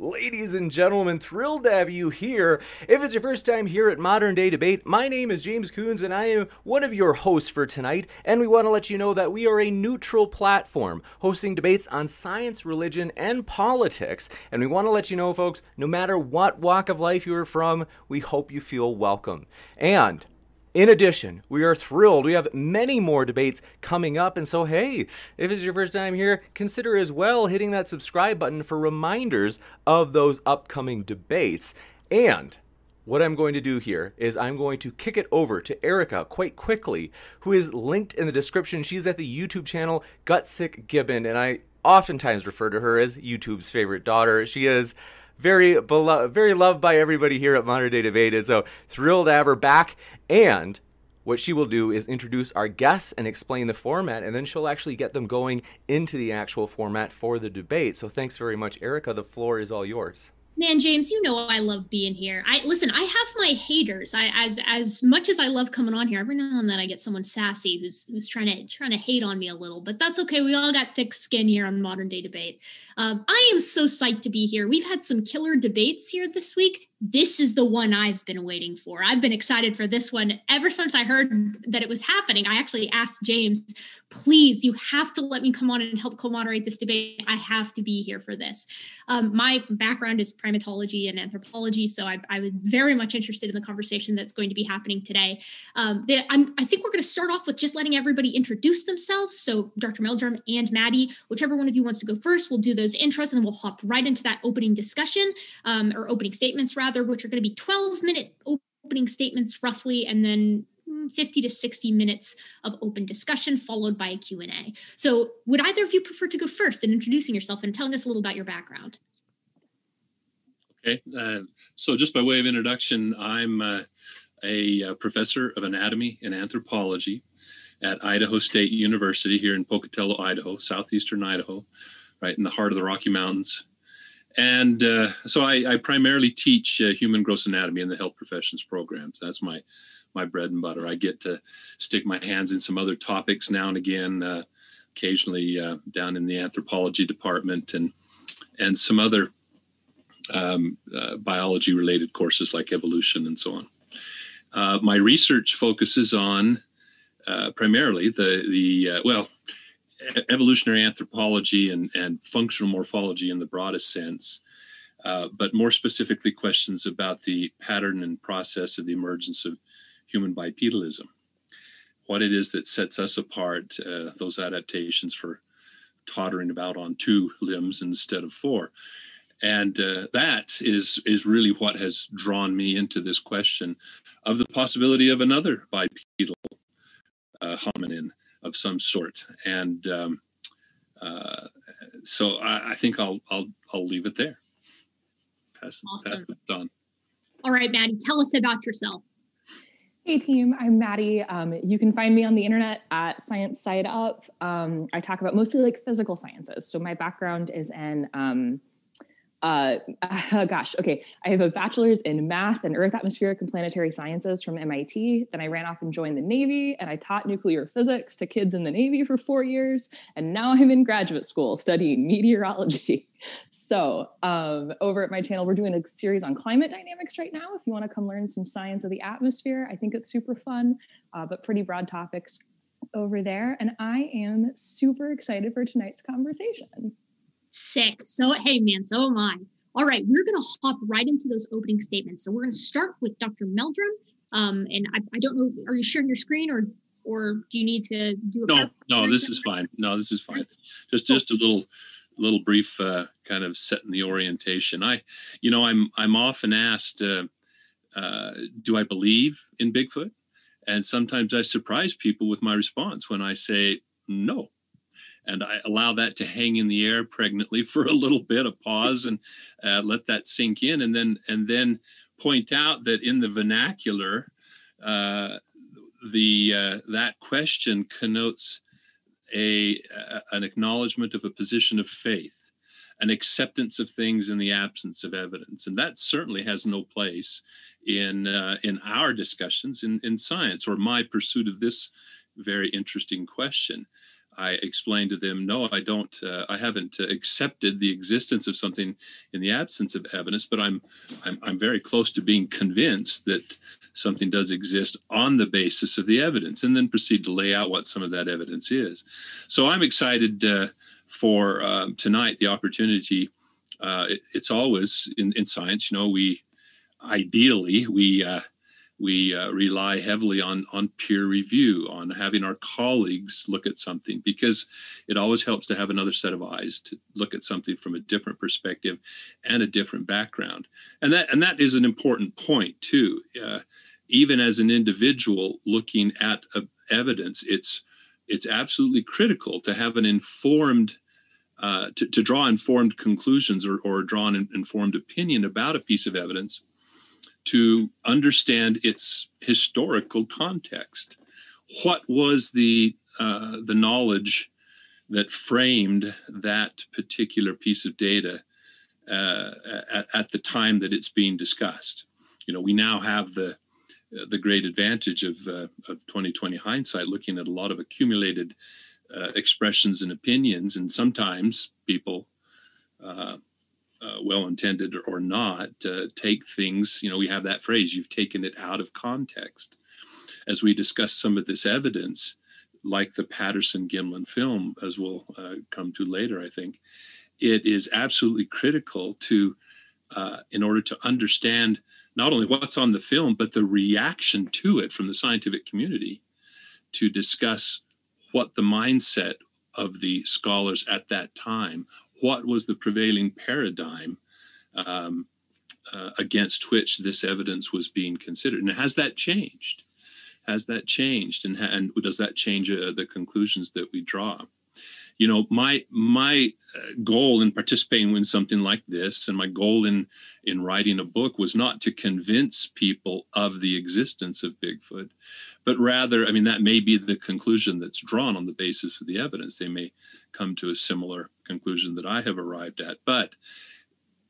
Ladies and gentlemen, thrilled to have you here. If it's your first time here at Modern Day Debate, my name is James Kunz and I am one of your hosts for tonight. And we want to let you know that we are a neutral platform hosting debates on science, religion, and politics. And we want to let you know, folks, no matter what walk of life you are from, we hope you feel welcome. And in addition, we are thrilled. We have many more debates coming up. And so, hey, if it's your first time here, consider as well hitting that subscribe button for reminders of those upcoming debates. And what I'm going to do here is I'm going to kick it over to Erica quite quickly, who is linked in the description. She's at the YouTube channel Gutsick Gibbon, and I oftentimes refer to her as YouTube's favorite daughter. She is very beloved, very loved by everybody here at Modern Day Debated. So thrilled to have her back. And what she will do is introduce our guests and explain the format, and then she'll actually get them going into the actual format for the debate. So thanks very much, Erica. The floor is all yours man james you know i love being here. I listen i have my haters. I as as much as i love coming on here every now and then i get someone sassy who's who's trying to trying to hate on me a little but that's okay. We all got thick skin here on modern day debate. Um, i am so psyched to be here. We've had some killer debates here this week this is the one I've been waiting for. I've been excited for this one ever since I heard that it was happening. I actually asked James, please, you have to let me come on and help co moderate this debate. I have to be here for this. Um, my background is primatology and anthropology, so I, I, was very much interested in the conversation that's going to be happening today. Um, i think we're going to start off with just letting everybody introduce themselves. So, Dr. Meldrum and Maddie, whichever one of you wants to go first, we'll do those intros and then we'll hop right into that opening discussion um, or opening statements, rather which are going to be 12 minute opening statements roughly, and then mm, 50 to 60 minutes of open discussion followed by a q&a so would either of you prefer to go first in introducing yourself and telling us a little about your background? Okay uh, so just by way of introduction i'm uh, a, a, uh, professor of anatomy and anthropology at idaho state university here in pocatello idaho southeastern idaho right in the heart of the rocky mountains and uh, so I, I, primarily teach uh, human gross anatomy in the health professions programs. That's my my bread and butter. I get to stick my hands in some other topics now and again, uh, occasionally uh, down in the anthropology department and and some other um, uh, biology related courses like evolution and so on. Uh, my research focuses on primarily the the well evolutionary anthropology and, and functional morphology in the broadest sense, uh, but more specifically, questions about the pattern and process of the emergence of human bipedalism. What it is that sets us apart, uh, those adaptations for tottering about on two limbs instead of four. And uh, that is, is really what has drawn me into this question of the possibility of another bipedal uh, hominin of some sort. And um, uh, so I, I, think I'll I'll I'll leave it there. Pass, awesome. pass it on. All right, Maddie, tell us about yourself. Hey team, I'm Maddie. Um, you can find me on the internet at Science Side Up. Um, I talk about mostly like physical sciences. So my background is in um, uh, gosh, okay. I have a bachelor's in math and earth atmospheric and planetary sciences from MIT. Then I ran off and joined the Navy and I taught nuclear physics to kids in the Navy for four years. And now I'm in graduate school studying meteorology. So, um, over at my channel, we're doing a series on climate dynamics right now. If you want to come learn some science of the atmosphere, I think it's super fun, uh, but pretty broad topics over there. And I am super excited for tonight's conversation. Sick. So, hey, man, so am I. All right, we're going to hop right into those opening statements. So, we're going to start with Dr. Meldrum. Um, and I, I don't know, are you sharing your screen or or do you need to do a no no this is fine no this is fine just just a little little brief uh, kind of setting the orientation i you know i'm i'm often asked uh, uh, do i believe in bigfoot and sometimes i surprise people with my response when i say no and I allow that to hang in the air pregnantly for a little bit, a pause, and uh, let that sink in, and then and then point out that in the vernacular, uh, the uh, that question connotes a, a, an acknowledgement of a position of faith, an acceptance of things in the absence of evidence, and that certainly has no place in uh, in our discussions in in science or my pursuit of this very interesting question. I explained to them, no, I don't, uh, I haven't uh, accepted the existence of something in the absence of evidence, but I'm, I'm, I'm very close to being convinced that something does exist on the basis of the evidence, and then proceed to lay out what some of that evidence is. So I'm excited uh, for um, tonight the opportunity. Uh, it, it's always in, in science, you know, we ideally we uh, we uh, rely heavily on on peer review on having our colleagues look at something because it always helps to have another set of eyes to look at something from a different perspective and a different background. And that and that is an important point too. Uh, even as an individual looking at uh, evidence it's it's absolutely critical to have an informed uh, to, to draw informed conclusions or, or draw an informed opinion about a piece of evidence to understand its historical context. What was the uh, the knowledge that framed that particular piece of data uh, at, at, the time that it's being discussed? You know, we now have the the great advantage of, uh, of 2020 hindsight, looking at a lot of accumulated uh, expressions and opinions, and sometimes people uh, well intended or not, uh, take things, you know, we have that phrase, you've taken it out of context. As we discuss some of this evidence, like the Patterson Gimlin film, as we'll uh, come to later, I think, it is absolutely critical to, uh, in order to understand not only what's on the film, but the reaction to it from the scientific community, to discuss what the mindset of the scholars at that time what was the prevailing paradigm um, uh, against which this evidence was being considered, and has that changed? Has that changed, and, and does that change uh, the conclusions that we draw? You know, my my uh, goal in participating in something like this, and my goal in in writing a book was not to convince people of the existence of Bigfoot, but rather, I mean, that may be the conclusion that's drawn on the basis of the evidence. They may come to a similar conclusion that I have arrived at. But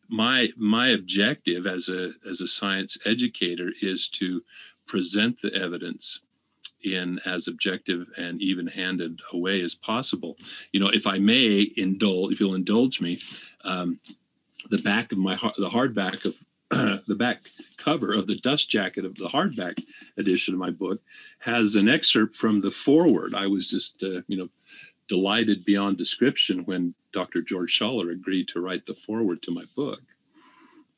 my my objective as a as a science educator is to present the evidence in as objective and even-handed a way as possible. You know, if I may indulge, if you'll indulge me, um, the back of my the hardback of the back cover of the dust jacket of the hardback edition of my book has an excerpt from the foreword. I was just, uh, you know, delighted beyond description when Dr. George Schaller agreed to write the foreword to my book.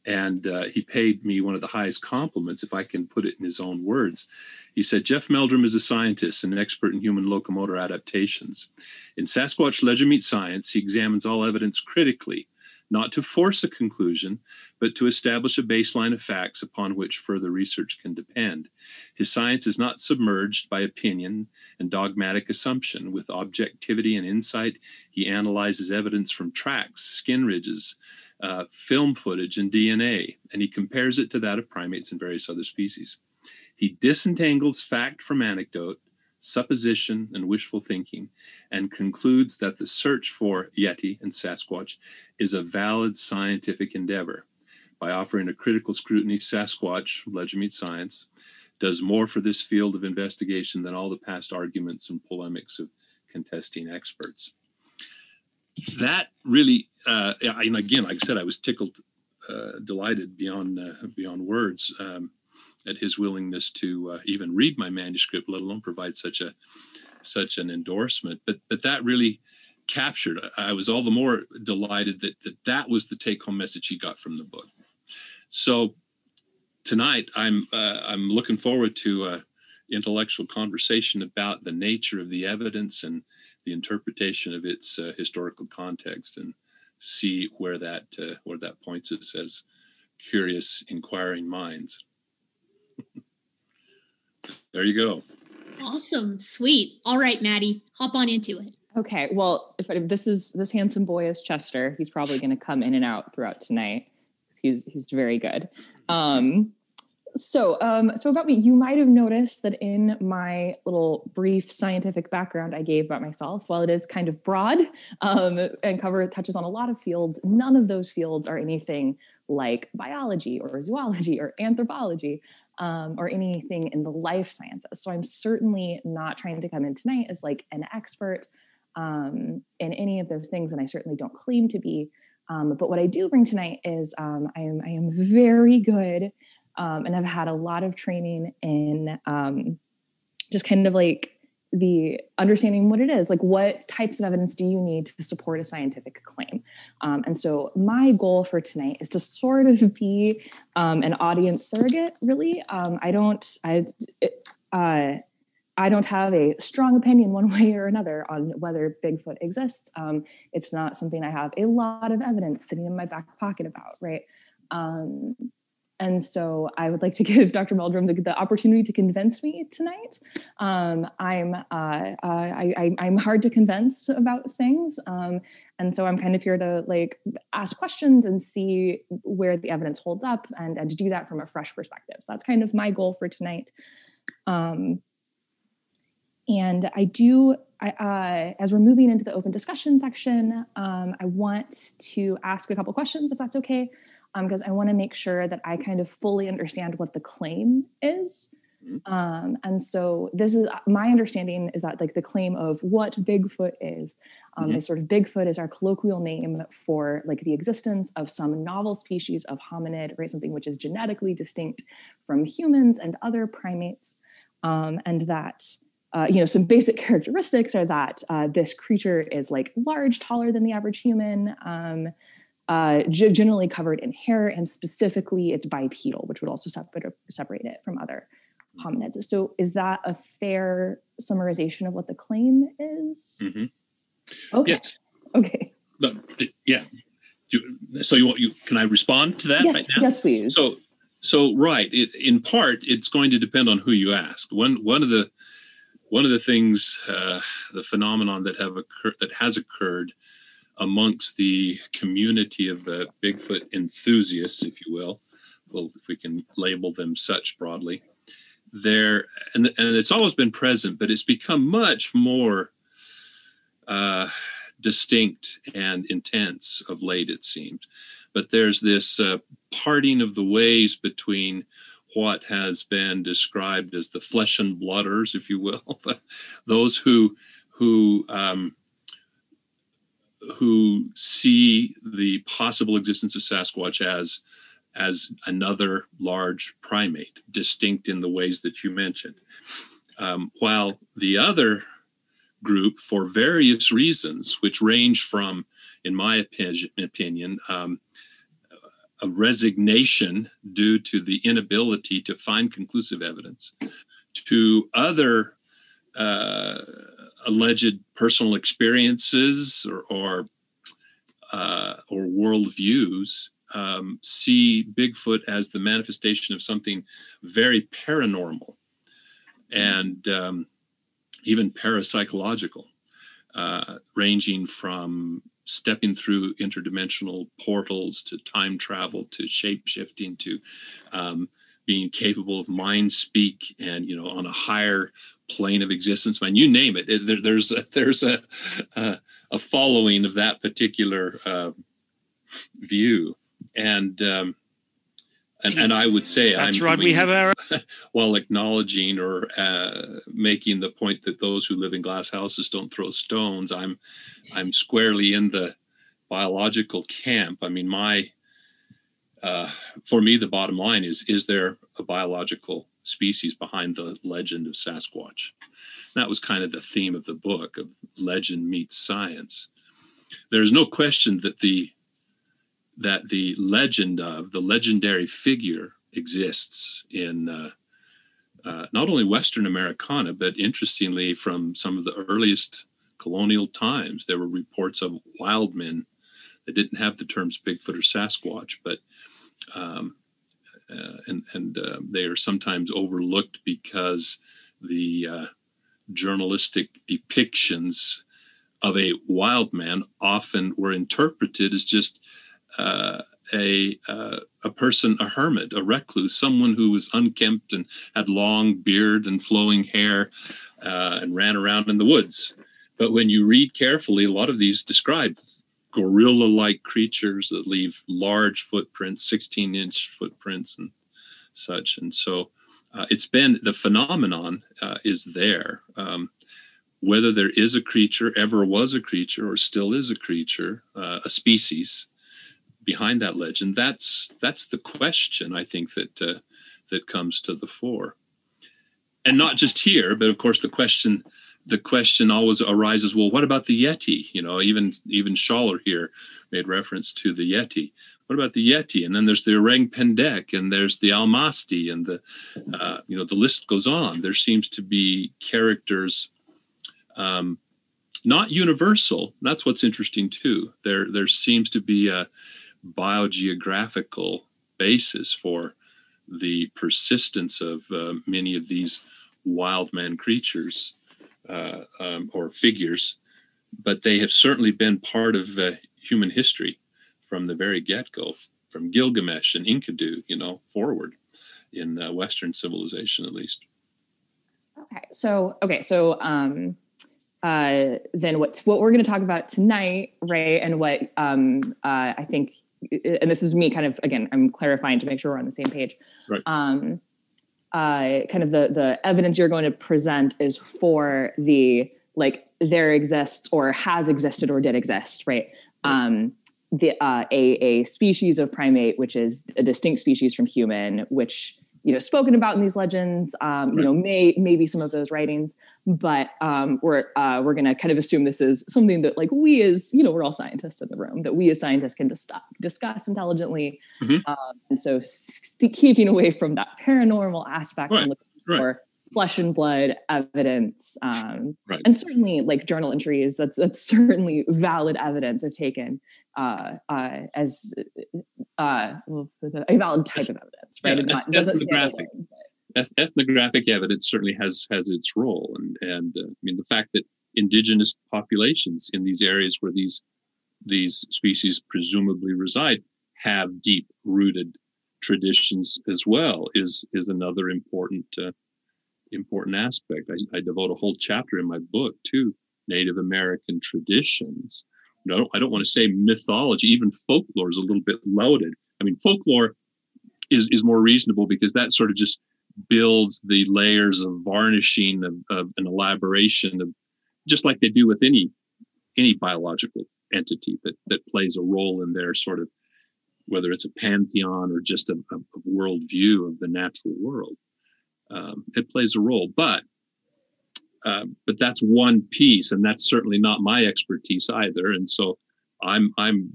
And uh, he paid me one of the highest compliments, if I can put it in his own words. He said, Jeff Meldrum is a scientist and an expert in human locomotor adaptations. In Sasquatch Legend Meets Science, he examines all evidence critically not to force a conclusion, but to establish a baseline of facts upon which further research can depend. His science is not submerged by opinion and dogmatic assumption. With objectivity and insight, he analyzes evidence from tracks, skin ridges, uh, film footage, and DNA, and he compares it to that of primates and various other species. He disentangles fact from anecdote supposition, and wishful thinking, and concludes that the search for Yeti and Sasquatch is a valid scientific endeavor. By offering a critical scrutiny, Sasquatch, Legend Meets Science, does more for this field of investigation than all the past arguments and polemics of contesting experts. That really, uh, and again, like I said, I was tickled, uh, delighted beyond uh, beyond words. Um, at his willingness to uh, even read my manuscript, let alone provide such a such an endorsement. But but that really captured. I was all the more delighted that that, that was the take home message he got from the book. So tonight I'm uh, I'm looking forward to a intellectual conversation about the nature of the evidence and the interpretation of its uh, historical context and see where that uh, where that points us as curious inquiring minds there you go. Awesome. Sweet. All right, Maddie, hop on into it. Okay, well, if, if this is this handsome boy is Chester, he's probably going to come in and out throughout tonight. He's he's very good. Um, so, um, so about me, you might have noticed that in my little brief scientific background I gave about myself, while it is kind of broad um, and cover touches on a lot of fields, none of those fields are anything like biology or zoology or anthropology um, or anything in the life sciences. So I'm certainly not trying to come in tonight as like an expert um, in any of those things, and I certainly don't claim to be. Um, but what I do bring tonight is um, I am I am very good, um, and I've had a lot of training in um, just kind of like the understanding what it is like what types of evidence do you need to support a scientific claim um, and so my goal for tonight is to sort of be um, an audience surrogate really um, i don't i uh, I don't have a strong opinion one way or another on whether Bigfoot exists. Um, it's not something I have a lot of evidence sitting in my back pocket about, right? And so I would like to give Dr. Meldrum the, the opportunity to convince me tonight. Um, I'm uh, uh, I, am hard to convince about things, um, and so I'm kind of here to like ask questions and see where the evidence holds up, and, and to do that from a fresh perspective. So that's kind of my goal for tonight. Um, and I do, I, uh, as we're moving into the open discussion section, um, I want to ask a couple questions if that's okay, because um, I want to make sure that I kind of fully understand what the claim is. Mm-hmm. Um, and so this is my understanding is that like the claim of what Bigfoot is, um, mm-hmm. is sort of Bigfoot is our colloquial name for like the existence of some novel species of hominid, right? Something which is genetically distinct from humans and other primates, um, and that uh, you know, some basic characteristics are that uh, this creature is like large, taller than the average human, um, uh, generally covered in hair, and specifically it's bipedal, which would also separate, separate it from other hominids. So, is that a fair summarization of what the claim is? Mm-hmm. Okay. Yes. Okay. But, yeah. You, so you want you? Can I respond to that yes, right now? Yes, please. So, so right. It, in part, it's going to depend on who you ask. One one of the one of the things, uh, the phenomenon that have occurred that has occurred amongst the community of the Bigfoot enthusiasts, if you will, well, if we can label them such broadly, there and and it's always been present, but it's become much more uh, distinct and intense of late, it seems. But there's this uh, parting of the ways between what has been described as the flesh and blooders, if you will, those who who um, who see the possible existence of Sasquatch as as another large primate, distinct in the ways that you mentioned, um, while the other group, for various reasons, which range from, in my opinion, um, a resignation due to the inability to find conclusive evidence, to other uh, alleged personal experiences or or, uh, or worldviews, um, see Bigfoot as the manifestation of something very paranormal and um, even parapsychological, uh, ranging from stepping through interdimensional portals to time travel to shape shifting to um, being capable of mind speak and you know on a higher plane of existence man you name it, it there, there's a, there's a, a, a following of that particular uh, view and um, and, and, I would say that's I'm right. we have our while acknowledging or uh, making the point that those who live in glass houses don't throw stones. I'm I'm squarely in the biological camp. I mean, my uh, for me, the bottom line is: is there a biological species behind the legend of Sasquatch? That was kind of the theme of the book of legend meets science. There's no question that the that the legend of the legendary figure exists in uh, uh, not only Western Americana, but interestingly, from some of the earliest colonial times, there were reports of wild men that didn't have the terms Bigfoot or Sasquatch, but um, uh, and and uh, they are sometimes overlooked because the uh, journalistic depictions of a wild man often were interpreted as just uh, a uh, a person, a hermit, a recluse, someone who was unkempt and had long beard and flowing hair, and ran around in the woods. But when you read carefully, a lot of these describe gorilla-like creatures that leave large footprints, 16-inch footprints, and such. And so, uh, it's been the phenomenon uh, is there. Um, whether there is a creature, ever was a creature, or still is a creature, uh, a species behind that legend, that's that's the question I think that uh, that comes to the fore, and not just here, but of course the question the question always arises: Well, what about the Yeti? You know, even even Schaller here made reference to the Yeti. What about the Yeti? And then there's the Orang Pendek, and there's the Almasti, and the uh, you know the list goes on. There seems to be characters um, not universal. That's what's interesting too. There there seems to be a biogeographical basis for the persistence of uh, many of these wild man creatures uh, um, or figures, but they have certainly been part of uh, human history from the very get-go, from Gilgamesh and Enkidu, you know, forward in uh, Western civilization at least. Okay, so okay, so um, uh, then what what we're going to talk about tonight, Ray, and what um, uh, I think, and this is me kind of again, I'm clarifying to make sure we're on the same page. Right. Um, uh, kind of the the evidence you're going to present is for the like there exists or has existed or did exist, right? Um, the uh, a a species of primate, which is a distinct species from human, which you know spoken about in these legends um, right. you know may maybe some of those writings but um, we're uh, we're going to kind of assume this is something that like we as you know we're all scientists in the room that we as scientists can dis- discuss intelligently mm-hmm. um, and so st- keeping away from that paranormal aspect right. and looking right. for flesh and blood evidence um, right. and certainly like journal entries that's that's certainly valid evidence of taken uh, uh, as uh, a valid type of evidence right yeah, not, ethnographic, ethnographic evidence certainly has has its role and and uh, i mean the fact that indigenous populations in these areas where these these species presumably reside have deep rooted traditions as well is is another important uh, important aspect. I, I, devote a whole chapter in my book to Native American traditions. No, I don't want to say mythology. Even folklore is a little bit loaded. I mean, folklore is is more reasonable because that sort of just builds the layers of varnishing of, of an elaboration of just like they do with any any biological entity that that plays a role in their sort of whether it's a pantheon or just a, a, a worldview of the natural world um, it plays a role. But uh, but that's one piece, and that's certainly not my expertise either. And so I'm I'm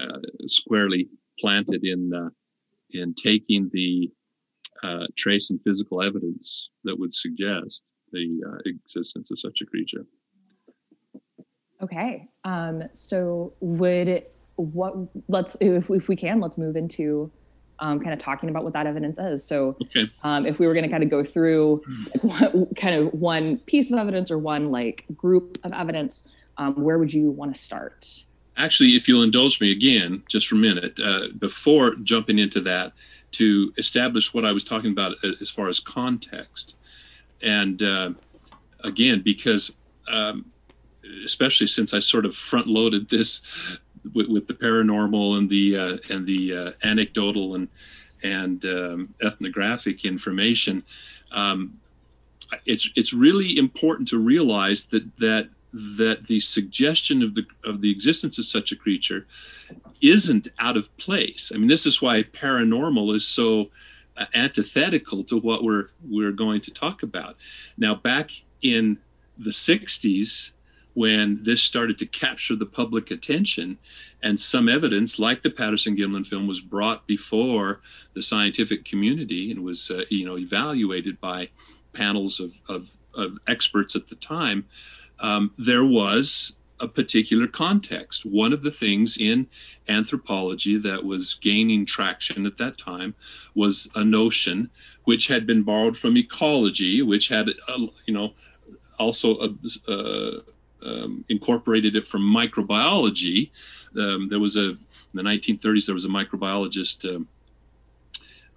uh, squarely planted in uh, in taking the uh, trace and physical evidence that would suggest the uh, existence of such a creature. Okay, um, so would what let's if if we can let's move into um, kind of talking about what that evidence is. So, okay. um, if we were going to kind of go through like, what, kind of one piece of evidence or one like group of evidence, um, where would you want to start? Actually, if you'll indulge me again, just for a minute, uh, before jumping into that, to establish what I was talking about as far as context. And uh, again, because um, especially since I sort of front loaded this with, with the paranormal and the uh, and the uh, anecdotal and and um, ethnographic information, um, it's it's really important to realize that that that the suggestion of the of the existence of such a creature isn't out of place. I mean, this is why paranormal is so uh, antithetical to what we're we're going to talk about. Now, back in the 60s, when this started to capture the public attention and some evidence like the patterson gimlin film was brought before the scientific community and was uh, you know evaluated by panels of, of, of experts at the time um, there was a particular context. One of the things in anthropology that was gaining traction at that time was a notion which had been borrowed from ecology which had a, you know also a, a um, incorporated it from microbiology. Um, there was a in the 1930s there was a microbiologist um,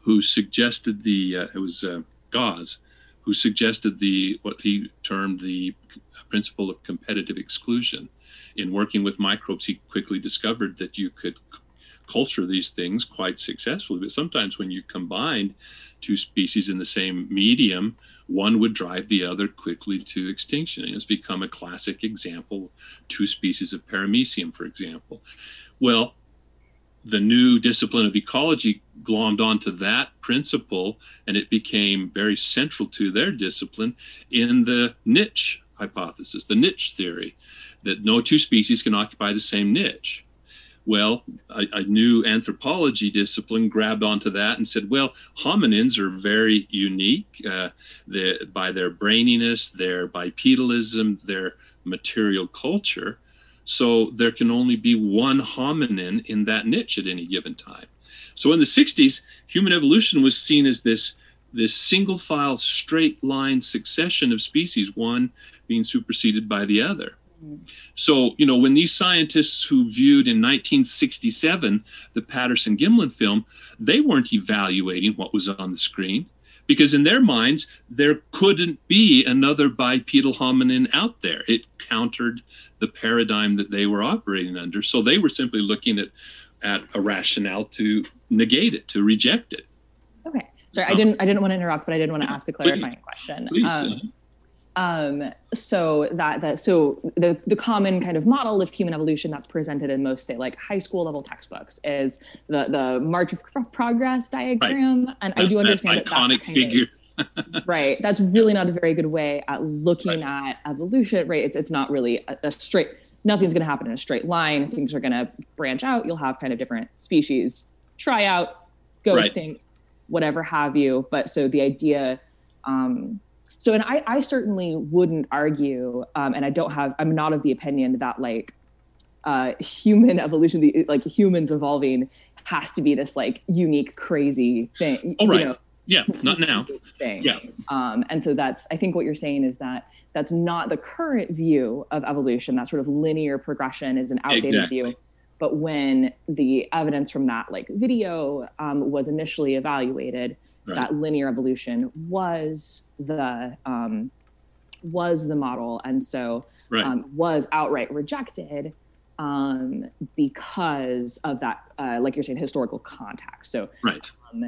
who suggested the uh, it was uh, Gause who suggested the what he termed the principle of competitive exclusion. In working with microbes, he quickly discovered that you could culture these things quite successfully. But sometimes when you combined two species in the same medium, one would drive the other quickly to extinction. And it's become a classic example, two species of paramecium, for example. Well, the new discipline of ecology glommed onto that principle and it became very central to their discipline in the niche hypothesis, the niche theory, that no two species can occupy the same niche. Well, a, a, new anthropology discipline grabbed onto that and said, well, hominins are very unique uh, by their braininess, their bipedalism, their material culture. So there can only be one hominin in that niche at any given time. So in the 60s, human evolution was seen as this, this single file, straight line succession of species, one being superseded by the other. So, you know, when these scientists who viewed in 1967 the Patterson Gimlin film, they weren't evaluating what was on the screen because in their minds, there couldn't be another bipedal hominin out there. It countered the paradigm that they were operating under. So they were simply looking at, at a rationale to negate it, to reject it. Okay. Sorry, I didn't I didn't want to interrupt, but I did want to ask a clarifying question. Please, um, um, so that that so the the common kind of model of human evolution that's presented in most say like high school level textbooks is the the march of progress diagram, right. and that, I do understand that iconic figure. Of, right, that's really not a very good way at looking right. at evolution. Right, it's it's not really a, a straight. Nothing's going to happen in a straight line. Things are going to branch out. You'll have kind of different species try out, go right. extinct, whatever have you. But so the idea. Um, so and i i certainly wouldn't argue um, and i don't have i'm not of the opinion that like uh, human evolution the like humans evolving has to be this like unique crazy thing oh, right. You know, yeah not now thing. yeah um, and so that's i think what you're saying is that that's not the current view of evolution that sort of linear progression is an outdated exactly. view but when the evidence from that like video um, was initially evaluated right. that linear evolution was the um, was the model, and so right. um, was outright rejected um, because of that, uh, like you're saying, historical context. So right, um,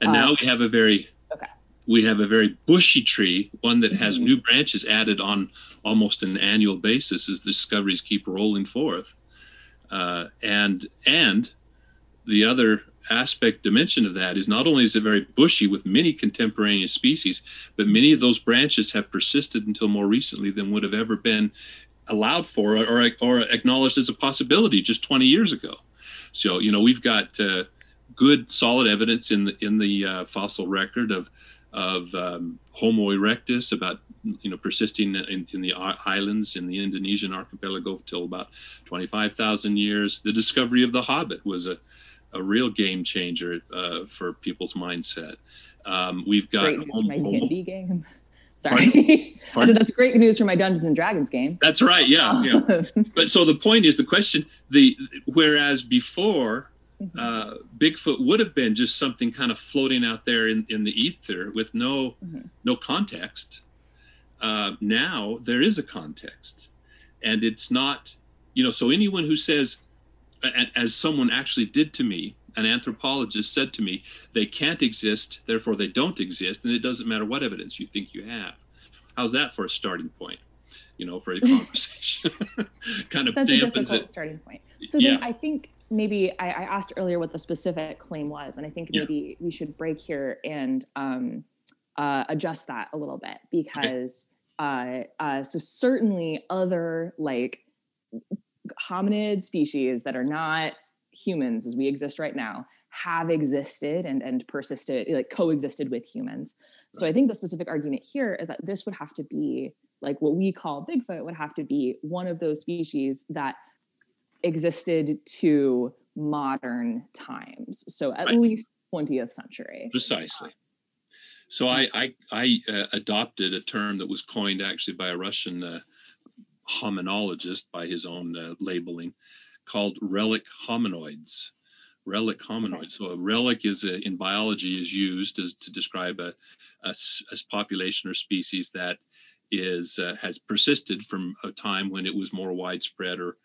and uh, now we have a very okay. We have a very bushy tree, one that has mm-hmm. new branches added on almost an annual basis as discoveries keep rolling forth. Uh, and and the other aspect dimension of that is not only is it very bushy with many contemporaneous species, but many of those branches have persisted until more recently than would have ever been allowed for or, or acknowledged as a possibility just 20 years ago. So, you know, we've got uh, good, solid evidence in the in the uh, fossil record of of um, Homo erectus about you know persisting in, in the islands in the Indonesian archipelago till about 25,000 years. The discovery of the Hobbit was a a real game changer uh, for people's mindset. Um, we've got great news for my D&D game. Sorry, Pardon? Pardon? that's great news for my Dungeons and Dragons game. That's right. Yeah, yeah. but so the point is, the question, the whereas before. Mm-hmm. Uh, Bigfoot would have been just something kind of floating out there in, in the ether with no mm-hmm. no context. Uh, now there is a context, and it's not you know. So anyone who says as someone actually did to me, an anthropologist said to me, they can't exist, therefore they don't exist, and it doesn't matter what evidence you think you have. How's that for a starting point? You know, for a conversation, kind of That's dampens a difficult it. starting point. So yeah. then I think maybe I, I, asked earlier what the specific claim was, and I think maybe yeah. we should break here and um, uh, adjust that a little bit because okay. uh, uh, so certainly other like hominid species that are not humans as we exist right now have existed and, and persisted, like coexisted with humans. So I think the specific argument here is that this would have to be like what we call Bigfoot would have to be one of those species that existed to modern times. So at right. least 20th century. Precisely. So I I, I uh, adopted a term that was coined actually by a Russian uh, hominologist by his own uh, labeling called relic hominoids. Relic hominoids. So a relic is a, in biology is used as, to describe a, a, a population or species that is uh, has persisted from a time when it was more widespread or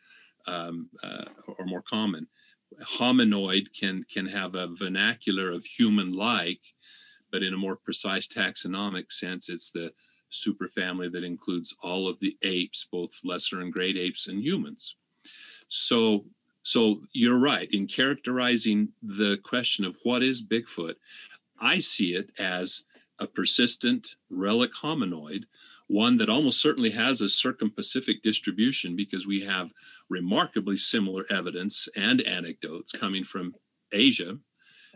um, uh, or more common. Hominoid can can have a vernacular of human-like, but in a more precise taxonomic sense, it's the superfamily that includes all of the apes, both lesser and great apes and humans. So, so you're right in characterizing the question of what is Bigfoot. I see it as a persistent relic hominoid, one that almost certainly has a circum-Pacific distribution because we have remarkably similar evidence and anecdotes coming from Asia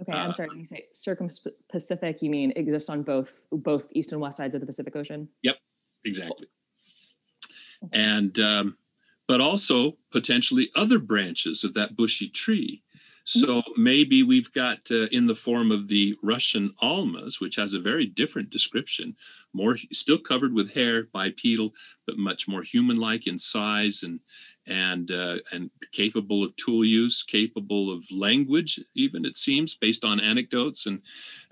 Okay, I'm uh, sorry. When you say circum-Pacific, you mean exist on both both east and west sides of the Pacific Ocean? Yep, exactly. Okay. And um, but also potentially other branches of that bushy tree. So mm-hmm. maybe we've got uh, in the form of the Russian almas, which has a very different description, more still covered with hair, bipedal, but much more human-like in size and and uh, and capable of tool use, capable of language, even it seems, based on anecdotes and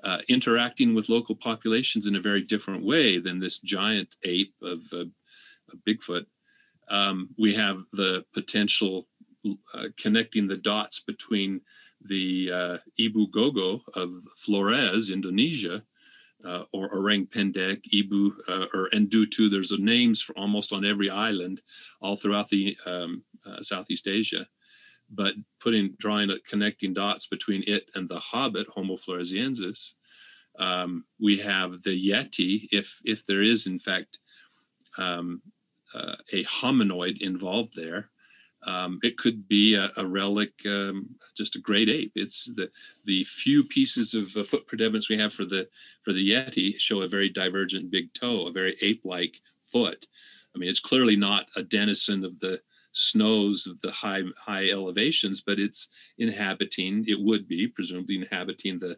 uh, interacting with local populations in a very different way than this giant ape of, uh, Bigfoot. Um, we have the potential uh, connecting the dots between the uh, Ebu Gogo of Flores, Indonesia, uh, or orang pendek, ibu, uh, or endutu. There's names for almost on every island, all throughout the um, uh, Southeast Asia. But putting, drawing, connecting dots between it and the Hobbit, Homo floresiensis, um, we have the Yeti, if if there is in fact um, uh, a hominoid involved there, um, it could be a, a relic, um, just a great ape. It's the the few pieces of uh, footprint evidence we have for the for the Yeti show a very divergent big toe, a very ape-like foot. I mean, it's clearly not a denizen of the snows of the high high elevations, but it's inhabiting. It would be presumably inhabiting the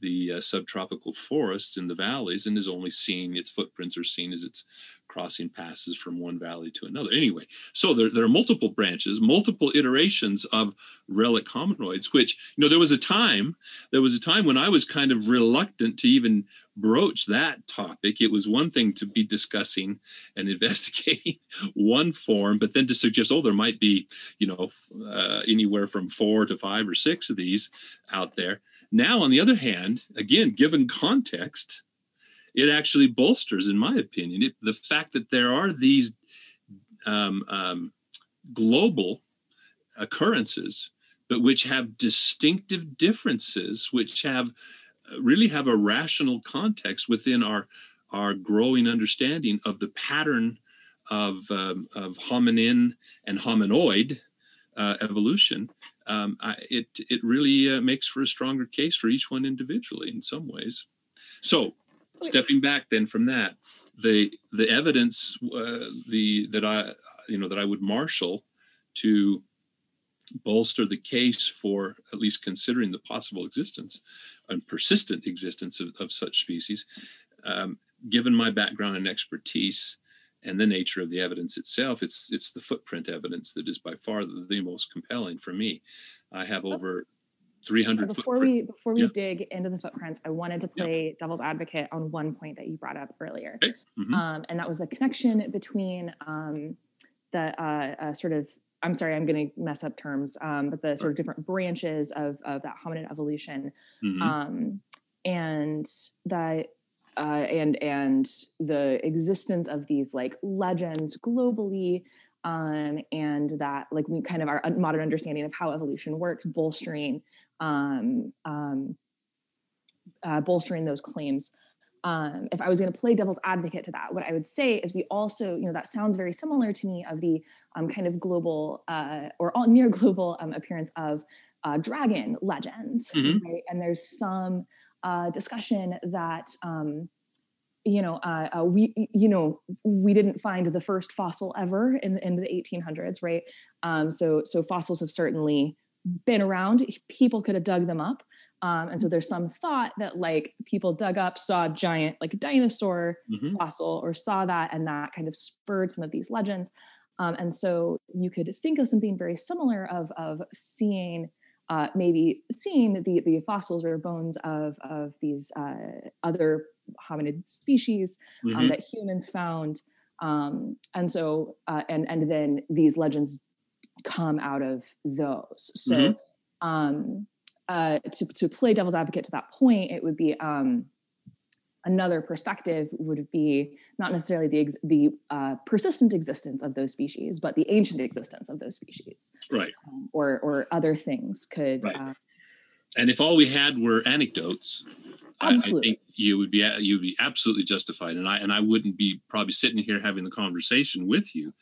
the uh, subtropical forests in the valleys, and is only seen its footprints are seen as it's crossing passes from one valley to another. Anyway, so there, there are multiple branches, multiple iterations of relic hominoids, which, you know, there was a time, there was a time when I was kind of reluctant to even broach that topic. It was one thing to be discussing and investigating one form, but then to suggest, oh, there might be, you know, uh, anywhere from four to five or six of these out there. Now, on the other hand, again, given context, it actually bolsters, in my opinion, it, the fact that there are these um, um, global occurrences, but which have distinctive differences, which have uh, really have a rational context within our our growing understanding of the pattern of um, of hominin and hominoid uh, evolution. Um, I, it it really uh, makes for a stronger case for each one individually in some ways. So stepping back then from that the the evidence uh, the that i you know that i would marshal to bolster the case for at least considering the possible existence and persistent existence of, of such species um, given my background and expertise and the nature of the evidence itself it's it's the footprint evidence that is by far the, the most compelling for me i have over 300 before we before we yeah. dig into the footprints i wanted to play yeah. devil's advocate on one point that you brought up earlier okay. mm-hmm. um, and that was the connection between um, the uh, uh, sort of i'm sorry i'm going to mess up terms um, but the sort of different branches of, of that hominid evolution mm-hmm. Um, and that uh, and and the existence of these like legends globally um, and that like we kind of our modern understanding of how evolution works bolstering um, um, uh, bolstering those claims. Um, if I was going to play devil's advocate to that, what I would say is we also, you know, that sounds very similar to me of the um, kind of global uh, or all near global um, appearance of uh, dragon legends, mm-hmm. right? And there's some uh, discussion that um, you know, uh, uh, we, you know, we didn't find the first fossil ever in, in the 1800s, right? Um, so, so fossils have certainly been around people could have dug them up um, and so there's some thought that like people dug up saw a giant like dinosaur mm-hmm. fossil or saw that and that kind of spurred some of these legends Um, and so you could think of something very similar of, of seeing uh, maybe seeing the, the fossils or bones of, of these uh, other hominid species um, mm-hmm. that humans found. Um, and so, uh, and, and then these legends come out of those. So, mm-hmm. um, uh, to, to play devil's advocate to that point, it would be um, another perspective would be not necessarily the ex- the uh, persistent existence of those species, but the ancient existence of those species, right? Um, or or other things could. Right. Uh, and if all we had were anecdotes, I, I, think you would be you would be absolutely justified, and I and I wouldn't be probably sitting here having the conversation with you,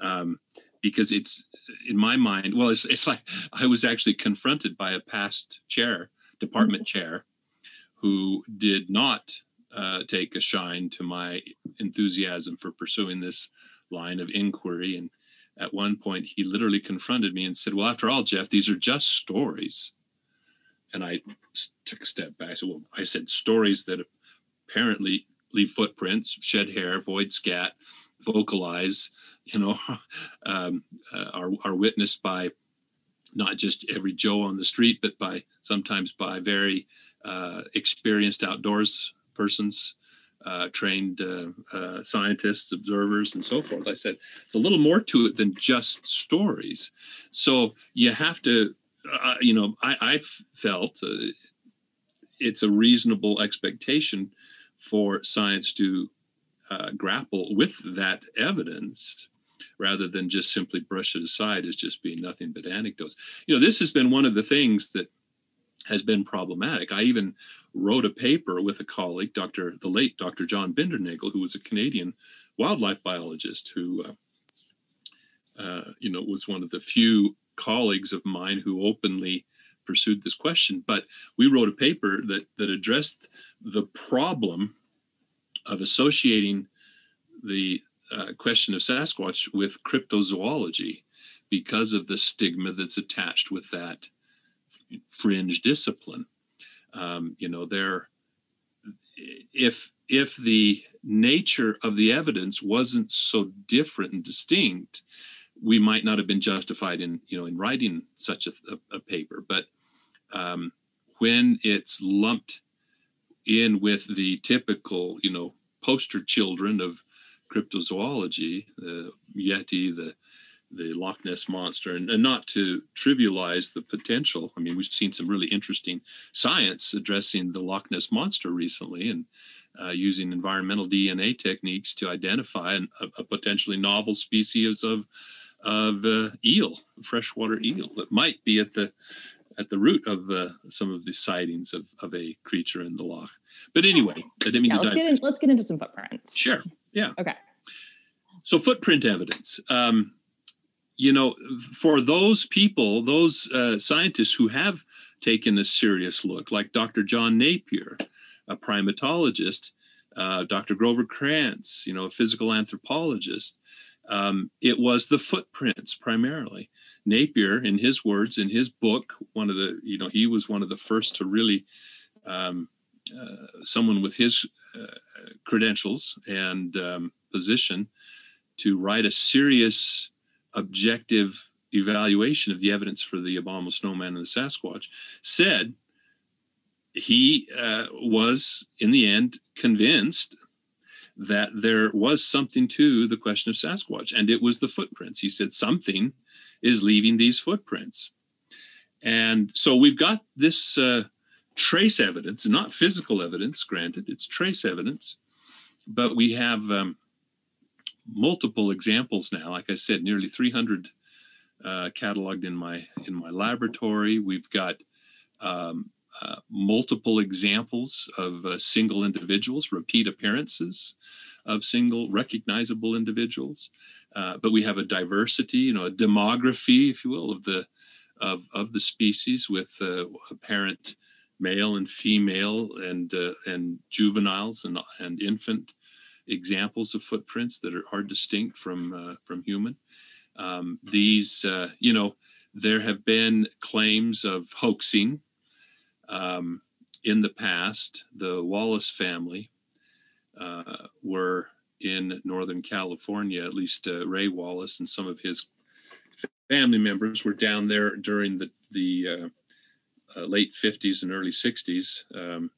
um, because it's in my mind. Well, it's it's like I was actually confronted by a past chair, department mm-hmm. chair, who did not uh, take a shine to my enthusiasm for pursuing this line of inquiry. And at one point, he literally confronted me and said, Well, after all, Jeff, these are just stories. And I took a step back. I said, Well, I said stories that apparently leave footprints, shed hair, void scat, vocalize, you know, um, uh, are, are witnessed by not just every Joe on the street, but by sometimes by very uh, experienced outdoors persons, uh, trained uh, uh, scientists, observers, and so forth. I said it's a little more to it than just stories. So you have to, uh, you know, I, I felt uh, it's a reasonable expectation for science to uh, grapple with that evidence rather than just simply brush it aside as just being nothing but anecdotes. You know, this has been one of the things that has been problematic. I even wrote a paper with a colleague, Dr. the late Dr. John Bindernagel, who was a Canadian wildlife biologist who, uh, uh, you know, was one of the few colleagues of mine who openly pursued this question. But we wrote a paper that that addressed the problem of associating the uh, question of Sasquatch with cryptozoology because of the stigma that's attached with that fringe discipline. Um, you know, there, if if the nature of the evidence wasn't so different and distinct, we might not have been justified in you know in writing such a, a, a paper. But um, when it's lumped in with the typical you know poster children of cryptozoology, the Yeti, the the Loch Ness monster, and, and, not to trivialize the potential. I mean, we've seen some really interesting science addressing the Loch Ness monster recently, and uh, using environmental DNA techniques to identify an, a, a, potentially novel species of of uh, eel, freshwater eel, that might be at the at the root of uh, some of the sightings of, of a creature in the loch. But anyway, I didn't mean yeah, to let's get, in, let's get into some footprints. Sure. Yeah. Okay. So footprint evidence. Um, you know, for those people, those uh, scientists who have taken a serious look, like Dr. John Napier, a primatologist, uh, Dr. Grover Krantz, you know, a physical anthropologist, um, it was the footprints primarily. Napier, in his words, in his book, one of the, you know, he was one of the first to really, um, uh, someone with his uh, credentials and um, position to write a serious objective evaluation of the evidence for the abominable snowman and the Sasquatch, said he uh, was, in the end, convinced that there was something to the question of Sasquatch, and it was the footprints. He said something is leaving these footprints. And so we've got this uh, trace evidence, not physical evidence, granted, it's trace evidence, but we have um, multiple examples now. Like I said, nearly 300 uh, cataloged in my in my laboratory. We've got um, uh, multiple examples of uh, single individuals, repeat appearances of single recognizable individuals. Uh, but we have a diversity, you know, a demography, if you will, of the of, of the species with uh, apparent male and female and uh, and juveniles and and infant examples of footprints that are, are distinct from uh, from human. Um, these, uh, you know, there have been claims of hoaxing um, in the past. The Wallace family uh, were in Northern California. At least uh, Ray Wallace and some of his family members were down there during the the uh, uh, late 50s and early 60s, um,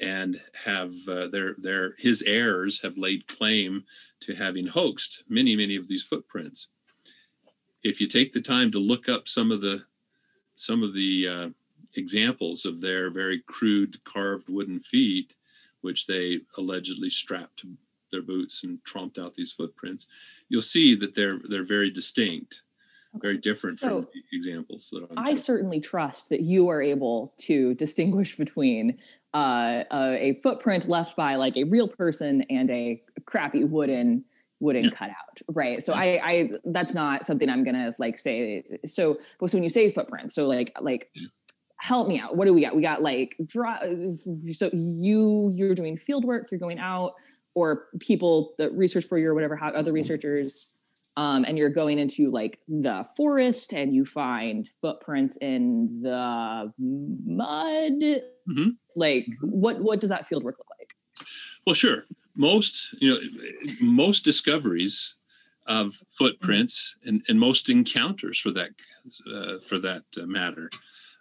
and have uh, their their his heirs have laid claim to having hoaxed many many of these footprints. If you take the time to look up some of the some of the uh, examples of their very crude carved wooden feet, which they allegedly strapped to their boots and tromped out these footprints, you'll see that they're they're very distinct, very different So, from the examples that I'm I certainly trust that you are able to distinguish between uh, a, a footprint left by like a real person and a crappy wooden wooden Yeah. cutout, right? So Yeah. I, I that's not something I'm gonna like say. So, but so when you say footprints, so like like. Yeah. Help me out. What do we got? We got like draw. So you you're doing field work. You're going out, or people that research for you or whatever. How Mm-hmm. other researchers um, and you're going into like the forest and you find footprints in the mud Mhm. like Mhm. what what does that field work look like Well, sure. Most, you know, most discoveries of footprints and, and most encounters for that uh, for that uh, matter,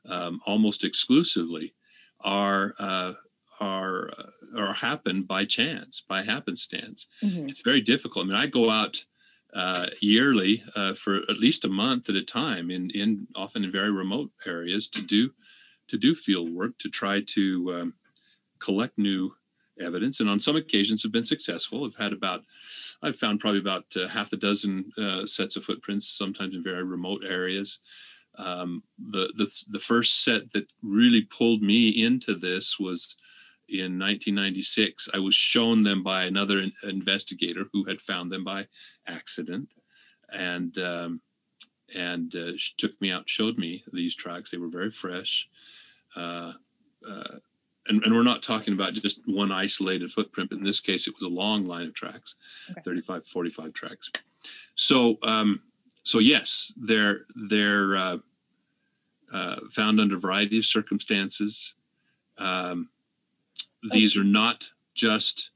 um, almost exclusively, are uh, are uh, are happen by chance, by happenstance. It's very difficult. I mean, I go out uh, yearly uh, for at least a month at a time, in in often in very remote areas to do to do field work to try to um, collect new evidence and on some occasions have been successful. I've had about i've found probably about uh, half a dozen uh, sets of footprints sometimes in very remote areas. Um, the, the the first set that really pulled me into this was in 1996 i was shown them by another in- investigator who had found them by accident and um, and uh, she took me out showed me these tracks they were very fresh uh, uh, and, and we're not talking about just one isolated footprint, but in this case, it was a long line of tracks, Okay. 35, 45 tracks. So, um, so yes, they're they're uh, uh, found under a variety of circumstances. Um, these are not just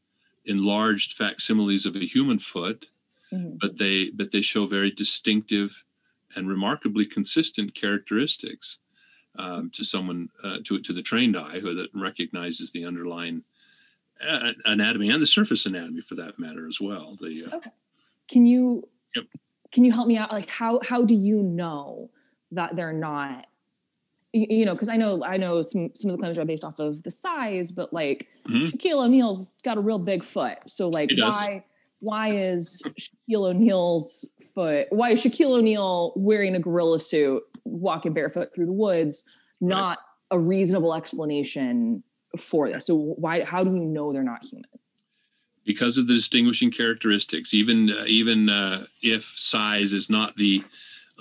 enlarged facsimiles of a human foot, Mhm. but they but they show very distinctive and remarkably consistent characteristics um, to someone uh, to to the trained eye who that recognizes the underlying uh, anatomy and the surface anatomy for that matter as well. The uh, can you Yep. can you help me out like how how do you know that they're not you, know because i know i know some some of the claims are based off of the size but like Mhm. shaquille o'neal's got a real big foot. So like why why is shaquille o'neal's foot why is shaquille o'neal wearing a gorilla suit walking barefoot through the woods Right. not a reasonable explanation for this? So why how do you know they're not human? Because of the distinguishing characteristics, even uh, even uh, if size is not the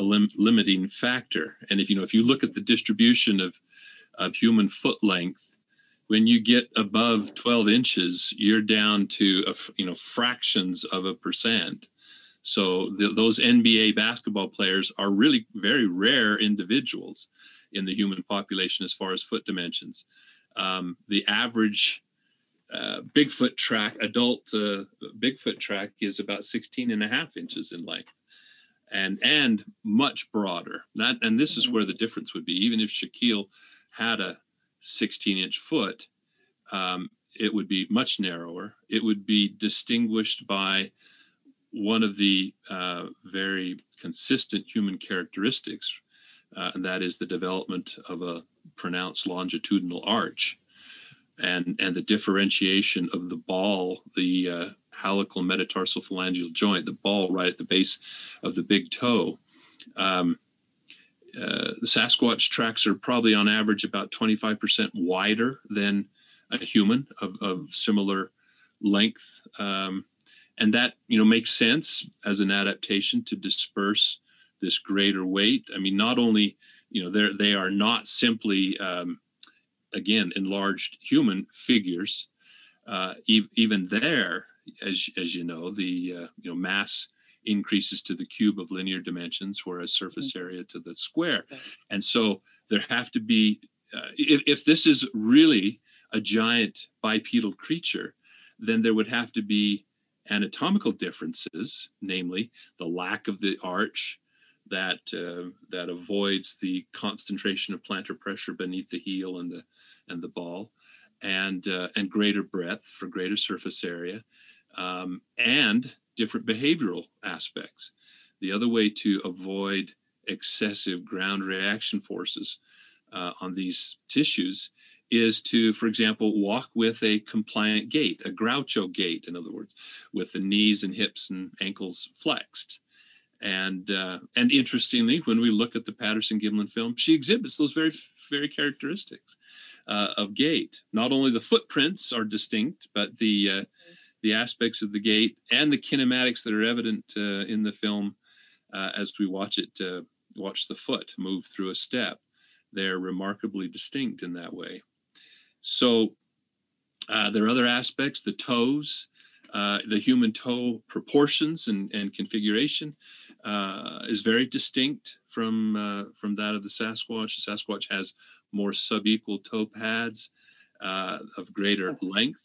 lim- limiting factor, and if you know if you look at the distribution of of human foot length, when you get above 12 inches, you're down to a, you know fractions of a percent. So th- those NBA basketball players are really very rare individuals in the human population as far as foot dimensions. Um, the average uh, Bigfoot track, adult uh, Bigfoot track is about 16 and a half inches in length and and much broader. That and this is Mhm. where the difference would be. Even if Shaquille had a 16 inch foot, um, it would be much narrower. It would be distinguished by one of the uh, very consistent human characteristics, uh, and that is the development of a pronounced longitudinal arch and and the differentiation of the ball, the uh, hallucal metatarsal phalangeal joint, the ball right at the base of the big toe. Um, uh, the Sasquatch tracks are probably on average about 25% wider than a human of, of similar length. Um, and that, you know, makes sense as an adaptation to disperse this greater weight. I mean, not only, you know, they're, they are not simply, um, again enlarged human figures uh, e- even there as, as you know the uh, you know mass increases to the cube of linear dimensions whereas surface area to the square. And so there have to be uh, if, if this is really a giant bipedal creature then there would have to be anatomical differences, namely the lack of the arch that uh, that avoids the concentration of plantar pressure beneath the heel and the and the ball, and uh, and greater breadth for greater surface area, um, and different behavioral aspects. The other way to avoid excessive ground reaction forces uh, on these tissues is to, for example, walk with a compliant gait, a Groucho gait, in other words, with the knees and hips and ankles flexed. And uh, and interestingly, when we look at the Patterson Gimlin film, she exhibits those very very characteristics uh, of gait. Not only the footprints are distinct, but the uh, the aspects of the gait and the kinematics that are evident uh, in the film uh, as we watch it uh, watch the foot move through a step. They're remarkably distinct in that way. So uh, there are other aspects, the toes, the human toe proportions and, and configuration is very distinct from from that of the Sasquatch. The Sasquatch has more subequal toe pads uh, of greater length.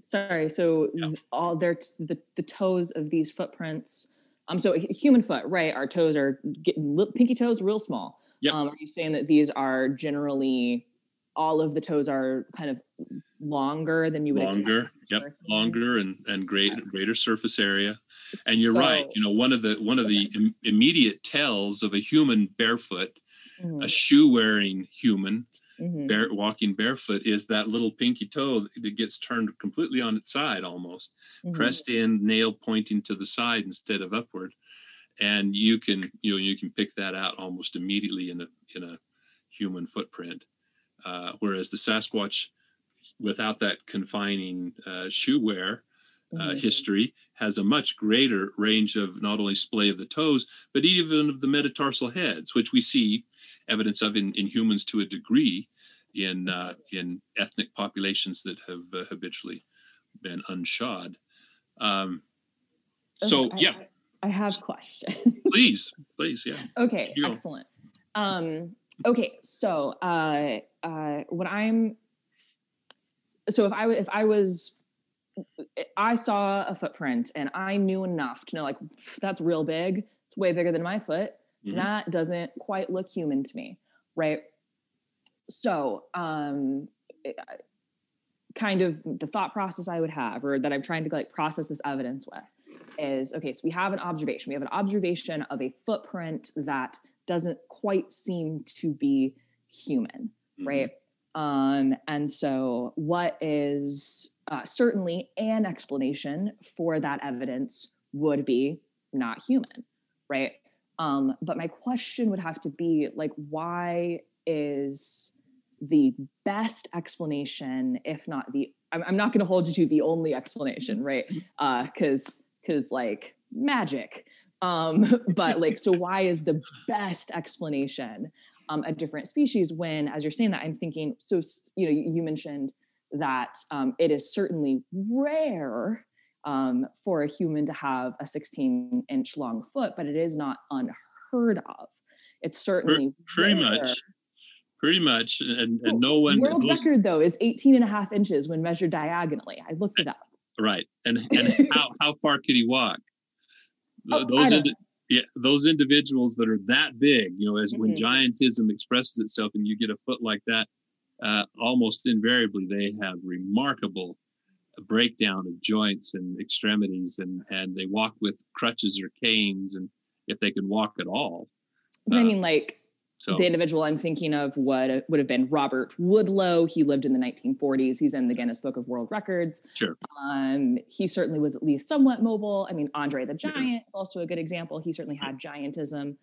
Sorry, so yeah. all their t- the, the toes of these footprints. Um, so human foot, right? Our toes are getting pinky toes real small. Yep. Um, are you saying that these are generally all of the toes are kind of longer than you would longer expect yep longer and and great greater surface area and you're so, right you know one of the one of the Im- immediate tells of a human barefoot mm-hmm. a shoe wearing human mm-hmm. bare, walking barefoot is that little pinky toe that gets turned completely on its side almost mm-hmm. pressed in nail pointing to the side instead of upward and you can you know you can pick that out almost immediately in a in a human footprint uh, whereas the Sasquatch, without that confining uh, shoe wear uh, mm-hmm. history, has a much greater range of not only splay of the toes, but even of the metatarsal heads, which we see evidence of in, in humans to a degree in uh, in ethnic populations that have uh, habitually been unshod. Um, so yeah, I, I have questions. please, please, yeah. Okay, excellent. Um, okay, so uh, uh, when I'm so if I if I was I saw a footprint and I knew enough to know like that's real big. It's way bigger than my foot. Mm-hmm. That doesn't quite look human to me, right? So, um, it, kind of the thought process I would have, or that I'm trying to like process this evidence with, is okay. So we have an observation. We have an observation of a footprint that doesn't quite seem to be human mm-hmm. right? Um, and so, what is uh, certainly an explanation for that evidence would be not human, right? Um, but my question would have to be like, why is the best explanation, if not the, I'm, I'm not going to hold you to the only explanation, right? Because, uh, because like magic. Um, but like, so why is the best explanation um, a different species when as you're saying that i'm thinking so you know you, you mentioned that um, it is certainly rare um, for a human to have a 16 inch long foot but it is not unheard of. It's certainly pretty rare. much. Pretty much and, and no one world record though is 18 and a half inches when measured diagonally. I looked it up. Right and and how, how far could he walk? Oh, those yeah, those individuals that are that big, you know, as mm-hmm. when giantism expresses itself and you get a foot like that, uh, almost invariably they have remarkable breakdown of joints and extremities and and they walk with crutches or canes and if they can walk at all. I mean, um, like so the individual I'm thinking of would would have been Robert Wadlow. He lived in the 1940s. He's in the Guinness Book of World Records. Sure. Um, he certainly was at least somewhat mobile. I mean, Andre the mm-hmm. Giant is also a good example. He certainly mm-hmm. had giantism.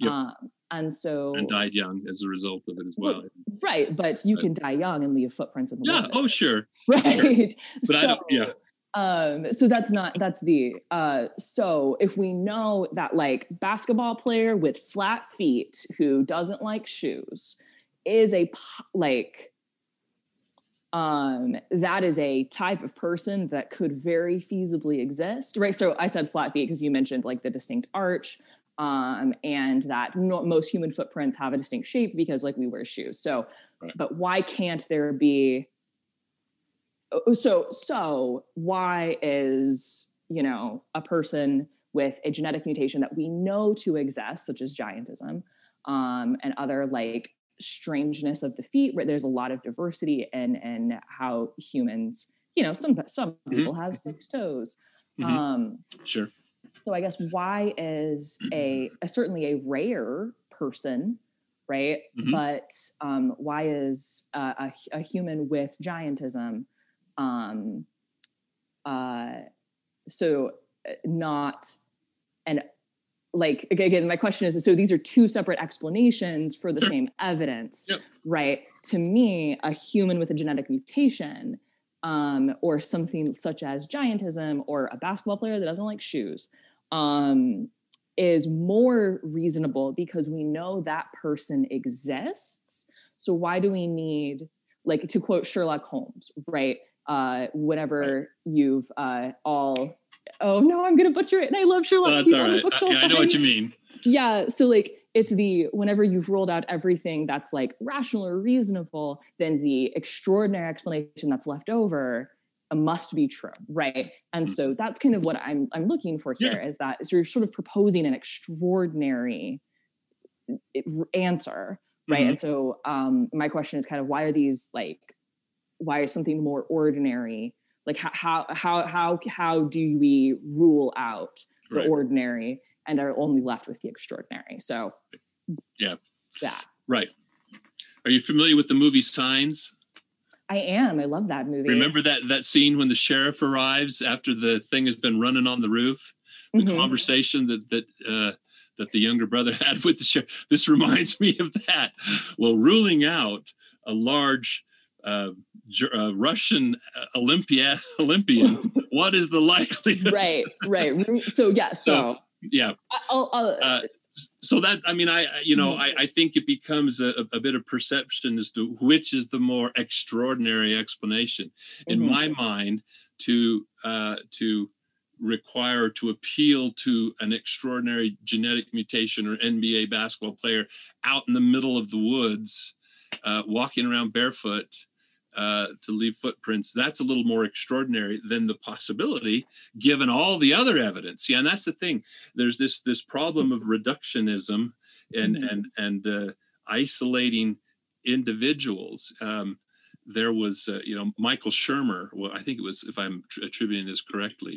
Yep. Um, and so and died young as a result of it as well. Right, but you can die young and leave footprints in the yeah. Oh, sure. Right. Sure. But so, I don't. Yeah um so that's not that's the uh so if we know that like basketball player with flat feet who doesn't like shoes is a like um that is a type of person that could very feasibly exist right so i said flat feet because you mentioned like the distinct arch um and that no, most human footprints have a distinct shape because like we wear shoes so right. but why can't there be so so why is you know, a person with a genetic mutation that we know to exist, such as giantism, um, and other like strangeness of the feet, where there's a lot of diversity in in how humans, you know, some some Mm-hmm. people have six toes. Mhm. Um, Sure. So I guess why is a, a certainly a rare person, right? Mhm. But um, why is uh, a, a human with giantism um, uh, so uh, not and like again my question is so these are two separate explanations for the Sure. same evidence Yep. right to me a human with a genetic mutation um, or something such as giantism or a basketball player that doesn't like shoes um, is more reasonable because we know that person exists so why do we need like to quote sherlock holmes right uh whenever you've uh all oh no i'm gonna butcher it and i love sherlock that's He's all on the. I, yeah, I know what you mean. yeah so like it's the whenever you've rolled out everything that's like rational or reasonable then the extraordinary explanation that's left over must be true right and Mhm. so that's kind of what i'm i'm looking for Yeah. here is that is you're sort of proposing an extraordinary answer right Mhm. and so um my question is kind of why are these like why is something more ordinary like how how how how, how do we rule out the Right. ordinary and are only left with the extraordinary so Yeah. yeah, Right. Are you familiar with the movie Signs? I am i love that movie Remember that that scene when the sheriff arrives after the thing has been running on the roof? The Mhm. conversation that that uh, that the younger brother had with the sheriff. This reminds me of that. Well, ruling out a large uh, uh, Russian uh, Olympia Olympian, what is the likelihood? right right so yeah so, So, Yeah. I'll, I'll, Uh, so that I mean, I you know. I, I think it becomes a, a bit of perception as to which is the more extraordinary explanation in Mhm. my mind to uh, to require to appeal to an extraordinary genetic mutation or NBA basketball player out in the middle of the woods, uh, walking around barefoot. Uh, to leave footprints, that's a little more extraordinary than the possibility, given all the other evidence. Yeah, and that's the thing. There's this this problem of reductionism and Mhm. and and uh, isolating individuals. Um, there was, uh, you know, Michael Shermer. Well, I think it was, if I'm tr- attributing this correctly,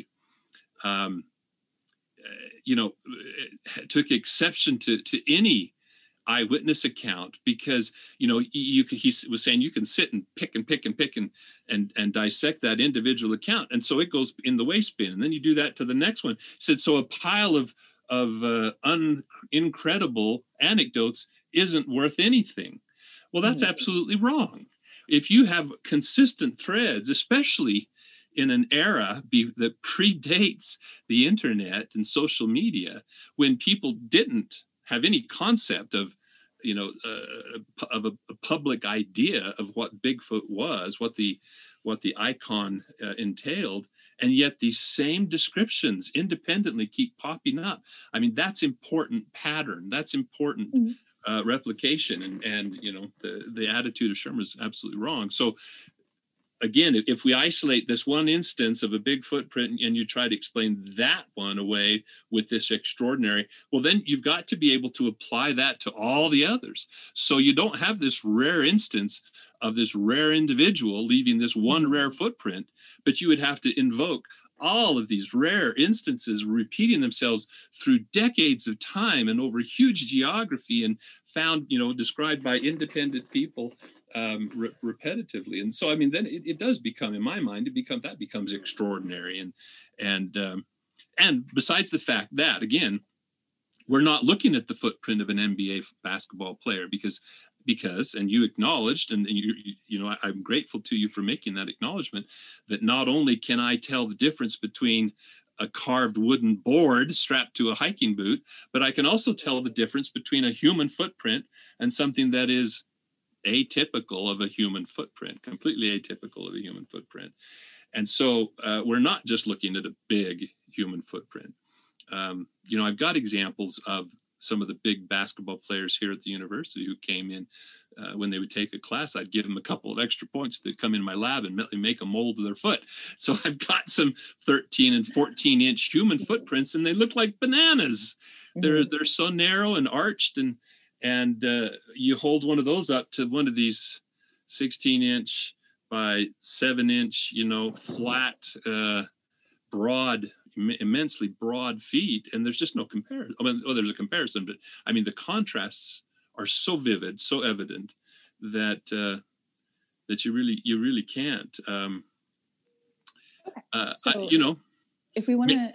um, uh, you know, uh, took exception to to any eyewitness account because you know you, he was saying you can sit and pick and pick and pick and and and dissect that individual account. And so it goes in the waste bin. And then you do that to the next one. He said so a pile of of uh, un, incredible anecdotes isn't worth anything. Well that's Mhm. absolutely wrong. If you have consistent threads especially in an era be, that predates the internet and social media when people didn't have any concept of you know uh, of a, a public idea of what bigfoot was what the what the icon uh, entailed and yet these same descriptions independently keep popping up i mean that's important pattern that's important Mhm. uh, replication and and you know the the attitude of shermer is absolutely wrong so again if- we isolate this one instance of a big footprint and you try to explain that one away with this extraordinary well then you've got to be able to apply that to all the others. So you don't have this rare instance of this rare individual leaving this one rare footprint but you would have to invoke all of these rare instances repeating themselves through decades of time and over huge geography and found you know described by independent people um, re- repetitively. And so i mean then it, it does become in my mind it become that becomes extraordinary. And and um, and besides the fact that again we're not looking at the footprint of an nba basketball player because because and you acknowledged and you you- know I, i'm grateful to you for making that acknowledgement that not only can i tell the difference between a carved wooden board strapped to a hiking boot but i can also tell the difference between a human footprint and something that is atypical of a human footprint, completely atypical of a human footprint. And so uh, we're not just looking at a big human footprint. Um, you know, I've got examples of some of the big basketball players here at the university who came in uh, when they would take a class, I'd give them a couple of extra points. They'd come in my lab and make a mold of their foot. So I've got some 13 and 14 inch human footprints, and they look like bananas. Mm-hmm. They're they're so narrow and arched, and and uh, you hold one of those up to one of these 16 inch by seven inch, you know, flat, uh, broad immensely broad feet and there's just no comparison i mean well there's a comparison but i mean the contrasts are so vivid, so evident that uh, that you really you really can't. Um, okay. Uh, so I, you know, if we want to,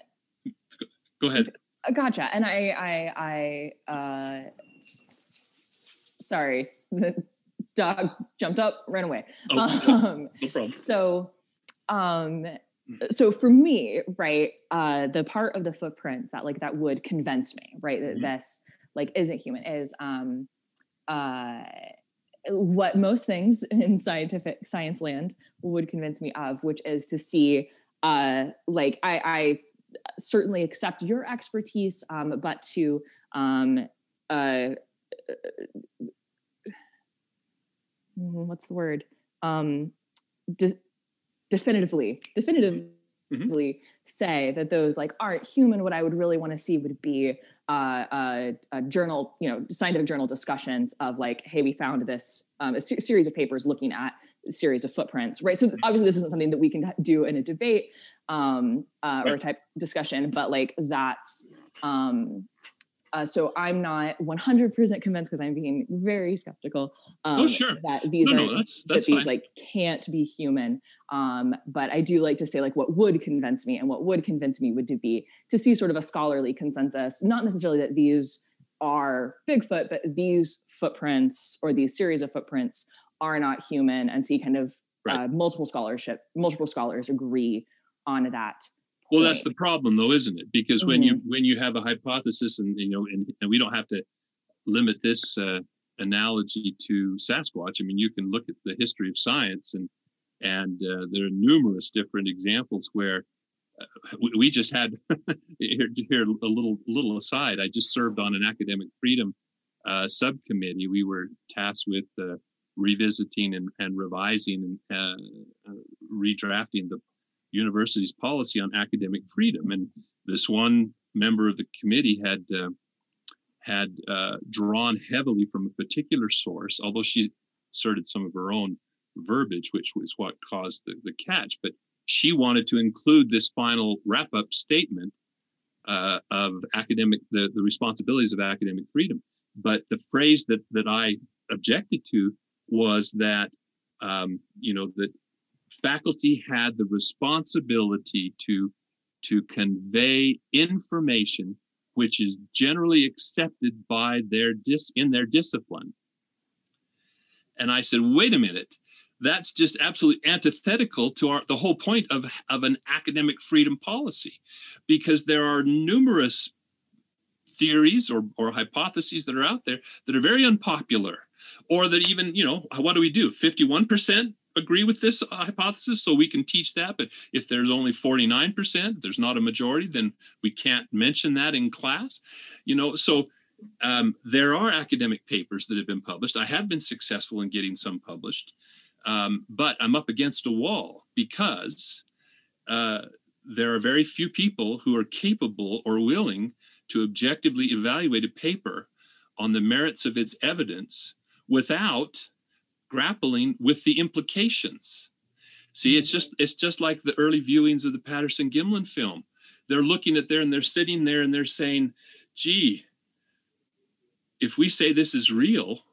go ahead. Uh, gotcha. And I I I uh, sorry, the dog jumped up, ran away. Oh, um, no problem. So um so for me right uh the part of the footprint that like that would convince me right that mm-hmm. this like isn't human is um uh what most things in scientific science land would convince me of which is to see uh like i i certainly accept your expertise um but to um uh what's the word um de- definitively definitively mm-hmm. say that those like aren't human what i would really want to see would be uh, a, a, journal, you know, scientific journal discussions of like, hey, we found this um, a ser- series of papers looking at a series of footprints, right? So mm-hmm. obviously, this isn't something that we can do in a debate um, uh, or a type discussion, but like that's um, uh, so I'm not 100% convinced because I'm being very skeptical um, oh, sure. that these no, are no, that's, that's that these like can't be human. Um, but I do like to say like what would convince me, and what would convince me would to be to see sort of a scholarly consensus, not necessarily that these are Bigfoot, but these footprints or these series of footprints are not human, and see kind of right. uh, multiple scholarship, multiple scholars agree on that well that's the problem though isn't it? Because when mm-hmm. you when you have a hypothesis and you know and, and we don't have to limit this uh, analogy to sasquatch. I mean you can look at the history of science and and uh, there are numerous different examples where uh, we, we, just had here, here a little little aside. I just served on an academic freedom uh, subcommittee. We were tasked with uh, revisiting and, and revising and uh, redrafting the university's policy on academic freedom. And this one member of the committee had uh, had uh, drawn heavily from a particular source, although she asserted some of her own verbiage, which was what caused the, the catch. But she wanted to include this final wrap up statement uh, of academic the, the responsibilities of academic freedom. But the phrase that that I objected to was that um, you know that faculty had the responsibility to to convey information which is generally accepted by their dis in their discipline. And i said wait a minute. That's just absolutely antithetical to our the whole point of of an academic freedom policy. Because there are numerous theories or, or hypotheses that are out there that are very unpopular. Or that even you know what do we do? 51% agree with this hypothesis, so we can teach that. But if there's only 49%, there's not a majority, then we can't mention that in class. You know, so um, there are academic papers that have been published. I have been successful in getting some published, um, but I'm up against a wall because uh, there are very few people who are capable or willing to objectively evaluate a paper on the merits of its evidence without grappling with the implications. See, it's just it's just like the early viewings of the Patterson Gimlin film. They're looking at there and they're sitting there and they're saying, "Gee, if we say this is real,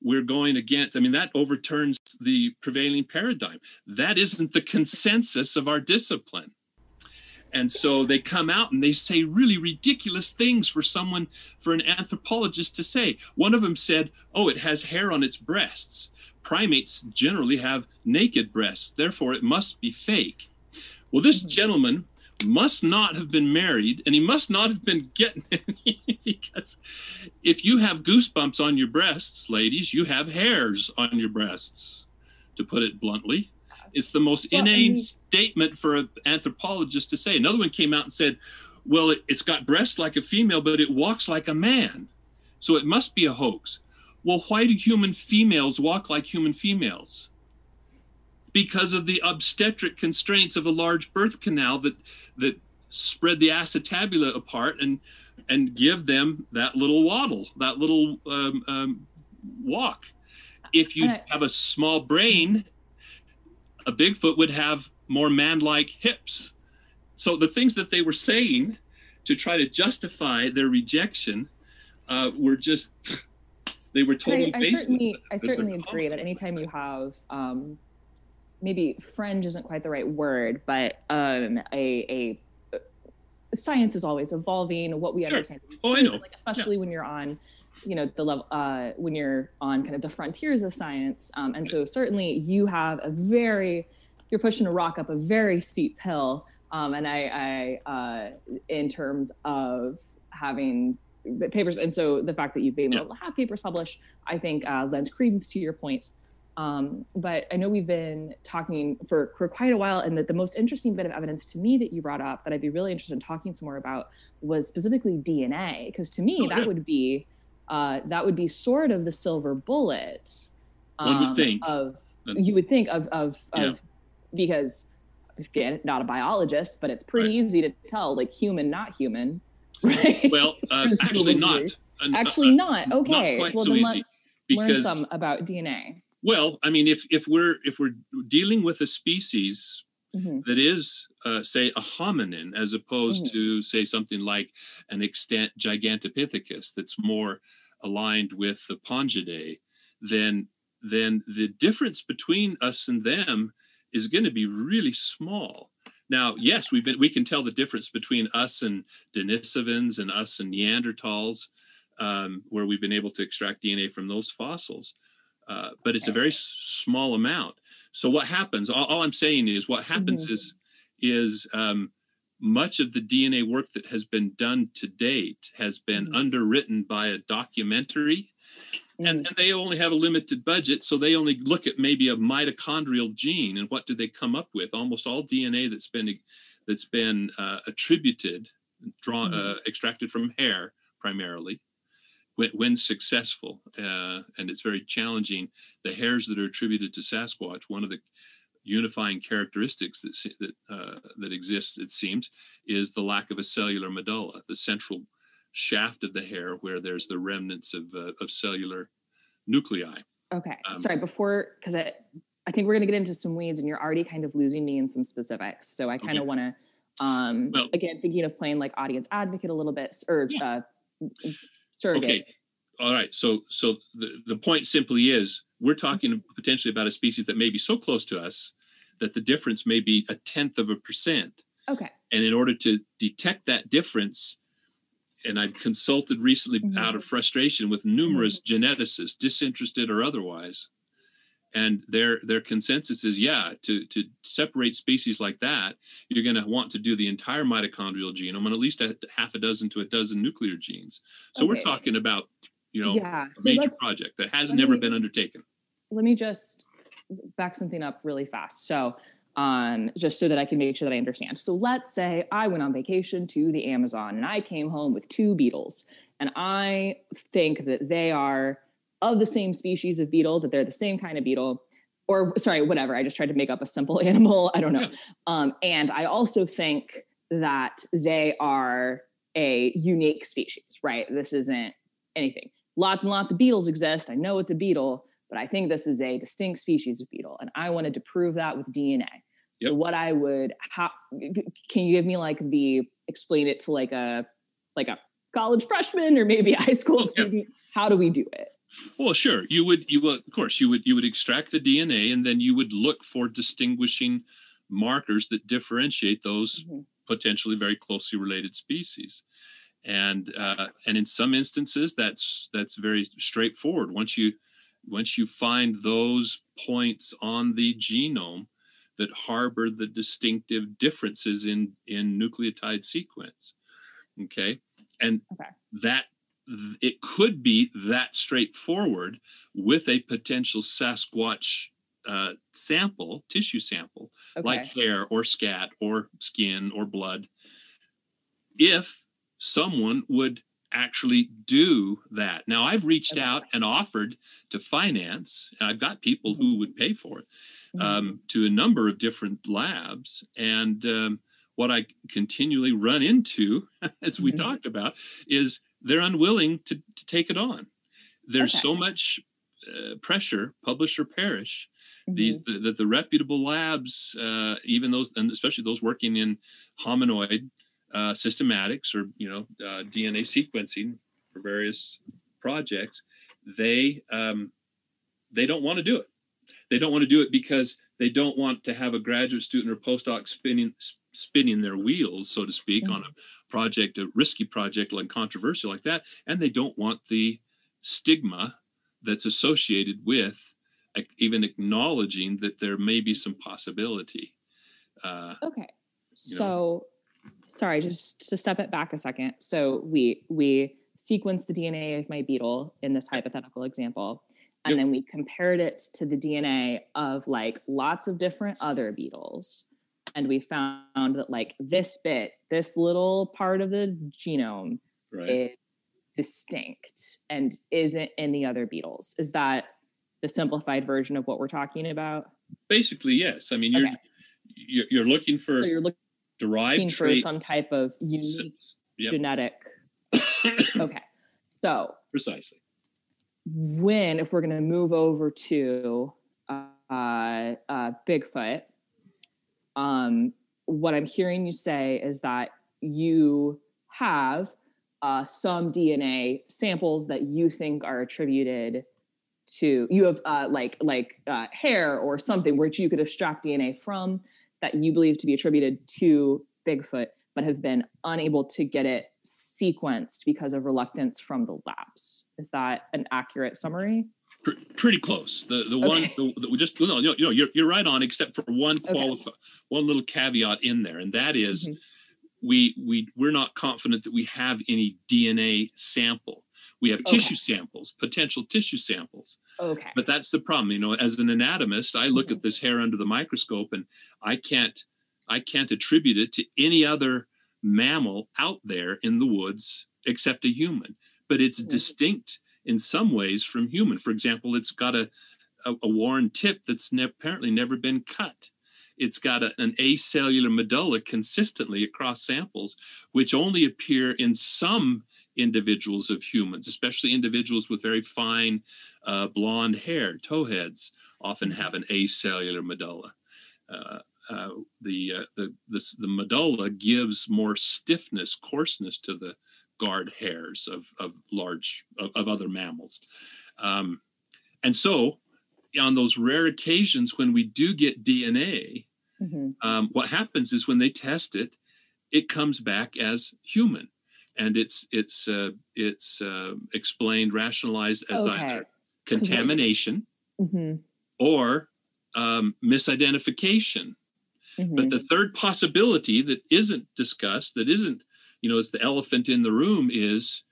we're going against." I mean, that overturns the prevailing paradigm. That isn't the consensus of our discipline. And so they come out and they say really ridiculous things for someone, for an anthropologist to say. One of them said, Oh, it has hair on its breasts primates generally have naked breasts, therefore it must be fake. Well, this mm-hmm. gentleman must not have been married and he must not have been getting because if you have goosebumps on your breasts, ladies, you have hairs on your breasts, to put it bluntly. It's the most well, inane mean, statement for an anthropologist to say. Another one came out and said, Well, it, it's got breasts like a female, but it walks like a man. So it must be a hoax. Well, why do human females walk like human females? Because of the obstetric constraints of a large birth canal that that spread the acetabula apart and and give them that little waddle, that little um, um, walk. If you have a small brain, a Bigfoot would have more man-like hips. So the things that they were saying to try to justify their rejection uh, were just they were totally. I, I certainly, I certainly agree that anytime you have um, maybe fringe isn't quite the right word, but um, a, a uh, science is always evolving. What we Sure. understand, Oh, I know. like especially when you're on, you know, the level uh, when you're on kind of the frontiers of science. Um, and so certainly you have a very, you're pushing a rock up a very steep hill. Um, and I, I uh, in terms of having papers, and so the fact that you've been able to have papers published, I think uh, lends credence to your point. Um, but I know we've been talking for, for quite a while, and that the most interesting bit of evidence to me that you brought up that I'd be really interested in talking some more about was specifically DNA, because to me Oh, that yeah. would be uh, that would be sort of the silver bullet. One would um, think. of you would think of of, of Yeah. because again not a biologist, but it's pretty Right. easy to tell like human not human, right? Well, uh, actually not. Uh, Actually, uh, not. Okay. quite well, so then easy, let's learn some about DNA. well, I mean, if if we're if we're dealing with a species Mhm. that is, uh, say, a hominin, as opposed Mhm. to, say, something like an extant Gigantopithecus that's more aligned with the Pongidae, then then the difference between us and them is going to be really small. Now, yes, we've been we can tell the difference between us and Denisovans and us and Neanderthals, um, where we've been able to extract DNA from those fossils, uh, but it's a very s- small amount. So what happens? All, all I'm saying is what happens is is um, much of the DNA work that has been done to date has been Mhm. underwritten by a documentary, and, and they only have a limited budget, so they only look at maybe a mitochondrial gene, and what do they come up with? Almost all DNA that's been that's been uh, attributed, drawn, uh, extracted from hair primarily, when, when successful, uh, and it's very challenging. The hairs that are attributed to Sasquatch, one of the unifying characteristics that that uh, that exists, it seems, is the lack of a cellular medulla, the central shaft of the hair where there's the remnants of uh, of cellular nuclei. Okay. Um, Sorry, before because I I think we're gonna get into some weeds and you're already kind of losing me in some specifics. So I kind Okay. of want to um Well- again thinking of playing like audience advocate a little bit or uh surrogate. Okay. All right. So so the, the point simply is we're talking potentially about a species that may be so close to us that the difference may be a tenth of a percent. Okay. And in order to detect that difference, and I've consulted recently Mhm. out of frustration with numerous geneticists, disinterested or otherwise, and their their consensus is yeah, to to separate species like that, you're going to want to do the entire mitochondrial genome and at least a half a dozen to a dozen nuclear genes. So we're talking about you know Yeah. a So major project that has never me- been undertaken. let me just back something up really fast. So, um, just so that I can make sure that I understand. So, let's say I went on vacation to the Amazon and I came home with two beetles, and I think that they are of the same species of beetle, that they're the same kind of beetle, or sorry, whatever. I just tried to make up a simple animal. I don't know. Um, and I also think that they are a unique species, right? This isn't anything. Lots and lots of beetles exist. I know it's a beetle, but I think this is a distinct species of beetle. And I wanted to prove that with DNA. So what I would how can you give me like the explain it to like a like a college freshman or maybe a high school Oh, student? How do we do it? Well, sure. You would you would of course you would you would extract the DNA and then you would look for distinguishing markers that differentiate those Mhm. potentially very closely related species. And uh, and in some instances that's that's very straightforward. Once you once you find those points on the genome that harbor the distinctive differences in in nucleotide sequence. Okay. And Okay. that it could be that straightforward with a potential Sasquatch uh, sample, tissue sample, Okay. like hair or scat or skin or blood, if someone would actually do that. Now, I've reached Okay. out and offered to finance, and I've got people who would pay for it. Um, to a number of different labs. And um, what I continually run into, as we Mhm. talked about, is they're unwilling to, to take it on. There's Okay. so much uh, pressure, publish or perish, Mhm. these the, the, the reputable labs, uh, even those, and especially those working in hominoid uh, systematics or you know uh, DNA sequencing for various projects, they um, they don't want to do it. They don't want to do it because they don't want to have a graduate student or postdoc spinning spinning their wheels, so to speak, on a project, a risky project like controversial like that, and they don't want the stigma that's associated with even acknowledging that there may be some possibility. Uh, Okay. you know. So, sorry, just to step it back a second. So we we sequenced the DNA of my beetle in this hypothetical example, and Yep. then we compared it to the DNA of like lots of different other beetles, and we found that like this bit, this little part of the genome right. is distinct and isn't in the other beetles. Is that the simplified version of what we're talking about? Basically, yes. I mean, you're Okay. you're, you're looking for So you're looking derived for trait. some type of unique Yep. genetic. Okay. So Precisely. When, if we're going to move over to uh, uh, Bigfoot, um, what I'm hearing you say is that you have uh, some DNA samples that you think are attributed to you have uh, like like uh, hair or something which you could extract DNA from that you believe to be attributed to Bigfoot, but have been unable to get it sequenced because of reluctance from the labs. Is that an accurate summary? Pr- pretty close. The the one Okay. the, the, we just no, no, you know you're you're right on, except for one Okay. qualify one little caveat in there, and that is Mhm. we we we're not confident that we have any DNA sample. We have Okay. tissue samples, potential tissue samples. Okay. But that's the problem. You know, as an anatomist, I look Mhm. at this hair under the microscope and I can't I can't attribute it to any other mammal out there in the woods except a human. But it's Mhm. distinct in some ways from human. For example, it's got a a, a worn tip that's ne- apparently never been cut. It's got a, an acellular medulla consistently across samples, which only appear in some individuals of humans, especially individuals with very fine uh, blonde hair, towheads, often have an acellular medulla. Uh, uh, the, uh, the, the the medulla gives more stiffness, coarseness to the guard hairs of of large of, of other mammals, um, and so on those rare occasions when we do get DNA, Mhm. um, what happens is when they test it, it comes back as human, and it's it's uh, it's uh, explained, rationalized as Okay. either contamination Mhm. or um, misidentification. But Mhm. the third possibility that isn't discussed, that isn't, you know, it's the elephant in the room, is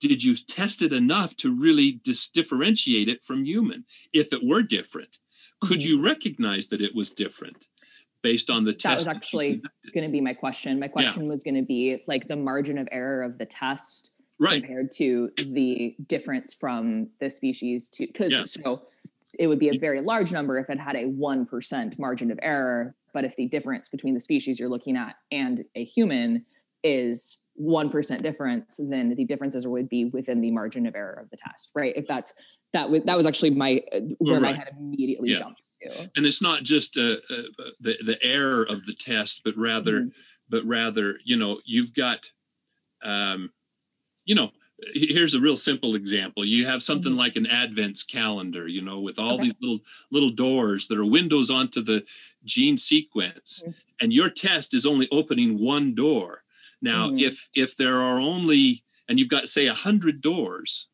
did you test it enough to really dis- differentiate it from human? If it were different, could Mhm. you recognize that it was different based on the test? that you actually going to be my question. My question was going to be like the margin of error of the test right. compared to the difference from the species to because Yeah. so it would be a very large number if it had a 1% margin of error but if the difference between the species you're looking at and a human is 1% difference then the differences would be within the margin of error of the test right if that's that was that was actually my uh, where my head immediately Yeah. jumps to and it's not just uh, uh, the the error of the test, but rather, Mhm. but rather, you know, you've got, um, you know, here's a real simple example. You have something Mhm. like an Advent's calendar, you know, with all Okay. these little little doors that are windows onto the gene sequence, Mhm. and your test is only opening one door. Now, Mhm. if if there are only and you've got say a hundred doors,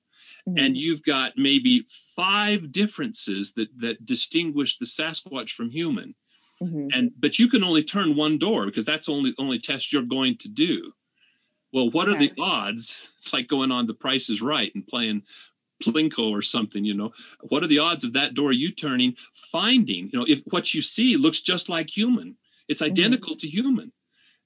and Mhm. you've got maybe five differences that that distinguish the sasquatch from human Mhm. and but you can only turn one door because that's only only test you're going to do well what are the odds it's like going on the price is right and playing plinko or something you know what are the odds of that door you turning finding you know if what you see looks just like human it's Mhm. identical to human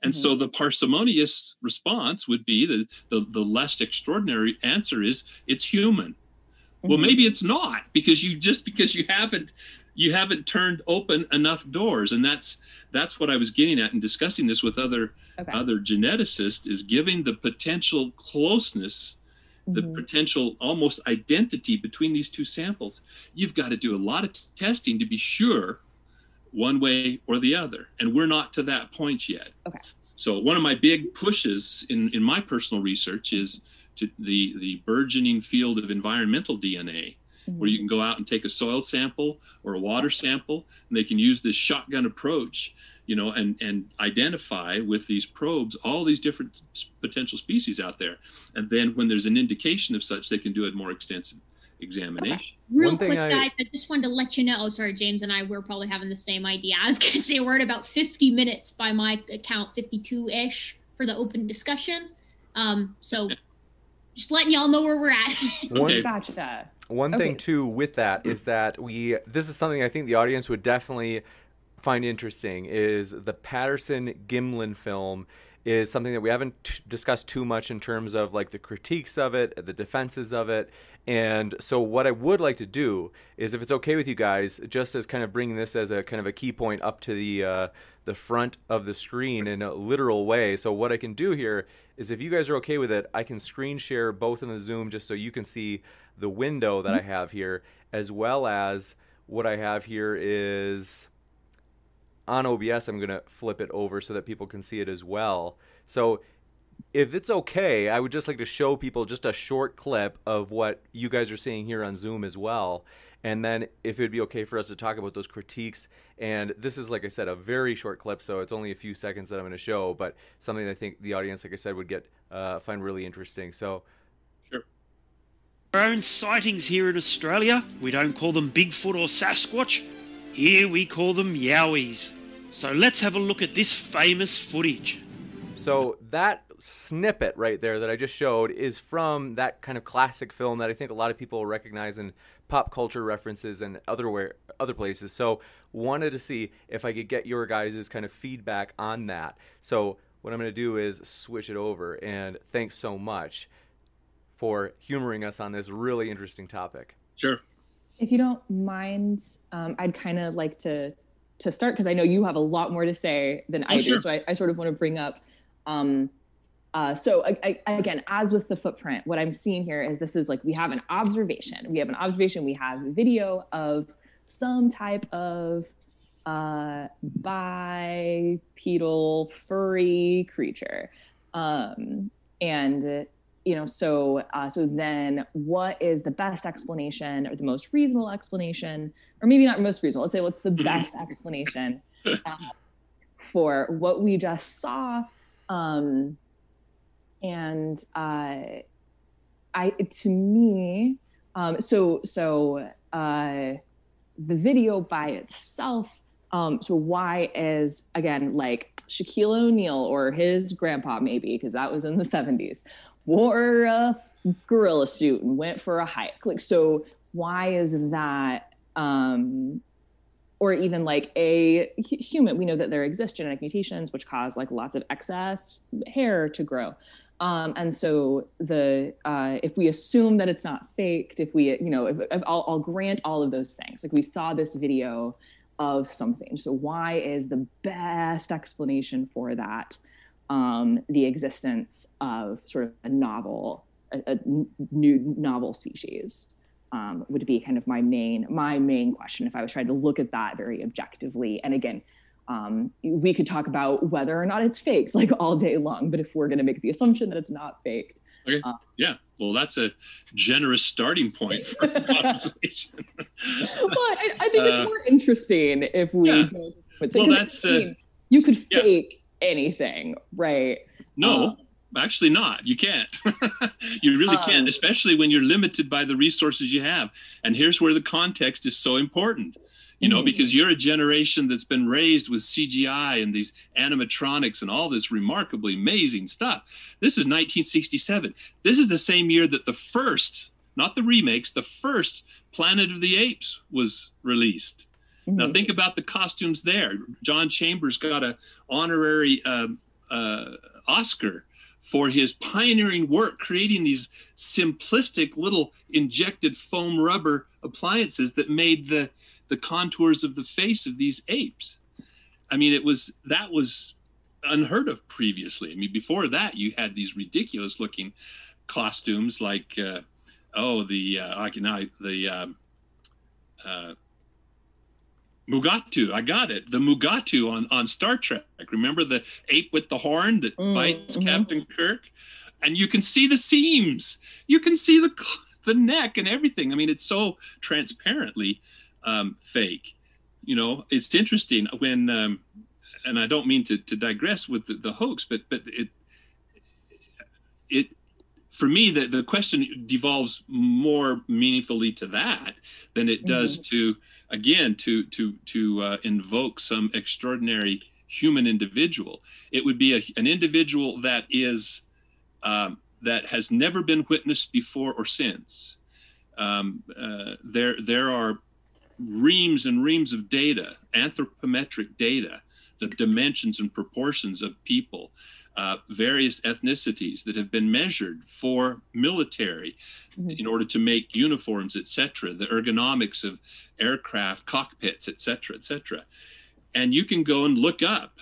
And mm-hmm. so the parsimonious response would be the, the, the less extraordinary answer is it's human. Mm-hmm. Well, maybe it's not because you just because you haven't you haven't turned open enough doors. And that's that's what I was getting at in discussing this with other okay. other geneticists is giving the potential closeness the mm-hmm. potential almost identity between these two samples, you've got to do a lot of t- testing to be sure one way or the other. And we're not to that point yet. Okay. So one of my big pushes in, in my personal research is to the, the burgeoning field of environmental DNA, mm-hmm. where you can go out and take a soil sample or a water sample, and they can use this shotgun approach, you know, and, and identify with these probes all these different potential species out there. And then when there's an indication of such, they can do a more extensive examination. Okay. Real quick, I, guys, I just wanted to let you know. Oh, sorry, James and I we're probably having the same idea. I was going to say we're at about 50 minutes by my account, 52 ish for the open discussion. Um, so just letting y'all know where we're at. One, gotcha. One okay. thing too with that is that we this is something I think the audience would definitely find interesting is the Patterson Gimlin film is something that we haven't t- discussed too much in terms of like the critiques of it, the defenses of it. And so what I would like to do is if it's okay with you guys, just as kind of bringing this as a kind of a key point up to the uh, the front of the screen in a literal way. So what I can do here is if you guys are okay with it, I can screen share both in the Zoom just so you can see the window that mm-hmm. I have here as well as what I have here is on OBS, I'm going to flip it over so that people can see it as well. So if it's okay, I would just like to show people just a short clip of what you guys are seeing here on Zoom as well. And then if it'd be okay for us to talk about those critiques. And this is, like I said, a very short clip, so it's only a few seconds that I'm going to show, but something I think the audience, like I said, would get uh, find really interesting. So. Our own sightings here in Australia, we don't call them Bigfoot or Sasquatch. Here we call them Yowies. So let's have a look at this famous footage. So that snippet right there that I just showed is from that kind of classic film that I think a lot of people recognize in pop culture references and other other places. So wanted to see if I could get your guys' kind of feedback on that. So what I'm going to do is switch it over and thanks so much for humoring us on this really interesting topic. Sure. If you don't mind, um, I'd kind of like to to start because I know you have a lot more to say than oh, I sure. do. So I, I, sort of want to bring up. Um, uh, so I, I, again, as with the footprint, what I'm seeing here is this is like we have an observation. We have an observation. We have video of some type of uh, bipedal furry creature, um, and you know so uh, so then what is the best explanation or the most reasonable explanation or maybe not most reasonable let's say what's the mm-hmm. best explanation uh, for what we just saw um, and uh, i to me um, so so uh, the video by itself um, so why is again like Shaquille O'Neal or his grandpa maybe because that was in the 70s wore a gorilla suit and went for a hike. Like, so why is that? Um, or even like a human, we know that there exist genetic mutations which cause like lots of excess hair to grow. Um, and so the uh, if we assume that it's not faked, if we you know, if, if I'll, I'll grant all of those things. Like we saw this video of something. So why is the best explanation for that um, the existence of sort of a novel, a, a new novel species. Um, would be kind of my main my main question if I was trying to look at that very objectively. And again, um, we could talk about whether or not it's faked like all day long. But if we're going to make the assumption that it's not faked, okay. Uh, yeah, well, that's a generous starting point for conversation. well, I, I, think it's uh, more interesting if we. Yeah. well, that's uh, you could fake. Anything, right? No, um, actually not. You can't. you really um, can't, especially when you're limited by the resources you have. And here's where the context is so important. You know, mm-hmm. because you're a generation that's been raised with CGI and these animatronics and all this remarkably amazing stuff. This is 1967. This is the same year that the first, not the remakes, the first Planet of the Apes was released. Mm-hmm. Now think about the costumes there. John Chambers got a honorary uh, uh, Oscar for his pioneering work creating these simplistic little injected foam rubber appliances that made the the contours of the face of these apes. I mean, it was that was unheard of previously. I mean, before that, you had these ridiculous looking costumes like, uh, oh, the uh, I can I the um, uh, Mugatu. I got it. The Mugatu on on Star Trek. Remember the ape with the horn that mm, bites mm-hmm. Captain Kirk, and you can see the seams. You can see the the neck and everything. I mean, it's so transparently um, fake. You know, it's interesting when, um, and I don't mean to, to digress with the, the hoax, but but it it for me the, the question devolves more meaningfully to that than it does mm-hmm. to again to to to uh, invoke some extraordinary human individual. It would be a, an individual that is um, that has never been witnessed before or since. Um, uh, there there are reams and reams of data, anthropometric data, the dimensions and proportions of people, uh, various ethnicities that have been measured for military mm-hmm. in order to make uniforms, etc., the ergonomics of aircraft, cockpits, etc., etc. And you can go and look up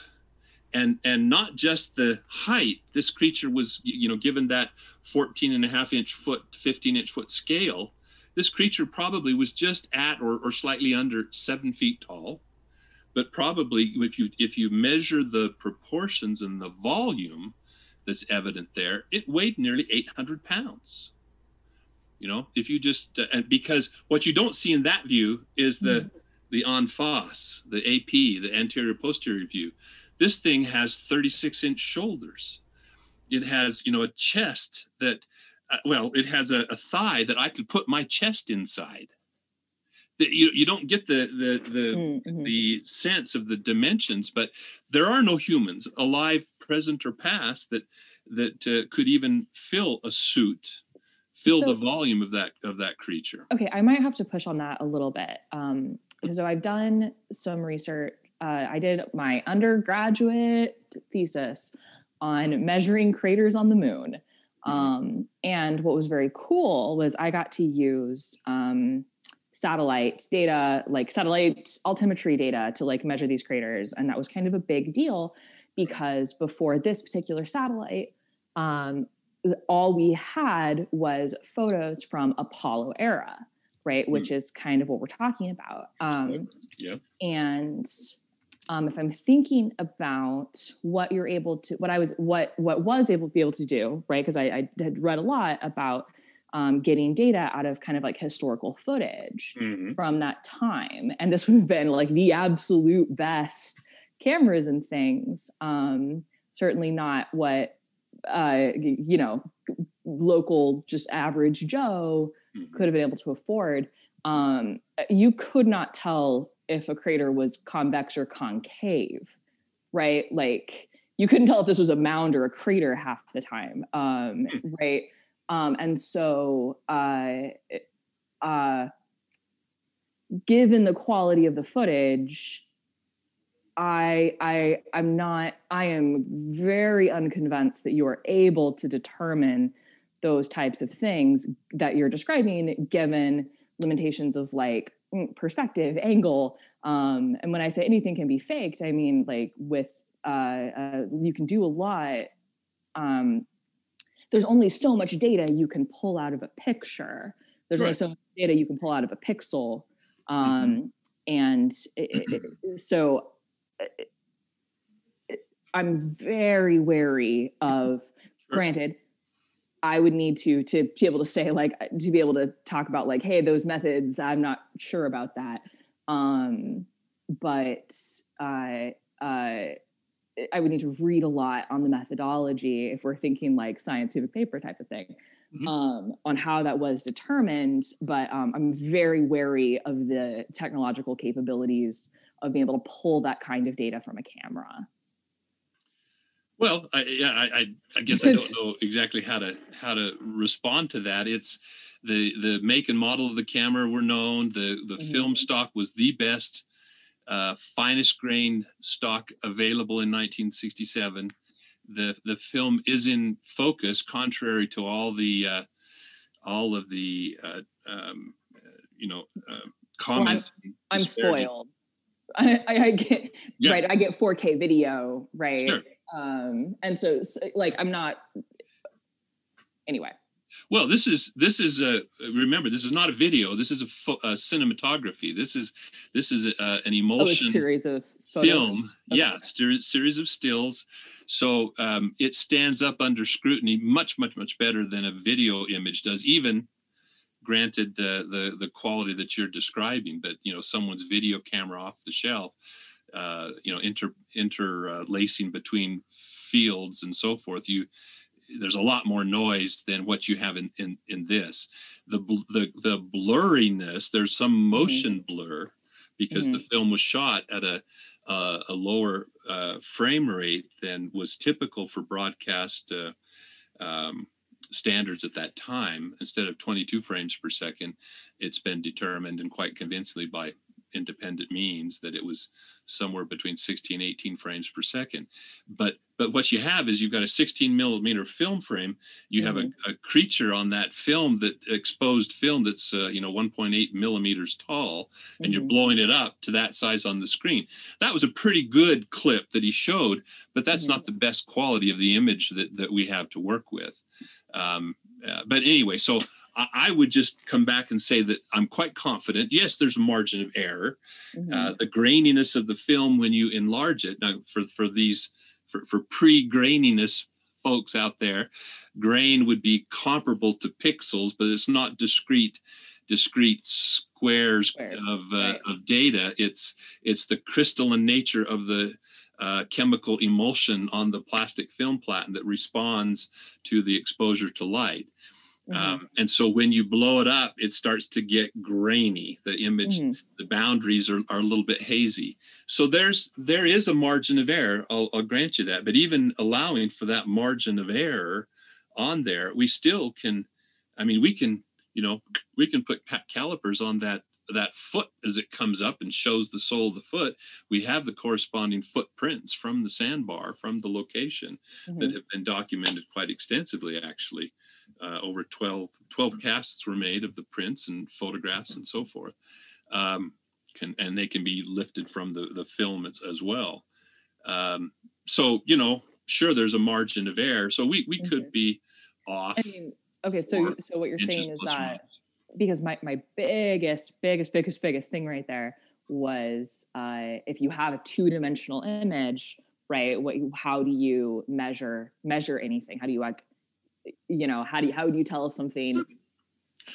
and and not just the height this creature was you know given that 14 and a half inch foot 15 inch foot scale this creature probably was just at or, or slightly under seven feet tall, but probably if you if you measure the proportions and the volume that's evident there, it weighed nearly 800 pounds. You know, if you just uh, and because what you don't see in that view is the mm. the en face, the AP, the anterior posterior view. This thing has 36 inch shoulders. It has, you know, a chest that uh, well, it has a, a, thigh that I could put my chest inside. You, you don't get the the the, mm-hmm. the sense of the dimensions, but there are no humans alive, present or past that that uh, could even fill a suit, fill so, the volume of that of that creature. Okay, I might have to push on that a little bit. Um, so I've done some research. Uh, I did my undergraduate thesis on measuring craters on the moon. Mm-hmm. Um, and what was very cool was I got to use um, satellite data, like satellite altimetry data to like measure these craters. And that was kind of a big deal because before this particular satellite, um, all we had was photos from Apollo era, right? Mm. Which is kind of what we're talking about. Um, yeah. And um, if I'm thinking about what you're able to, what I was, what what was able to be able to do, right? Because I, I, had read a lot about um, getting data out of kind of like historical footage mm-hmm. from that time, and this would have been like the absolute best cameras and things. Um, certainly not what uh, you know, local just average Joe mm-hmm. could have been able to afford. Um, you could not tell if a crater was convex or concave, right? Like you couldn't tell if this was a mound or a crater half the time, um, hmm. right? Um, and so, uh, uh, given the quality of the footage, I I I'm not I am very unconvinced that you are able to determine those types of things that you're describing given limitations of like mm, perspective, angle. Um, and when I say anything can be faked, I mean like with uh, uh, you can do a lot. Um, there's only so much data you can pull out of a picture. There's right. only so much data you can pull out of a pixel. Um, mm-hmm. And it, it, so it, I'm very wary of, sure. granted, I would need to to be able to say like to be able to talk about like hey those methods I'm not sure about that um but uh uh I would need to read a lot on the methodology if we're thinking like scientific paper type of thing mm-hmm. um, on how that was determined. But um, I'm very wary of the technological capabilities of being able to pull that kind of data from a camera. Well, I, yeah, I, I guess I don't know exactly how to how to respond to that. It's the the make and model of the camera were known. The the mm-hmm. film stock was the best, uh, finest grain stock available in 1967. the the film is in focus, contrary to all the uh, all of the uh, um, you know uh, comments. Well, I'm, I'm spoiled. I, I, I get yeah. right. I get 4K video, right? Sure. Um, and so, so, like, I'm not. Anyway. Well, this is this is a remember this is not a video. This is a, fo- a cinematography. This is this is a, an emulsion oh, series of photos. film. Okay. Yeah, st- series of stills. So um, it stands up under scrutiny much much much better than a video image does. Even granted uh, the the quality that you're describing, but you know someone's video camera off the shelf, uh, you know inter interlacing between fields and so forth. You there's a lot more noise than what you have in in, in this. The the the blurriness there's some mm-hmm. motion mm-hmm. blur because mm-hmm. the film was shot at a uh, a lower uh, frame rate than was typical for broadcast uh, um, standards at that time, instead of 22 frames per second, it's been determined and quite convincingly by independent means that it was somewhere between 16 and 18 frames per second but but what you have is you've got a 16 millimeter film frame you have mm-hmm. a, a, creature on that film that exposed film that's uh, you know 1.8 millimeters tall and mm-hmm. you're blowing it up to that size on the screen that was a pretty good clip that he showed but that's mm-hmm. not the best quality of the image that that we have to work with um, uh, but anyway, so I, would just come back and say that I'm quite confident. Yes, there's a margin of error. Mm-hmm. Uh, the graininess of the film when you enlarge it. Now, for for these for, for pre-graininess folks out there, grain would be comparable to pixels, but it's not discrete discrete squares, squares of uh, right. of data. It's it's the crystalline nature of the uh, chemical emulsion on the plastic film platen that responds to the exposure to light. Mm-hmm. Um, and so when you blow it up, it starts to get grainy. The image, mm-hmm. the boundaries are, are a little bit hazy. So there's there is a margin of error. I'll, I'll grant you that. But even allowing for that margin of error on there, we still can. I mean, we can you know we can put calipers on that that foot as it comes up and shows the sole of the foot, we have the corresponding footprints from the sandbar, from the location mm-hmm. that have been documented quite extensively, actually. Uh, over 12, 12 casts were made of the prints and photographs and so forth. Um, can, and they can be lifted from the, the film as, as well. Um, so, you know, sure, there's a margin of error. So we, we could be off. I mean, okay, so so what you're saying is that because my my biggest biggest biggest biggest thing right there was uh, if you have a two dimensional image, right? What how do you measure measure anything? How do you like you know how do you how do you tell if something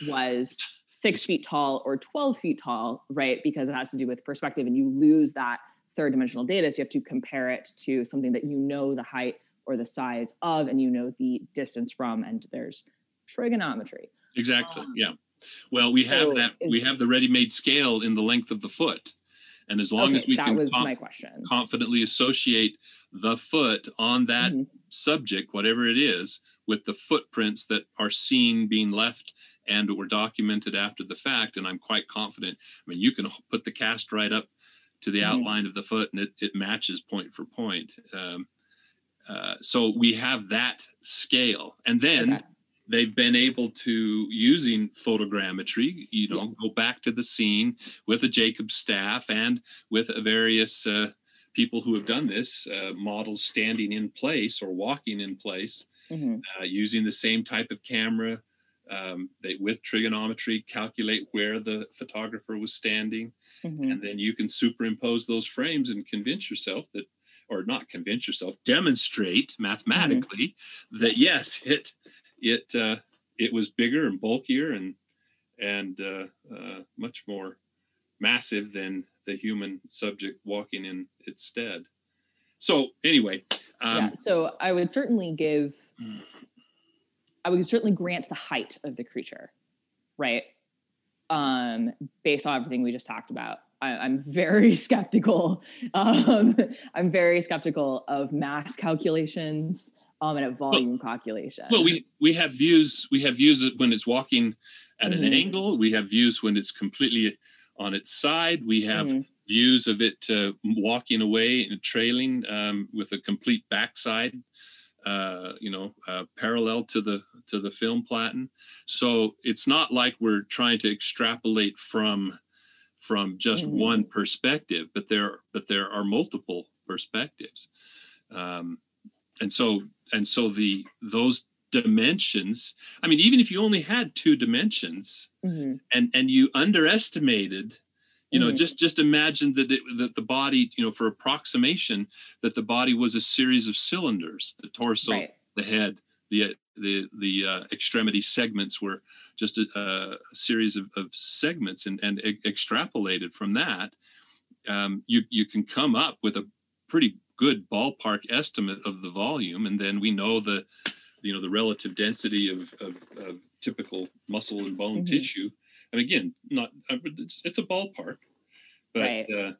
was six feet tall or 12 feet tall right because it has to do with perspective and you lose that third dimensional data so you have to compare it to something that you know the height or the size of and you know the distance from and there's trigonometry exactly um, yeah well, we have so that. We have the ready-made scale in the length of the foot, and as long okay, as we that can was com- my question. confidently associate the foot on that mm-hmm. subject, whatever it is, with the footprints that are seen being left and were documented after the fact, and I'm quite confident. I mean, you can put the cast right up to the mm-hmm. outline of the foot, and it, it matches point for point. Um, uh, so we have that scale, and then. Okay they've been able to using photogrammetry you know yeah. go back to the scene with a jacob staff and with various uh, people who have done this uh, models standing in place or walking in place mm-hmm. uh, using the same type of camera um, they with trigonometry calculate where the photographer was standing mm-hmm. and then you can superimpose those frames and convince yourself that or not convince yourself demonstrate mathematically mm-hmm. that yes it it uh, it was bigger and bulkier and and uh, uh, much more massive than the human subject walking in its stead. So anyway, um, yeah. So I would certainly give. I would certainly grant the height of the creature, right? Um, based on everything we just talked about. I, am very skeptical. Um, I'm very skeptical of mass calculations um, and a volume well, calculation. Well, we we have views. We have views when it's walking at mm-hmm. an angle. We have views when it's completely on its side. We have mm-hmm. views of it uh, walking away and trailing um, with a complete backside uh, you know, uh, parallel to the to the film platen. So it's not like we're trying to extrapolate from from just Mhm. one perspective, but there but there are multiple perspectives, um, and so and so the those dimensions. I mean, even if you only had two dimensions, Mhm. and and you underestimated you know Mhm. just just imagine that it, that the body you know for approximation that the body was a series of cylinders the torso right. the head the the the uh, extremity segments were just a, a series of, of segments and and e- extrapolated from that um, you you can come up with a pretty good ballpark estimate of the volume and then we know the you know the relative density of of, of typical muscle and bone Mhm. tissue and again not uh, it's, it's a ballpark but Right. uh,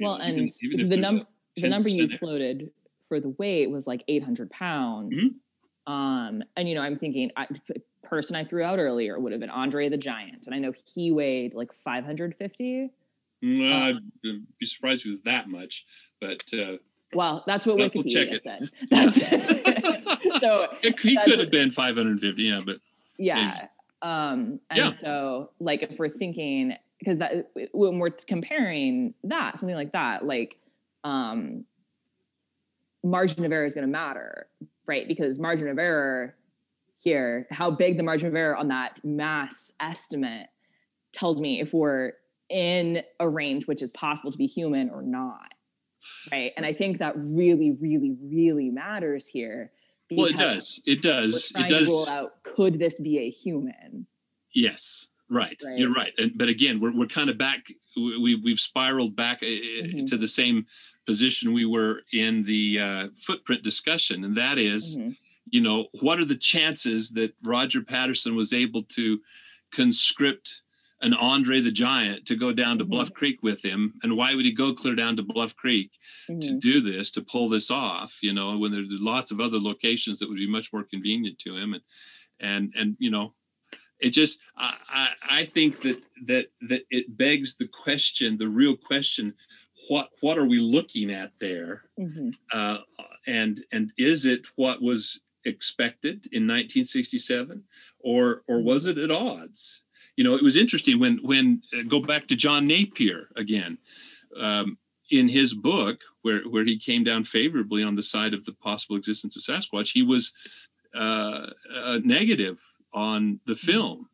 Well, even- and even the number the number you 10% floated for the weight was like 800 pounds. Mhm. Um, and you know, I'm thinking, I, person I threw out earlier would have been Andre the Giant, and I know he weighed like 550. Mm, Uh, I'd be surprised if it was that much, but uh, Well, that's what Well, we'll Wikipedia it. said. That's so it, he could have been 550. Yeah, but yeah. Um, and Yeah. so like if we're thinking because that when we're comparing that something like that, like um margin of error is going to matter, right? Because margin of error here, how big the margin of error on that mass estimate tells me if we're in a range which is possible to be human or not. Right. And I think that really, really, really matters here. Well, it does. It does. It to rule does. out could this be a human? Yes, right. Right. You're right. And but again, we're we're kind of back. We we've spiraled back uh, Mhm. to the same position we were in the uh, footprint discussion, and that is, Mhm. you know, what are the chances that Roger Patterson was able to conscript an Andre the Giant to go down to Mhm. Bluff Creek with him, and why would he go clear down to Bluff Creek? to Mhm. do this to pull this off you know when there's lots of other locations that would be much more convenient to him and and and you know it just I, I i think that that that it begs the question the real question what what are we looking at there Mhm. uh, and and is it what was expected in 1967 or or was it at odds you know it was interesting when when uh, go back to john napier again um, in his book where where he came down favorably on the side of the possible existence of sasquatch he was uh, uh, negative on the film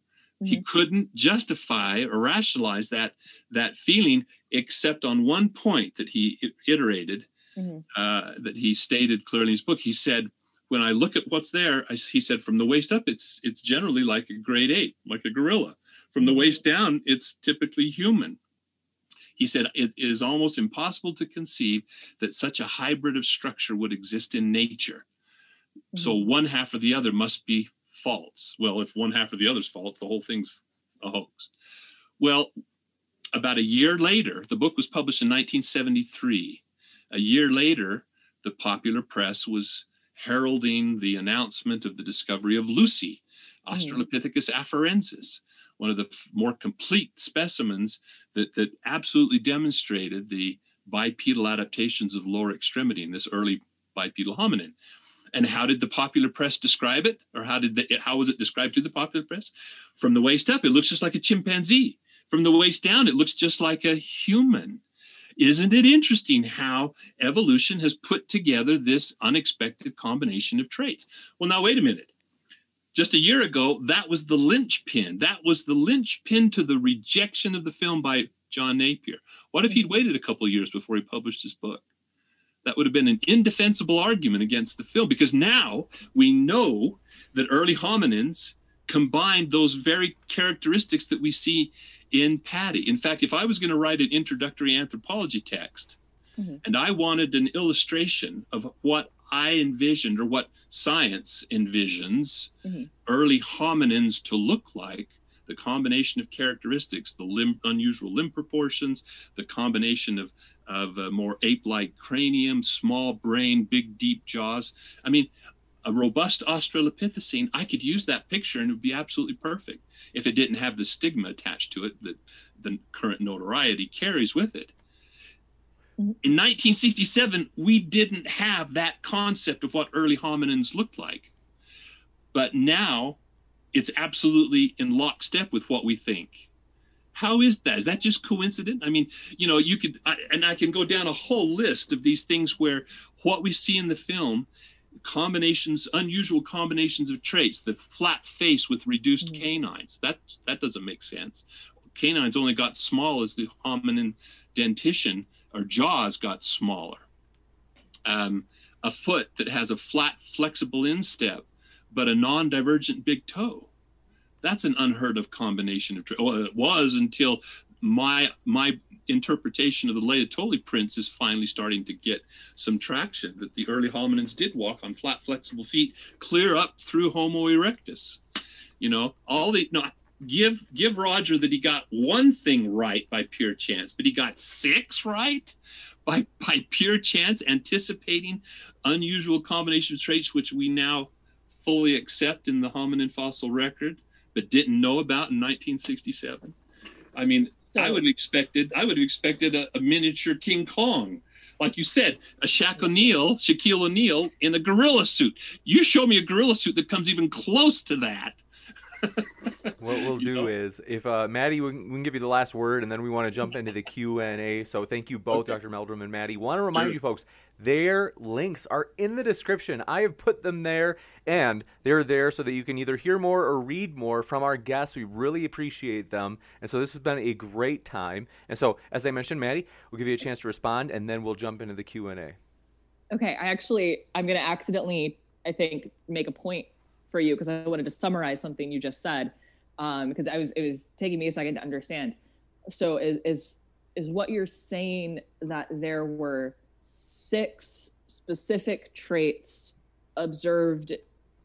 he Mhm. couldn't justify or rationalize that that feeling except on one point that he iterated Mhm. uh, that he stated clearly in his book. He said, "When I look at what's there, I, he said from the waist up, it's it's generally like a great ape, like a gorilla. From the waist down, it's typically human." He said, "It is almost impossible to conceive that such a hybrid of structure would exist in nature. So mm-hmm. one half or the other must be false. Well, if one half or the other's false, the whole thing's a hoax." Well, about a year later, the book was published in 1973 a year later, the popular press was heralding the announcement of the discovery of Lucy, mm. Australopithecus afarensis, one of the more complete specimens that, that absolutely demonstrated the bipedal adaptations of lower extremity in this early bipedal hominin. And how did the popular press describe it? Or how did the, how was it described to the popular press? From the waist up, it looks just like a chimpanzee. From the waist down, it looks just like a human. Isn't it interesting how evolution has put together this unexpected combination of traits? Well, now, wait a minute. Just a year ago, that was the linchpin. That was the linchpin to the rejection of the film by John Napier. What if he'd waited a couple of years before he published his book? That would have been an indefensible argument against the film because now we know that early hominins combined those very characteristics that we see in Patty. In fact, if I was going to write an introductory anthropology text Mhm. and I wanted an illustration of what I envisioned or what science envisions Mhm. early hominins to look like, the combination of characteristics, the limb, unusual limb proportions, the combination of of a more ape-like cranium, small brain, big deep jaws. I mean, a robust Australopithecine, I could use that picture and it would be absolutely perfect if it didn't have the stigma attached to it that the current notoriety carries with it. In 1967, we didn't have that concept of what early hominins looked like. But now it's absolutely in lockstep with what we think. How is that? Is that just coincident? I mean, you know, you could, I, and I can go down a whole list of these things where what we see in the film, combinations, unusual combinations of traits, the flat face with reduced mm-hmm. canines, that that doesn't make sense. Canines only got small as the hominin dentition or jaws got smaller. Um, a foot that has a flat, flexible instep, but a non-divergent big toe. That's an unheard of combination of. Well, it was until my my interpretation of the Laetoli prints is finally starting to get some traction. That the early hominins did walk on flat, flexible feet, clear up through Homo erectus. You know, all the no, give give Roger that he got one thing right by pure chance, but he got six right by by pure chance, anticipating unusual combination of traits which we now fully accept in the hominin fossil record, but didn't know about in 1967. I mean, so, I would have expected I would have expected a, a miniature King Kong like you said, a Shaq O'Neal, Shaquille O'Neal in a gorilla suit. You show me a gorilla suit that comes even close to that, what we'll do know? is, if uh, Maddie, we can, we can, give you the last word, and then we want to jump into the Q and A. So thank you both, okay. Dr. Meldrum and Maddie. Want to remind sure. you folks, their links are in the description. I have put them there, and they're there so that you can either hear more or read more from our guests. We really appreciate them, and so this has been a great time. And so, as I mentioned, Maddie, we'll give you a chance to respond, and then we'll jump into the Q and A. Okay, I actually, I'm going to accidentally, I think, make a point for you because I wanted to summarize something you just said um, because I was it was taking me a second to understand. So is is is what you're saying that there were six specific traits observed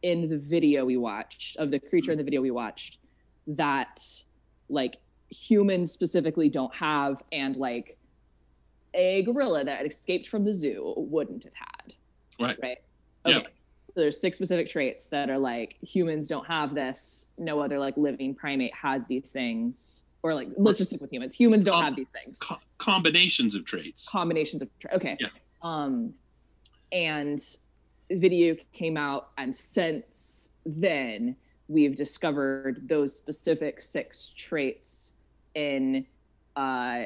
in the video we watched of the creature in the video we watched that like humans specifically don't have and like a gorilla that escaped from the zoo wouldn't have had right right okay yeah. So there's six specific traits that are like humans don't have this. No other like living primate has these things. Or like let's just stick with humans. Humans don't Com- have these things. Co- combinations of traits. Combinations of traits. Okay. Yeah. Um, and video came out, and since then we've discovered those specific six traits in uh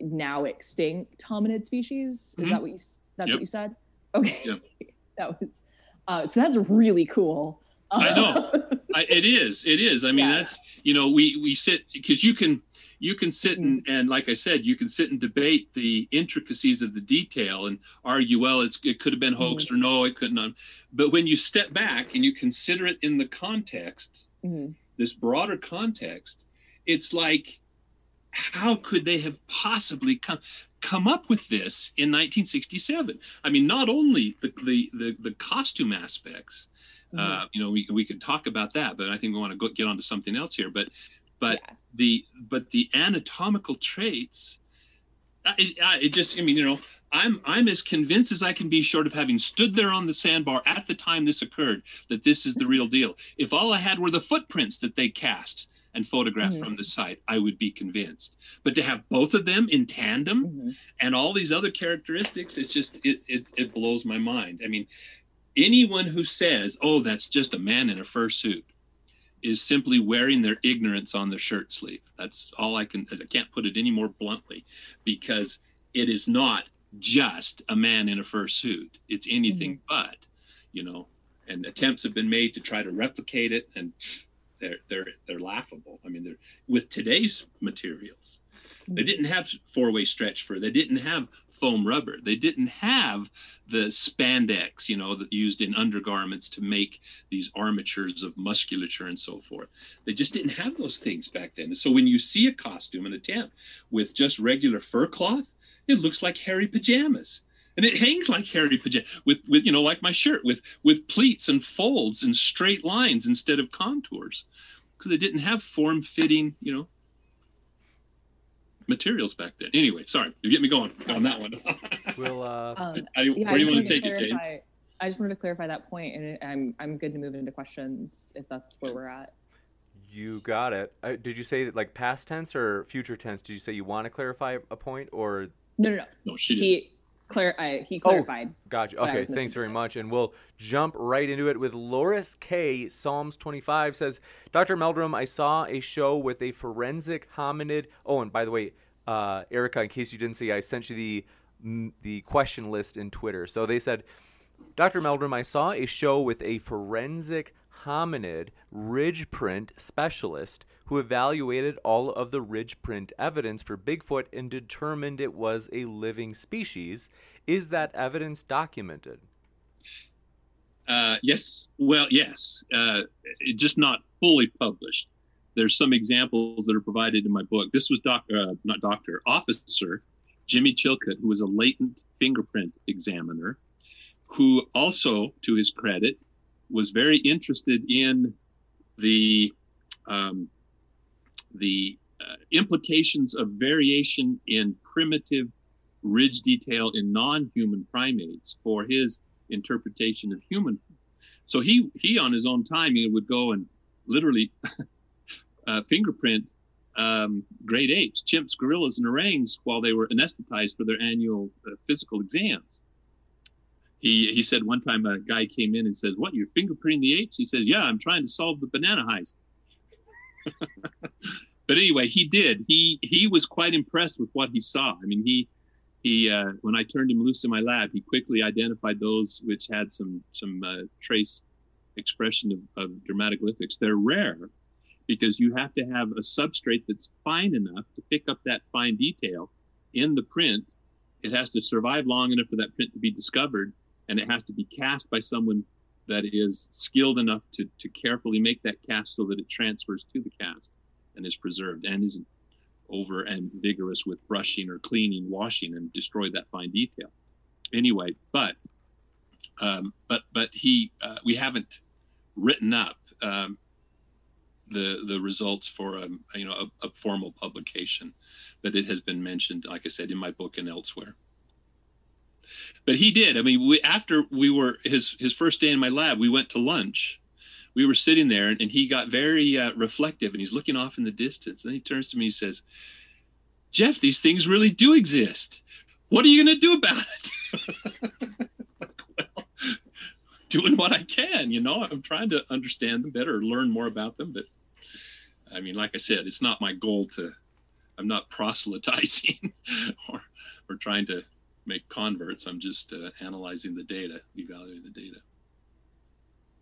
now extinct hominid species. Is mm-hmm. that what you? That's yep. what you said. Okay. Yep. that was uh, so that's really cool. I know. I, it is. It is. I mean, yeah. that's you know, we we sit because you can you can sit and, mm-hmm. and like I said, you can sit and debate the intricacies of the detail and argue, well, it's it could have been hoaxed mm-hmm. or no, it couldn't. Have. But when you step back and you consider it in the context, mm-hmm. this broader context, it's like, how could they have possibly come? Come up with this in 1967. I mean, not only the the the, the costume aspects, mm-hmm. uh, you know, we we could talk about that, but I think we want to go, get on to something else here. But but yeah. the but the anatomical traits, it, it just I mean, you know, I'm I'm as convinced as I can be, short of having stood there on the sandbar at the time this occurred, that this is the real deal. If all I had were the footprints that they cast and photograph mm-hmm. from the site, I would be convinced. But to have both of them in tandem mm-hmm. and all these other characteristics, it's just it, it it blows my mind. I mean, anyone who says, "Oh, that's just a man in a fursuit," is simply wearing their ignorance on their shirt sleeve. That's all I can. I can't put it any more bluntly, because it is not just a man in a fursuit. It's anything mm-hmm. but, you know. And attempts have been made to try to replicate it, and they're they're they're laughable. I mean, they're with today's materials. They mm-hmm. didn't have four-way stretch fur. They didn't have foam rubber. They didn't have the spandex, you know, that used in undergarments to make these armatures of musculature and so forth. They just didn't have those things back then. So when you see a costume in a tent with just regular fur cloth, it looks like hairy pajamas and it hangs like hairy pajamas with with you know like my shirt with with pleats and folds and straight lines instead of contours because they didn't have form fitting you know materials back then anyway sorry you get me going on that one we'll uh um, I, yeah, where do you want to take clarify, it James? I just wanted to clarify that point, and I'm I'm good to move into questions if that's where we're at. You got it. Uh, did you say like past tense or future tense? Did you say you want to clarify a point, or No, no, no. No, she didn't. He clar- he clarified. Gotcha. Okay, thanks very much. And we'll jump right into it with Loris K. Psalms 25 says, Dr. Meldrum, I saw a show with a forensic hominid. Oh, and by the way, uh, Erica, in case you didn't see, I sent you the mm, the question list in Twitter. So they said, Dr. Meldrum, I saw a show with a forensic hominid ridge print specialist who evaluated all of the ridge print evidence for Bigfoot and determined it was a living species. Is that evidence documented? Uh, yes. Well, yes. Uh, it, just not fully published. There's some examples that are provided in my book. This was uh, not doctor, officer Jimmy Chilcutt, who was a latent fingerprint examiner, who also, to his credit, was very interested in the um, the uh, implications of variation in primitive ridge detail in non-human primates for his interpretation of human. So he he on his own time would go and literally uh, fingerprint um, great apes, chimps, gorillas, and orangs while they were anesthetized for their annual uh, physical exams. He, he said one time a guy came in and says, "What? You're fingerprinting the apes?" He says, "Yeah, I'm trying to solve the banana heist." but anyway, he did. He he was quite impressed with what he saw. I mean, he he uh, when I turned him loose in my lab, he quickly identified those which had some some uh, trace expression of, of dermatoglyphics. They're rare because you have to have a substrate that's fine enough to pick up that fine detail in the print. It has to survive long enough for that print to be discovered, and it has to be cast by someone that is skilled enough to, to carefully make that cast so that it transfers to the cast and is preserved and isn't over and vigorous with brushing or cleaning, washing, and destroy that fine detail. Anyway, but um, but but he uh, we haven't written up um, the the results for a you know a, a formal publication, but it has been mentioned, like I said, in my book and elsewhere but he did. I mean, we, after we were his his first day in my lab, we went to lunch. We were sitting there, and, and he got very uh, reflective, and he's looking off in the distance. And he turns to me, and says, "Jeff, these things really do exist. What are you going to do about it?" well, doing what I can. You know, I'm trying to understand them better, learn more about them. But I mean, like I said, it's not my goal to. I'm not proselytizing or or trying to make converts. I'm just uh, analyzing the data, evaluating the data.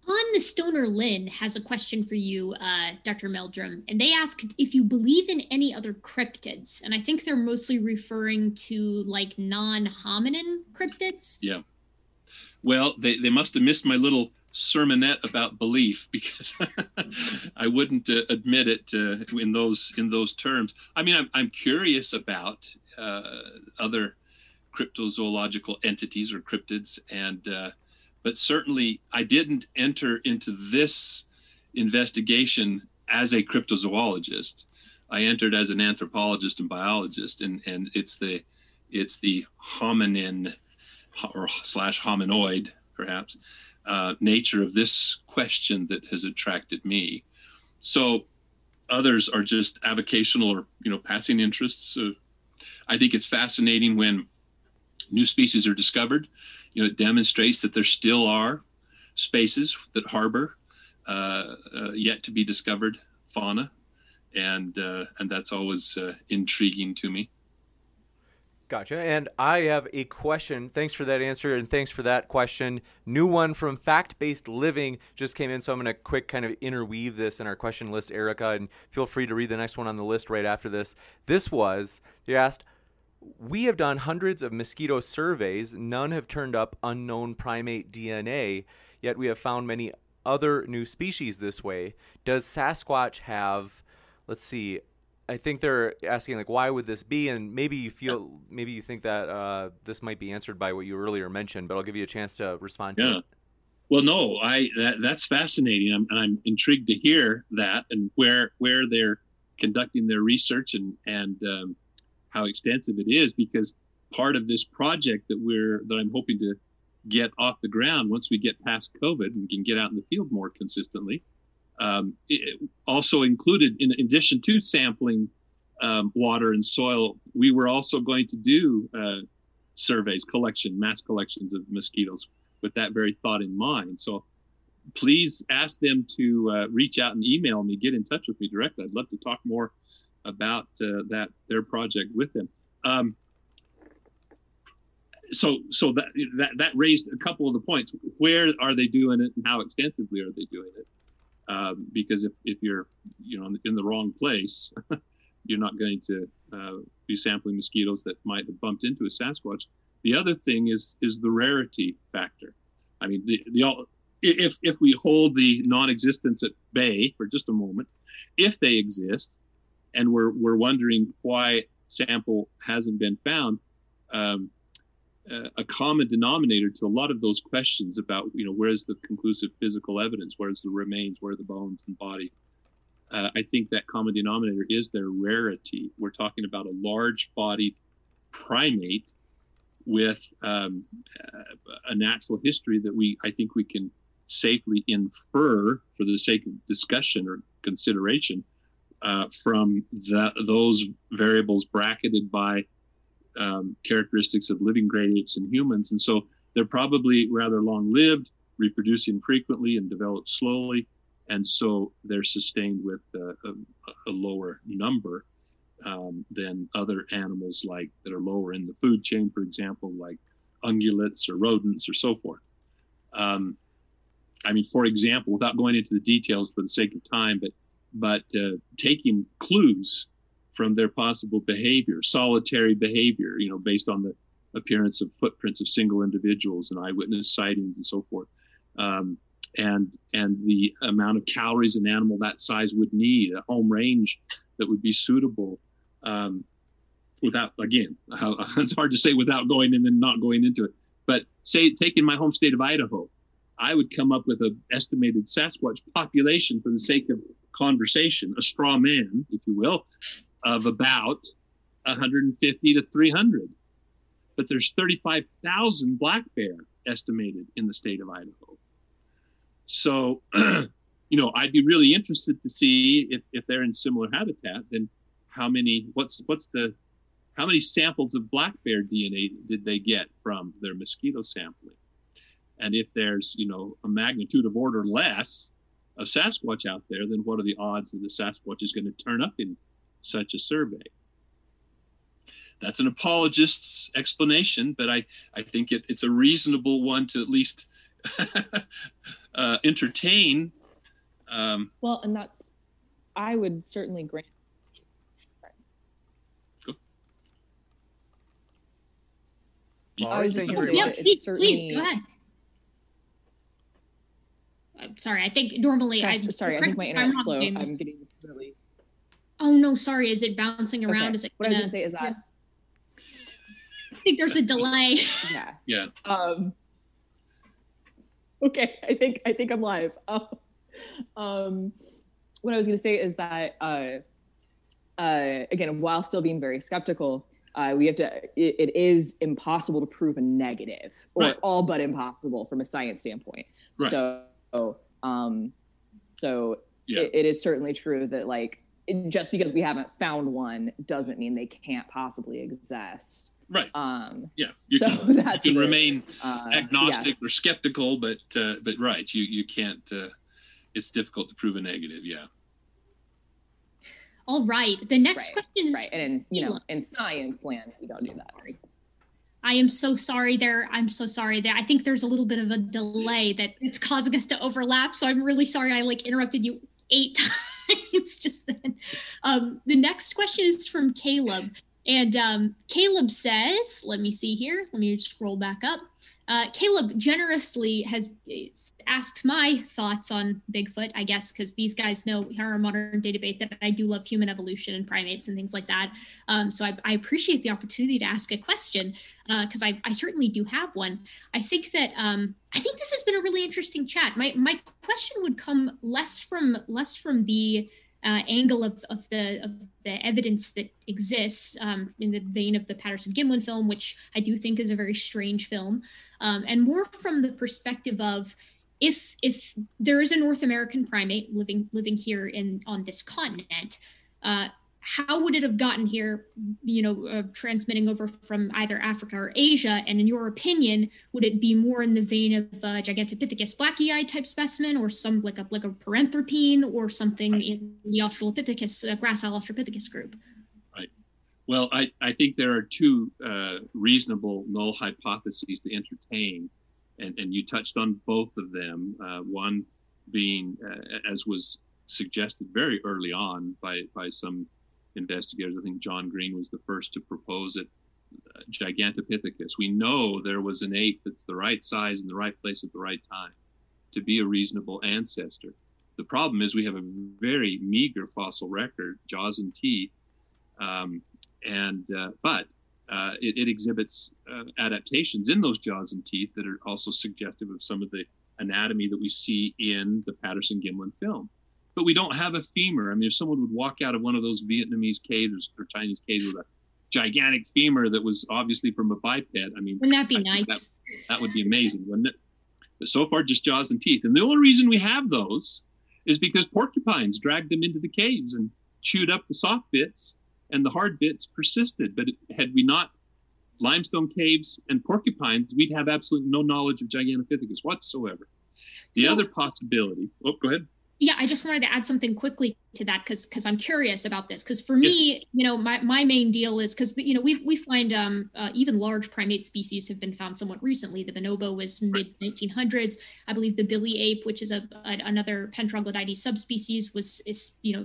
On the Stoner Lynn has a question for you, uh, Dr. Meldrum, and they ask if you believe in any other cryptids, and I think they're mostly referring to like non-hominin cryptids. Yeah. Well, they, they must have missed my little sermonette about belief because I wouldn't uh, admit it uh, in those in those terms. I mean, I'm I'm curious about uh, other cryptozoological entities or cryptids. And uh, but certainly i didn't enter into this investigation as a cryptozoologist. I entered as an anthropologist and biologist and and it's the it's the hominin or slash hominoid perhaps uh, nature of this question that has attracted me. So others are just avocational or you know passing interests. Uh, i think it's fascinating when new species are discovered, you know, it demonstrates that there still are spaces that harbor uh, uh, yet to be discovered fauna, and uh, and that's always uh, intriguing to me. Gotcha. And I have a question. Thanks for that answer, and thanks for that question. New one from Fact Based Living just came in, so I'm going to quick kind of interweave this in our question list, Erica, and feel free to read the next one on the list right after this. This was, you asked, we have done hundreds of mosquito surveys. None have turned up unknown primate DNA, yet we have found many other new species this way. Does Sasquatch have, let's see, I think they're asking like why would this be, and maybe you feel maybe you think that uh, this might be answered by what you earlier mentioned, but I'll give you a chance to respond to yeah. it. Well, no, I that, that's fascinating, I'm, and I'm intrigued to hear that and where where they're conducting their research and and um, how extensive it is because part of this project that we're that I'm hoping to get off the ground once we get past COVID and we can get out in the field more consistently. Um, it also included, in addition to sampling um, water and soil, we were also going to do uh, surveys, collection, mass collections of mosquitoes with that very thought in mind. So please ask them to uh, reach out and email me, get in touch with me directly. I'd love to talk more about uh, that their project with them. Um, so so that, that that raised a couple of the points. Where are they doing it, and how extensively are they doing it? Um, because if, if you're you know in the wrong place, you're not going to uh, be sampling mosquitoes that might have bumped into a Sasquatch. The other thing is is the rarity factor. I mean, the, the if if we hold the non-existence at bay for just a moment, if they exist, and we're we're wondering why sample hasn't been found, um, uh, a common denominator to a lot of those questions about you know where's the conclusive physical evidence, where's the remains, where are the bones and body. Uh, I think that common denominator is their rarity. We're talking about a large-bodied primate with um, a natural history that we I think we can safely infer for the sake of discussion or consideration uh, from that, those variables bracketed by um, characteristics of living great apes and humans. And so they're probably rather long lived, reproducing frequently and develop slowly. And so they're sustained with uh, a, a, lower number um, than other animals like that are lower in the food chain, for example, like ungulates or rodents or so forth. Um, I mean, for example, without going into the details for the sake of time, but but uh, taking clues from their possible behavior, solitary behavior, you know, based on the appearance of footprints of single individuals and eyewitness sightings and so forth, um, and and the amount of calories an animal that size would need, a home range that would be suitable. Um, without again, it's hard to say without going in and not going into it. But say taking my home state of Idaho, I would come up with an estimated Sasquatch population for the sake of conversation, a straw man, if you will, of about 150 to 300. But there's 35,000 black bear estimated in the state of Idaho. So, you know, I'd be really interested to see if, if they're in similar habitat, then how many, what's, what's the, how many samples of black bear DNA did they get from their mosquito sampling? And if there's, you know, a magnitude of order less of Sasquatch out there, then what are the odds that the Sasquatch is going to turn up in such a survey? That's an apologist's explanation, but I, I think it, it's a reasonable one to at least uh, entertain. Um, well, and that's, I would certainly grant. I was just yeah, please, please go ahead. I'm sorry. I think normally I sorry. I think my internet's slow. I'm getting really. Oh no, sorry. Is it bouncing around? Okay. Is it? What gonna, I was gonna say is that. I think there's a delay. yeah. Yeah. Um. Okay, I think I think I'm live. um, what I was gonna say is that uh, uh, again, while still being very skeptical, uh, we have to it, it is impossible to prove a negative or right. all but impossible from a science standpoint right. so um, so yeah. it, it is certainly true that like it, just because we haven't found one doesn't mean they can't possibly exist. Right. Um, yeah. You so can, you can remain uh, agnostic yeah. or skeptical, but uh, but right, you you can't. Uh, it's difficult to prove a negative. Yeah. All right. The next right. question is right, and in, you know, in science land, you don't do that. I am so sorry there. I'm so sorry there. I think there's a little bit of a delay that it's causing us to overlap. So I'm really sorry I like interrupted you eight times just then. Um, the next question is from Caleb. And um, Caleb says, let me see here. Let me scroll back up. Uh, Caleb generously has asked my thoughts on Bigfoot, I guess, because these guys know our modern day debate that I do love human evolution and primates and things like that. Um, so I, I, appreciate the opportunity to ask a question because uh, I, I, certainly do have one. I think that um, I think this has been a really interesting chat. My my question would come less from less from the uh, angle of, of the of the evidence that exists um, in the vein of the Patterson Gimlin film, which I do think is a very strange film, um, and more from the perspective of if if there is a North American primate living living here in on this continent, uh, how would it have gotten here you know uh, transmitting over from either africa or asia? And in your opinion would it be more in the vein of uh, gigantopithecus blacki type specimen or some like a like a paranthropine or something in the australopithecus uh, gracile australopithecus group? Right. Well i i think there are two uh, reasonable null hypotheses to entertain and and you touched on both of them uh, one being uh, as was suggested very early on by by some investigators. I think John Green was the first to propose it. Gigantopithecus. We know there was an ape that's the right size in the right place at the right time to be a reasonable ancestor. The problem is we have a very meager fossil record, jaws and teeth, um, and uh, but uh, it, it, exhibits uh, adaptations in those jaws and teeth that are also suggestive of some of the anatomy that we see in the Patterson Gimlin film but we don't have a femur. I mean, if someone would walk out of one of those Vietnamese caves or Chinese caves with a gigantic femur that was obviously from a biped, I mean, wouldn't that be nice? That, that, would be amazing, wouldn't it? But so far, just jaws and teeth. And the only reason we have those is because porcupines dragged them into the caves and chewed up the soft bits, and the hard bits persisted. But had we not limestone caves and porcupines, we'd have absolutely no knowledge of Gigantopithecus whatsoever. The so, other possibility. Oh, go ahead yeah i just wanted to add something quickly to that because because i'm curious about this because for me yes. you know my, my main deal is because you know we we find um uh, even large primate species have been found somewhat recently the bonobo was mid 1900s i believe the Bili ape which is a, a another Pan troglodytes subspecies was is you know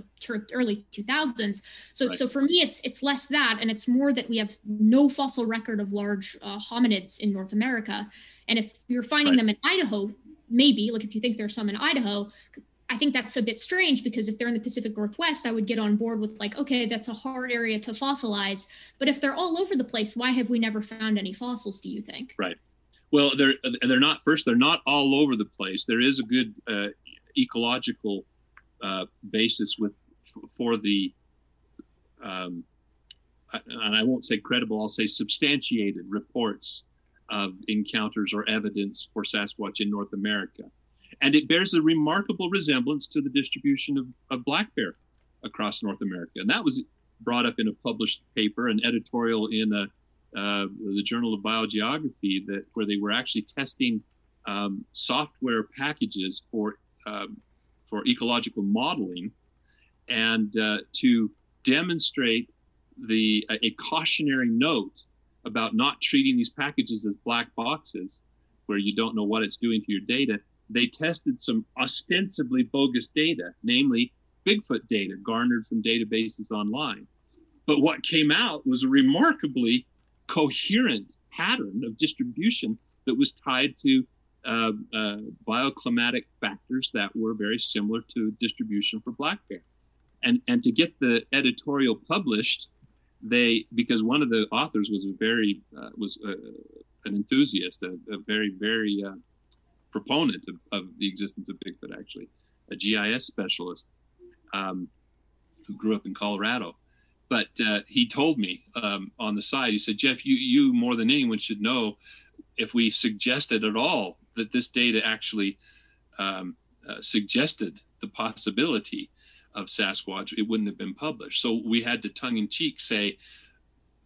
early 2000s so right. so for me it's it's less that and it's more that we have no fossil record of large uh, hominids in north america and if you're finding right. them in idaho maybe like if you think there's some in idaho I think that's a bit strange because if they're in the Pacific Northwest, I would get on board with like, okay, that's a hard area to fossilize. But if they're all over the place, why have we never found any fossils? Do you think? Right. Well, they're they're not. First, they're not all over the place. There is a good uh, ecological uh, basis with for the, um, and I won't say credible. I'll say substantiated reports of encounters or evidence for Sasquatch in North America and it bears a remarkable resemblance to the distribution of, of black bear across North America. And that was brought up in a published paper, an editorial in a, uh, the Journal of Biogeography, that where they were actually testing um, software packages for um, for ecological modeling, and uh, to demonstrate the a cautionary note about not treating these packages as black boxes, where you don't know what it's doing to your data they tested some ostensibly bogus data, namely Bigfoot data garnered from databases online. But what came out was a remarkably coherent pattern of distribution that was tied to uh, uh, bioclimatic factors that were very similar to distribution for black bear. And, and to get the editorial published, they because one of the authors was a very uh, was uh, an enthusiast, a, a very very uh, proponent of, of the existence of Bigfoot, actually, a GIS specialist um, who grew up in Colorado. But uh, he told me um, on the side, he said, Jeff, you, you more than anyone should know if we suggested at all that this data actually um, uh, suggested the possibility of Sasquatch, it wouldn't have been published. So we had to tongue in cheek say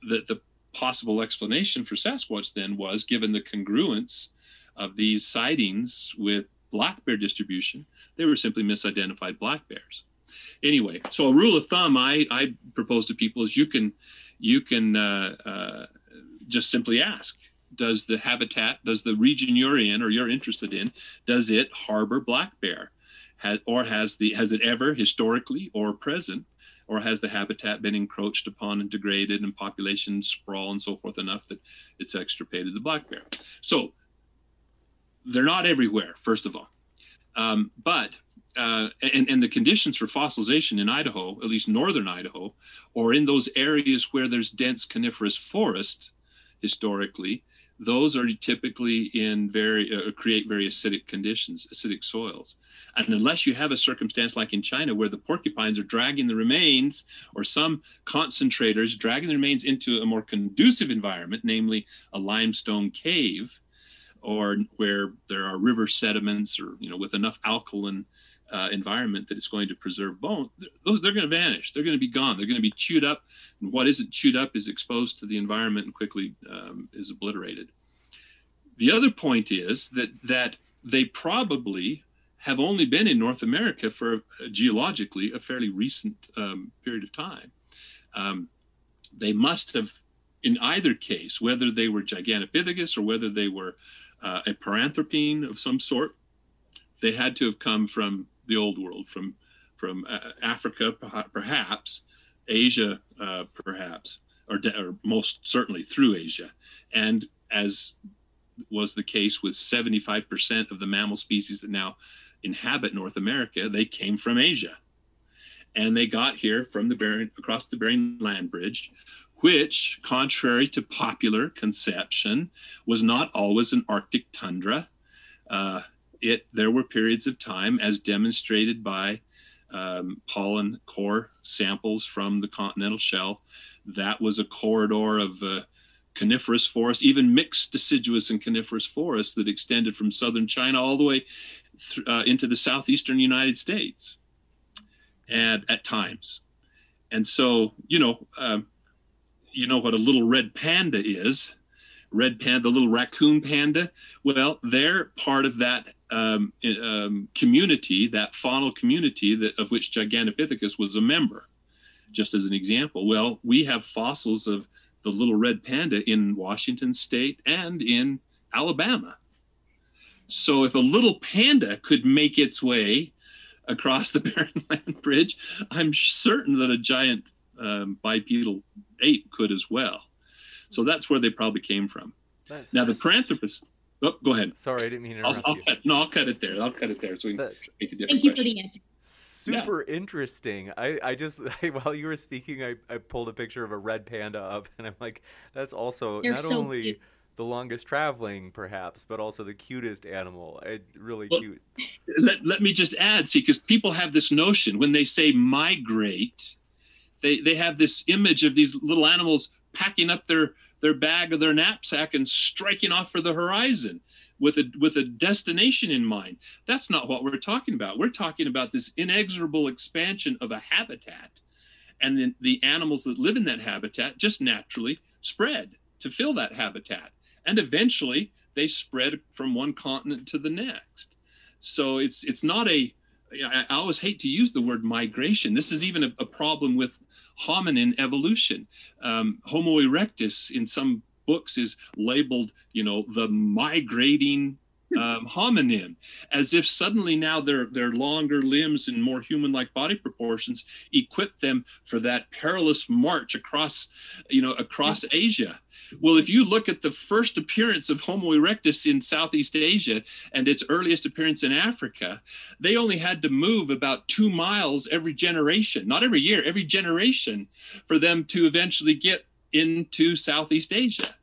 that the possible explanation for Sasquatch then was given the congruence of these sightings with black bear distribution, they were simply misidentified black bears. Anyway, so a rule of thumb I, I propose to people is you can you can uh, uh, just simply ask does the habitat does the region you're in or you're interested in does it harbor black bear has, or has the has it ever historically or present or has the habitat been encroached upon and degraded and population sprawl and so forth enough that it's extirpated the black bear so they're not everywhere, first of all. Um, but uh, and, and the conditions for fossilization in Idaho, at least northern Idaho, or in those areas where there's dense coniferous forest, historically, those are typically in very uh, create very acidic conditions, acidic soils. And unless you have a circumstance like in China where the porcupines are dragging the remains, or some concentrators dragging the remains into a more conducive environment, namely a limestone cave, or where there are river sediments or you know with enough alkaline uh, environment it's going to preserve bone, those they're going to vanish. They're going to be gone. They're going to be chewed up, and what isn't chewed up is exposed to the environment and quickly um, is obliterated. The other point is that that they probably have only been in North America for uh, geologically a fairly recent um, period of time. Um, they must have, in either case, whether they were Gigantopithecus or whether they were uh, a paranthropine of some sort, they had to have come from the old world, from from uh, Africa, perhaps, Asia, uh, perhaps, or, or most certainly through Asia, and as was the case with 75% of the mammal species that now inhabit North America, they came from Asia. And they got here from the Bering, across the Bering Land Bridge, which, contrary to popular conception, was not always an Arctic tundra. Uh, it there were periods of time, as demonstrated by um, pollen core samples from the continental shelf, that was a corridor of uh, coniferous forest, even mixed deciduous and coniferous forests that extended from southern China all the way th- uh, into the southeastern United States, and at times, and so you know, um, you know what a little red panda is, red panda, the little raccoon panda. Well, they're part of that um, um, community, that faunal community that of which Gigantopithecus was a member. Just as an example, well, we have fossils of the little red panda in Washington state and in Alabama. So if a little panda could make its way across the Bering Land Bridge, I'm certain that a giant um, bipedal ape could as well. So hmm. that's where they probably came from. That's now the Paranthropus. Oh, go ahead. Sorry, I didn't mean to I'll, I'll cut, no, I'll cut it there. I'll cut it there so we can that's, make a different. Thank you question. for the answer super yeah. interesting. I, I just I, while you were speaking, I, I pulled a picture of a red panda up, and I'm like, that's also They're not so only cute. the longest traveling, perhaps, but also the cutest animal. It, really well, cute. Let, let me just add, see, because people have this notion when they say migrate, they they have this image of these little animals packing up their their bag or their knapsack and striking off for the horizon with a with a destination in mind. That's not what we're talking about. We're talking about this inexorable expansion of a habitat, and then the animals that live in that habitat just naturally spread to fill that habitat, and eventually they spread from one continent to the next. So it's it's not a I always hate to use the word migration. This is even a, a problem with hominin evolution. Um, Homo erectus, in some books is labeled, you know, the migrating um, hominin, as if suddenly now their their longer limbs and more human-like body proportions equip them for that perilous march across, you know, across Asia. Well, if you look at the first appearance of Homo erectus in Southeast Asia and its earliest appearance in Africa, they only had to move about two miles every generation, not every year, every generation, for them to eventually get into Southeast Asia.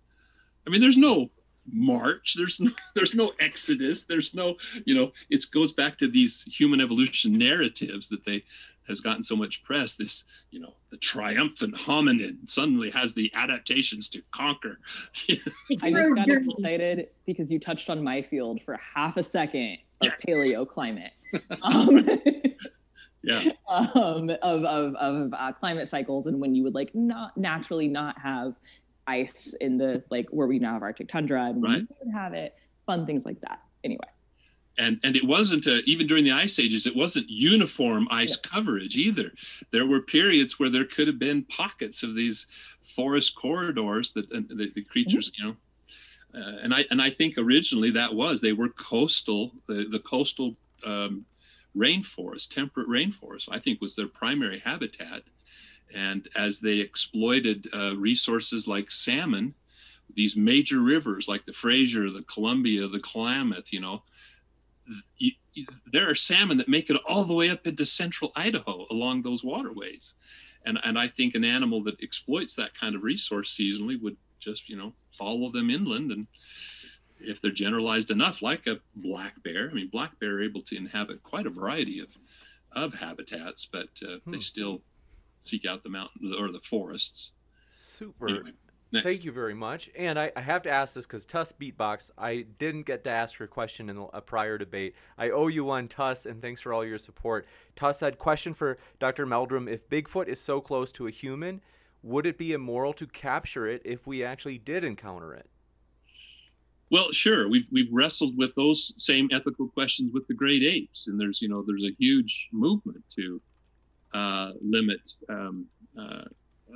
I mean, there's no march there's no there's no exodus there's no you know it goes back to these human evolution narratives that they has gotten so much press this you know the triumphant hominin suddenly has the adaptations to conquer. I just got excited because you touched on my field for half a second of yes. paleoclimate. Um, yeah. um, of of, of uh, climate cycles and when you would like not naturally not have ice in the like where we now have arctic tundra and right. we would have it fun things like that. Anyway and and it wasn't a, even during the ice ages it wasn't uniform ice yeah. coverage either there were periods where there could have been pockets of these forest corridors that the, the, creatures mm-hmm. you know uh, and i and i think originally that was they were coastal the, the coastal um, rainforest, temperate rainforest, I think was their primary habitat. And as they exploited uh, resources like salmon, these major rivers like the Fraser, the Columbia, the Klamath, you know, you, you, there are salmon that make it all the way up into central Idaho along those waterways. And, and I think an animal that exploits that kind of resource seasonally would just, you know, follow them inland and if they're generalized enough, like a black bear. I mean, black bear are able to inhabit quite a variety of of habitats, but uh, hmm. they still seek out the mountain or the forests. Super. Anyway. Next. Thank you very much. And I, I have to ask this because Tuss Beatbox, I didn't get to ask her question in a prior debate. I owe you one, Tuss, and thanks for all your support. Tuss had question for Dr. Meldrum. If Bigfoot is so close to a human, would it be immoral to capture it if we actually did encounter it? Well, sure. We've we've wrestled with those same ethical questions with the great apes, and there's you know there's a huge movement to uh, limit um, uh,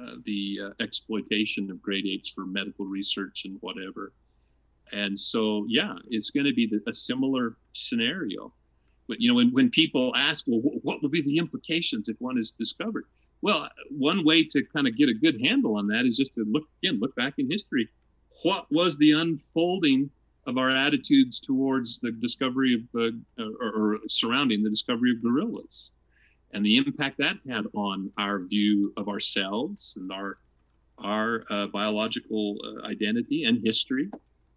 uh, the uh, exploitation of great apes for medical research and whatever. And so, yeah, it's going to be the, a similar scenario. But you know, when when people ask, well, what will be the implications if one is discovered? Well, one way to kind of get a good handle on that is just to look again, look back in history. What was the unfolding of our attitudes towards the discovery of, uh, or, or surrounding the discovery of gorillas? And the impact that had on our view of ourselves and our our uh, biological uh, identity and history.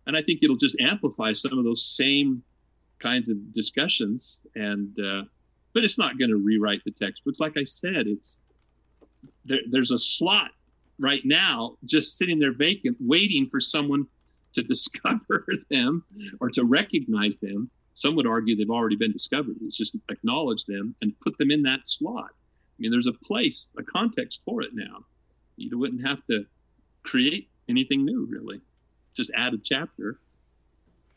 And I think it'll just amplify some of those same kinds of discussions. And uh, but it's not going to rewrite the textbooks. Like I said, it's there, there's a slot right now just sitting there vacant, waiting for someone to discover them or to recognize them some would argue they've already been discovered. It's just acknowledge them and put them in that slot. I mean, there's a place, a context for it now. You wouldn't have to create anything new, really. Just add a chapter.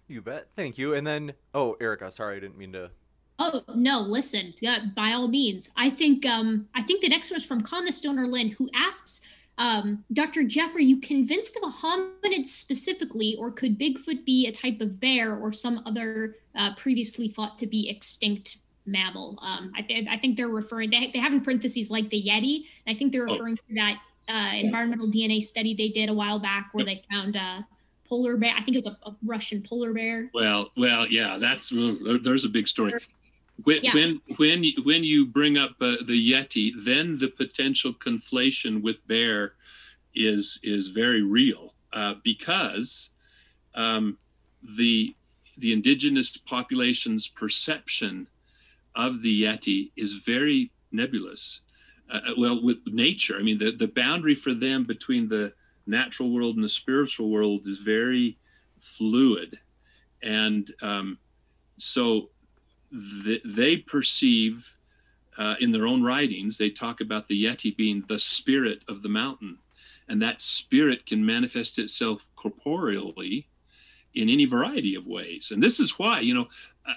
You bet. Thank you. And then, oh, Erica, sorry, I didn't mean to. Oh no! Listen, yeah, by all means. I think um, I think the next one is from Con the Stoner Lynn, who asks um, Dr. Jeff, are you convinced of a hominid specifically, or could Bigfoot be a type of bear or some other uh, previously thought to be extinct mammal? Um, I, th- I, think they're referring, they, they have in parentheses like the Yeti. And I think they're oh. referring to that uh, environmental DNA study they did a while back where they found a polar bear. I think it was a, a Russian polar bear. Well, well, yeah, that's, there's a big story. When, yeah. when when you, when you bring up uh, the Yeti, then the potential conflation with bear is is very real uh, because um, the the indigenous population's perception of the Yeti is very nebulous. Uh, uh, well, with nature, I mean, the, the boundary for them between the natural world and the spiritual world is very fluid. And um, so they perceive uh, in their own writings, they talk about the Yeti being the spirit of the mountain. And that spirit can manifest itself corporeally in any variety of ways. And this is why, you know,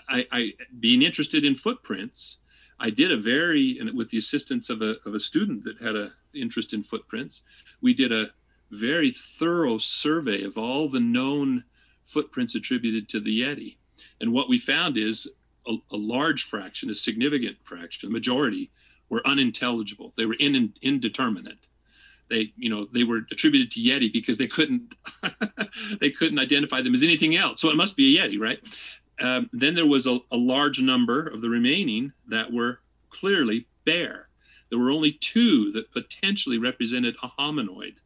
I, I being interested in footprints, I did a very, and with the assistance of a, of a student that had a interest in footprints, we did a very thorough survey of all the known footprints attributed to the Yeti. And what we found is a, a large fraction, a significant fraction, the majority were unintelligible. They were in, indeterminate. They, you know, they were attributed to Yeti because they couldn't, they couldn't identify them as anything else. So it must be a Yeti, right? Um, then there was a, a large number of the remaining that were clearly bear. There were only two that potentially represented a hominoid.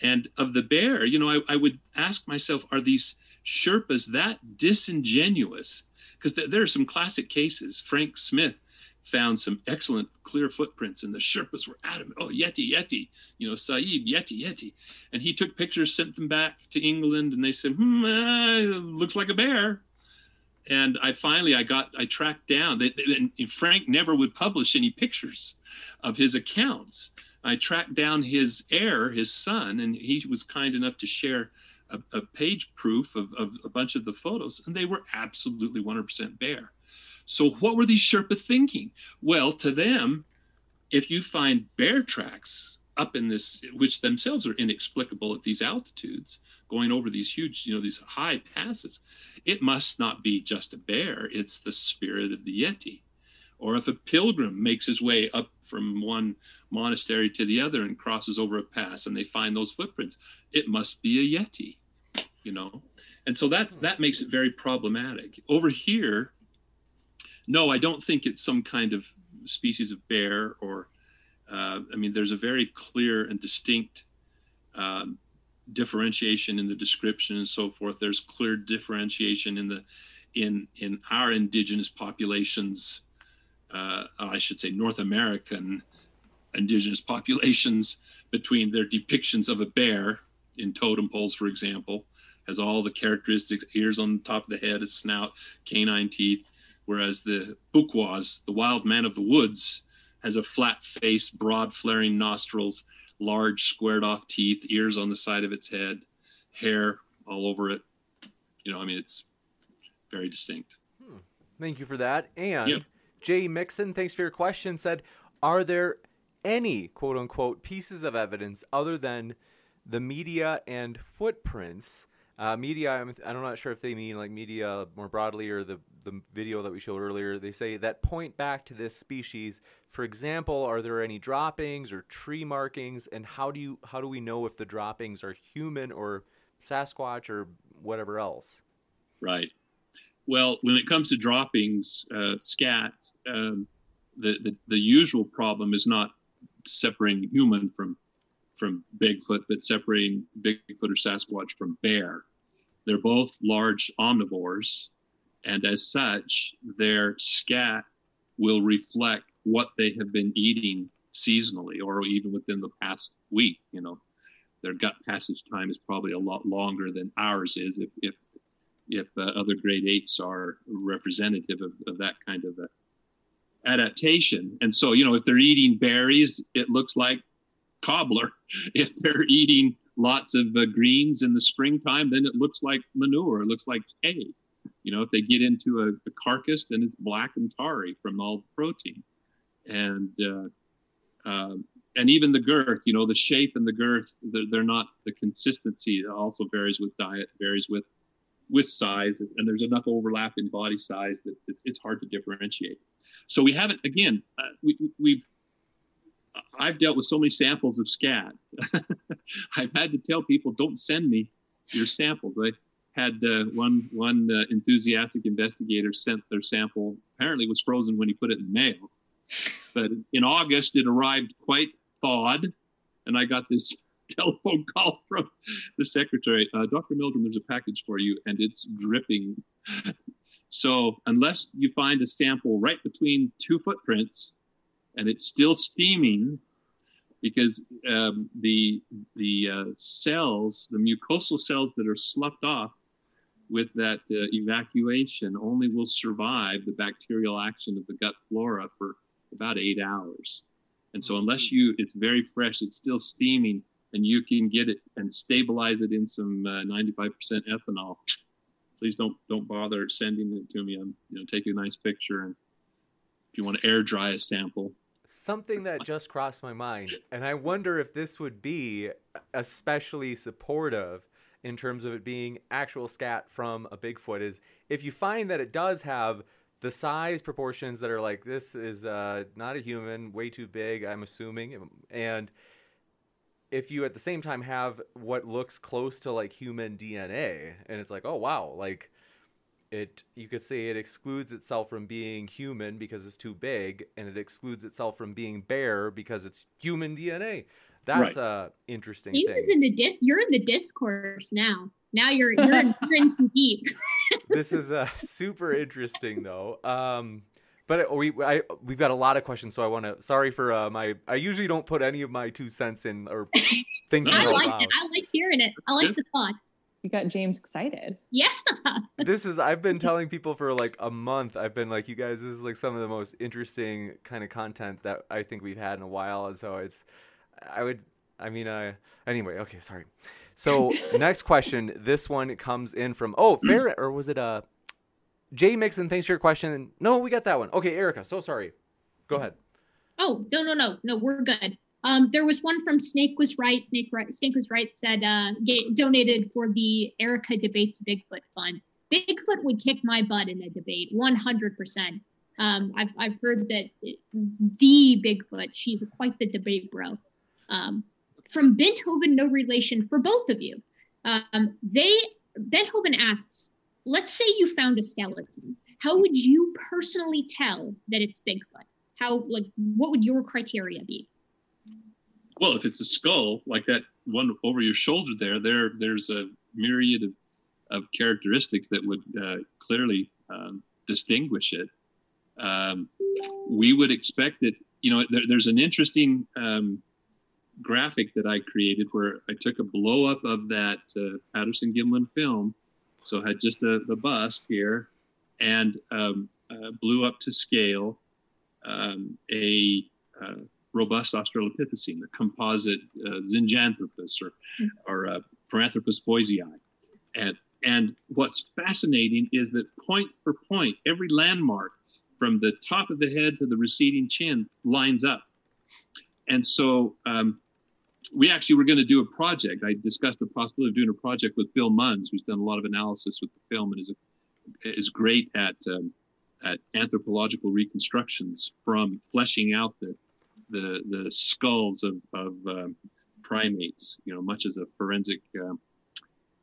And of the bear, you know, I, I would ask myself, are these Sherpas that disingenuous because th- there are some classic cases. Frank Smythe found some excellent clear footprints, and the Sherpas were adamant, oh, Yeti, Yeti, you know, Saeed, Yeti, Yeti. And he took pictures, sent them back to England, and they said, hmm, eh, looks like a bear. And I finally, I got, I tracked down, they, they, and Frank never would publish any pictures of his accounts. I tracked down his heir, his son, and he was kind enough to share a, a page proof of, of a bunch of the photos, and they were absolutely 100% bear. So, what were these Sherpa thinking? Well, to them, if you find bear tracks up in this, which themselves are inexplicable at these altitudes, going over these huge, you know, these high passes, it must not be just a bear, it's the spirit of the Yeti. Or if a pilgrim makes his way up from one monastery to the other and crosses over a pass and they find those footprints, it must be a Yeti, you know? And so that's, that makes it very problematic. Over here, no, I don't think it's some kind of species of bear or, uh, I mean, there's a very clear and distinct um, differentiation in the description and so forth. There's clear differentiation in the in in our indigenous populations uh, I should say, North American indigenous populations between their depictions of a bear in totem poles, for example, has all the characteristics: ears on the top of the head, a snout, canine teeth. Whereas the Bukwus, the wild man of the woods, has a flat face, broad flaring nostrils, large squared off teeth, ears on the side of its head, hair all over it. You know, I mean, it's very distinct. Hmm. Thank you for that. And yep. Jay Mixon, thanks for your question, said, Are there any quote unquote pieces of evidence other than the media and footprints? Uh, media, I'm, I'm not sure if they mean like media more broadly or the, the video that we showed earlier. They say that point back to this species. For example, are there any droppings or tree markings? And how do you how do we know if the droppings are human or Sasquatch or whatever else? Right. Well, when it comes to droppings, uh, scat, um, the, the, the usual problem is not separating human from from Bigfoot, but separating Bigfoot or Sasquatch from bear. They're both large omnivores, and as such, their scat will reflect what they have been eating seasonally or even within the past week. You know, their gut passage time is probably a lot longer than ours is if if if uh, other great apes are representative of, of that kind of adaptation. And so, you know, if they're eating berries, it looks like cobbler. If they're eating lots of uh, greens in the springtime, then it looks like manure. It looks like hay. You know, if they get into a, a carcass, then it's black and tarry from all the protein. And uh, um, and even the girth, you know, the shape and the girth, they're, they're not the consistency. It also varies with diet, varies with with size, and there's enough overlap in body size that it's, it's hard to differentiate. So we haven't. Again, uh, we, we've. I've dealt with so many samples of scat. I've had to tell people, don't send me your samples. I had uh, one one uh, enthusiastic investigator sent their sample. Apparently, was frozen when he put it in mail. But in August, it arrived quite thawed, and I got this telephone call from the secretary. Uh, Dr. Meldrum, there's a package for you, and it's dripping. so unless you find a sample right between two footprints, and it's still steaming, because um, the the uh, cells, the mucosal cells that are sloughed off with that uh, evacuation, only will survive the bacterial action of the gut flora for about eight hours. And so, unless you, it's very fresh, it's still steaming, and you can get it and stabilize it in some uh, 95% ethanol, please don't don't bother sending it to me. I'm, you know, take a nice picture, and if you want to air dry a sample. Something that just crossed my mind, and I wonder if this would be especially supportive in terms of it being actual scat from a Bigfoot is if you find that it does have the size proportions that are like this is uh, not a human, way too big, I'm assuming, and if you at the same time have what looks close to like human DNA, and it's like, oh wow, like it, you could say it excludes itself from being human because it's too big, and it excludes itself from being bear because it's human DNA. That's right. a interesting. He was in the dis. You're in the discourse now. Now you're you're, in, you're in too deep. this is uh, super interesting though. Um, but we I we've got a lot of questions, so I want to. Sorry for uh, my. I usually don't put any of my two cents in or thinking. I like it. I liked hearing it. I like the thoughts. You got James excited. Yeah. this is. I've been telling people for like a month. I've been like, you guys, this is like some of the most interesting kind of content that I think we've had in a while, and so it's. I would. I mean, uh, anyway. Okay, sorry. So next question. This one comes in from oh, fair or was it a. Uh, Jay Mixon, thanks for your question. No, we got that one. Okay, Erica, so sorry. Go ahead. Oh, no, no, no, no, we're good. Um, there was one from Snake was right. Snake right. Snake was right. Said uh, get, donated for the Erica debates Bigfoot fund. Bigfoot would kick my butt in a debate, one hundred percent. Um, I've I've heard that the Bigfoot. She's quite the debate bro. Um, from Benthoven, no relation for both of you. Um, they Benthoven asks, let's say you found a skeleton. How would you personally tell that it's Bigfoot? How like what would your criteria be? Well, if it's a skull like that one over your shoulder there, there there's a myriad of, of characteristics that would uh, clearly um, distinguish it. Um, we would expect that you know there, there's an interesting um, graphic that I created where I took a blow up of that uh, Patterson Gimlin film. So had just a, the bust here and um, uh, blew up to scale um, a uh, robust Australopithecine, a composite uh, Zinjanthropus or, or uh, Paranthropus boisei. And, and what's fascinating is that point for point, every landmark from the top of the head to the receding chin lines up. And so um, we actually were going to do a project. I discussed the possibility of doing a project with Bill Munns, who's done a lot of analysis with the film and is a, is great at um, at anthropological reconstructions from fleshing out the the, the skulls of, of um, primates, you know, much as a forensic um,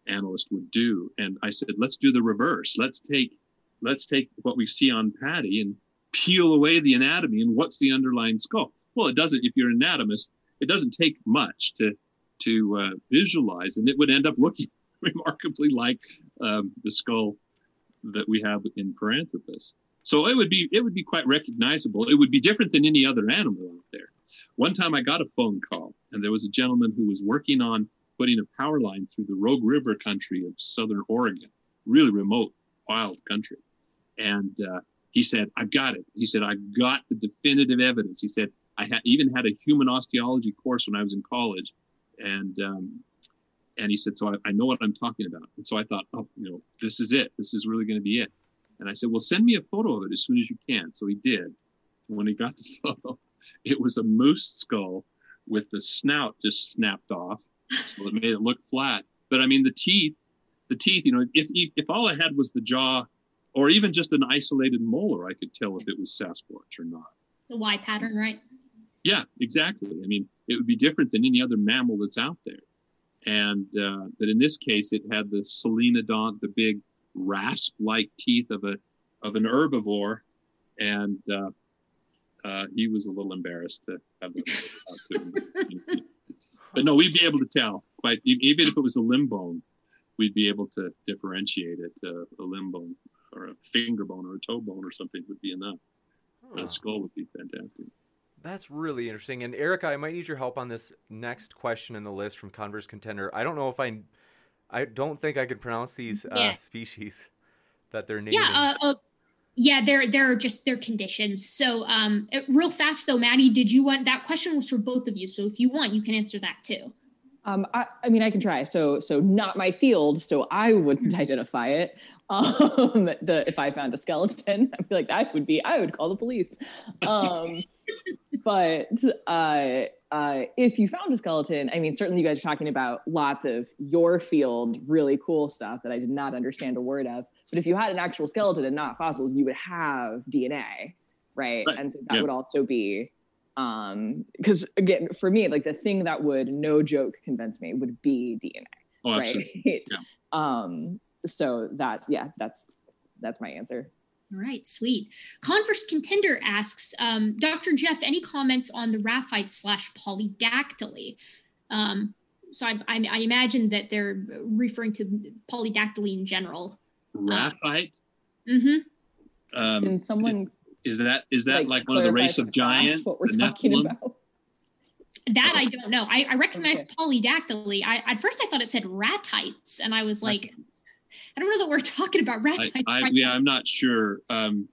analyst would do. And I said, let's do the reverse. Let's take let's take what we see on Patty and peel away the anatomy and what's the underlying skull. Well, it doesn't. If you're an anatomist, it doesn't take much to to uh, visualize, and it would end up looking remarkably like um, the skull that we have in Paranthropus. So it would be it would be quite recognizable. It would be different than any other animal out there. One time I got a phone call, and there was a gentleman who was working on putting a power line through the Rogue River country of southern Oregon, really remote, wild country. And uh, he said, "I've got it." He said, I've got the definitive evidence." He said, "I ha- even had a human osteology course when I was in college, and um, and he said, so I, I know what I'm talking about." And so I thought, "Oh, you know, this is it. This is really going to be it." And I said, well, send me a photo of it as soon as you can. So he did. When he got the photo, it was a moose skull with the snout just snapped off. So it made it look flat. But I mean, the teeth, the teeth, you know, if, if, if all I had was the jaw or even just an isolated molar, I could tell if it was Sasquatch or not. The Y pattern, right? Yeah, exactly. I mean, it would be different than any other mammal that's out there. And uh, but in this case, it had the selenodont, the big rasp-like teeth of a of an herbivore, and uh, uh, he was a little embarrassed to have that. but no, we'd be able to tell. But even if it was a limb bone, we'd be able to differentiate it. Uh, a limb bone or a finger bone or a toe bone or something would be enough. Oh. A skull would be fantastic. That's really interesting. And Erica, I might need your help on this next question in the list from Converse Contender. I don't know if I I don't think I can pronounce these uh, yeah. species that they're naming. Yeah, uh, uh, yeah, they're they're just their conditions. So, um, real fast though, Maddie, did you want that question was for both of you? So, if you want, you can answer that too. Um, I, I mean, I can try. So, so not my field. So I wouldn't identify it. Um, the if I found a skeleton, I feel like that would be. I would call the police. Um, but uh, uh, if you found a skeleton, I mean, certainly you guys are talking about lots of your field, really cool stuff that I did not understand a word of. But if you had an actual skeleton and not fossils, you would have DNA, right? right. And so that yeah. would also be, um, because again, for me, like the thing that would no joke convince me would be DNA, oh, right? Yeah. Um, so that yeah, that's that's my answer. All right, sweet. Converse Contender asks, um, Dr. Jeff, any comments on the Raphite slash polydactyly? Um, so I, I, I, imagine that they're referring to polydactyly in general. Raphite? mm-hmm. Um, Can someone is that is that like, like one of the race of giants? What we're talking Nephilim? about? That I don't know. I, I recognize okay. polydactyly. I, at first I thought it said ratites, and I was like, I don't know that we're talking about ratites. I, I, yeah, I'm not sure. Um,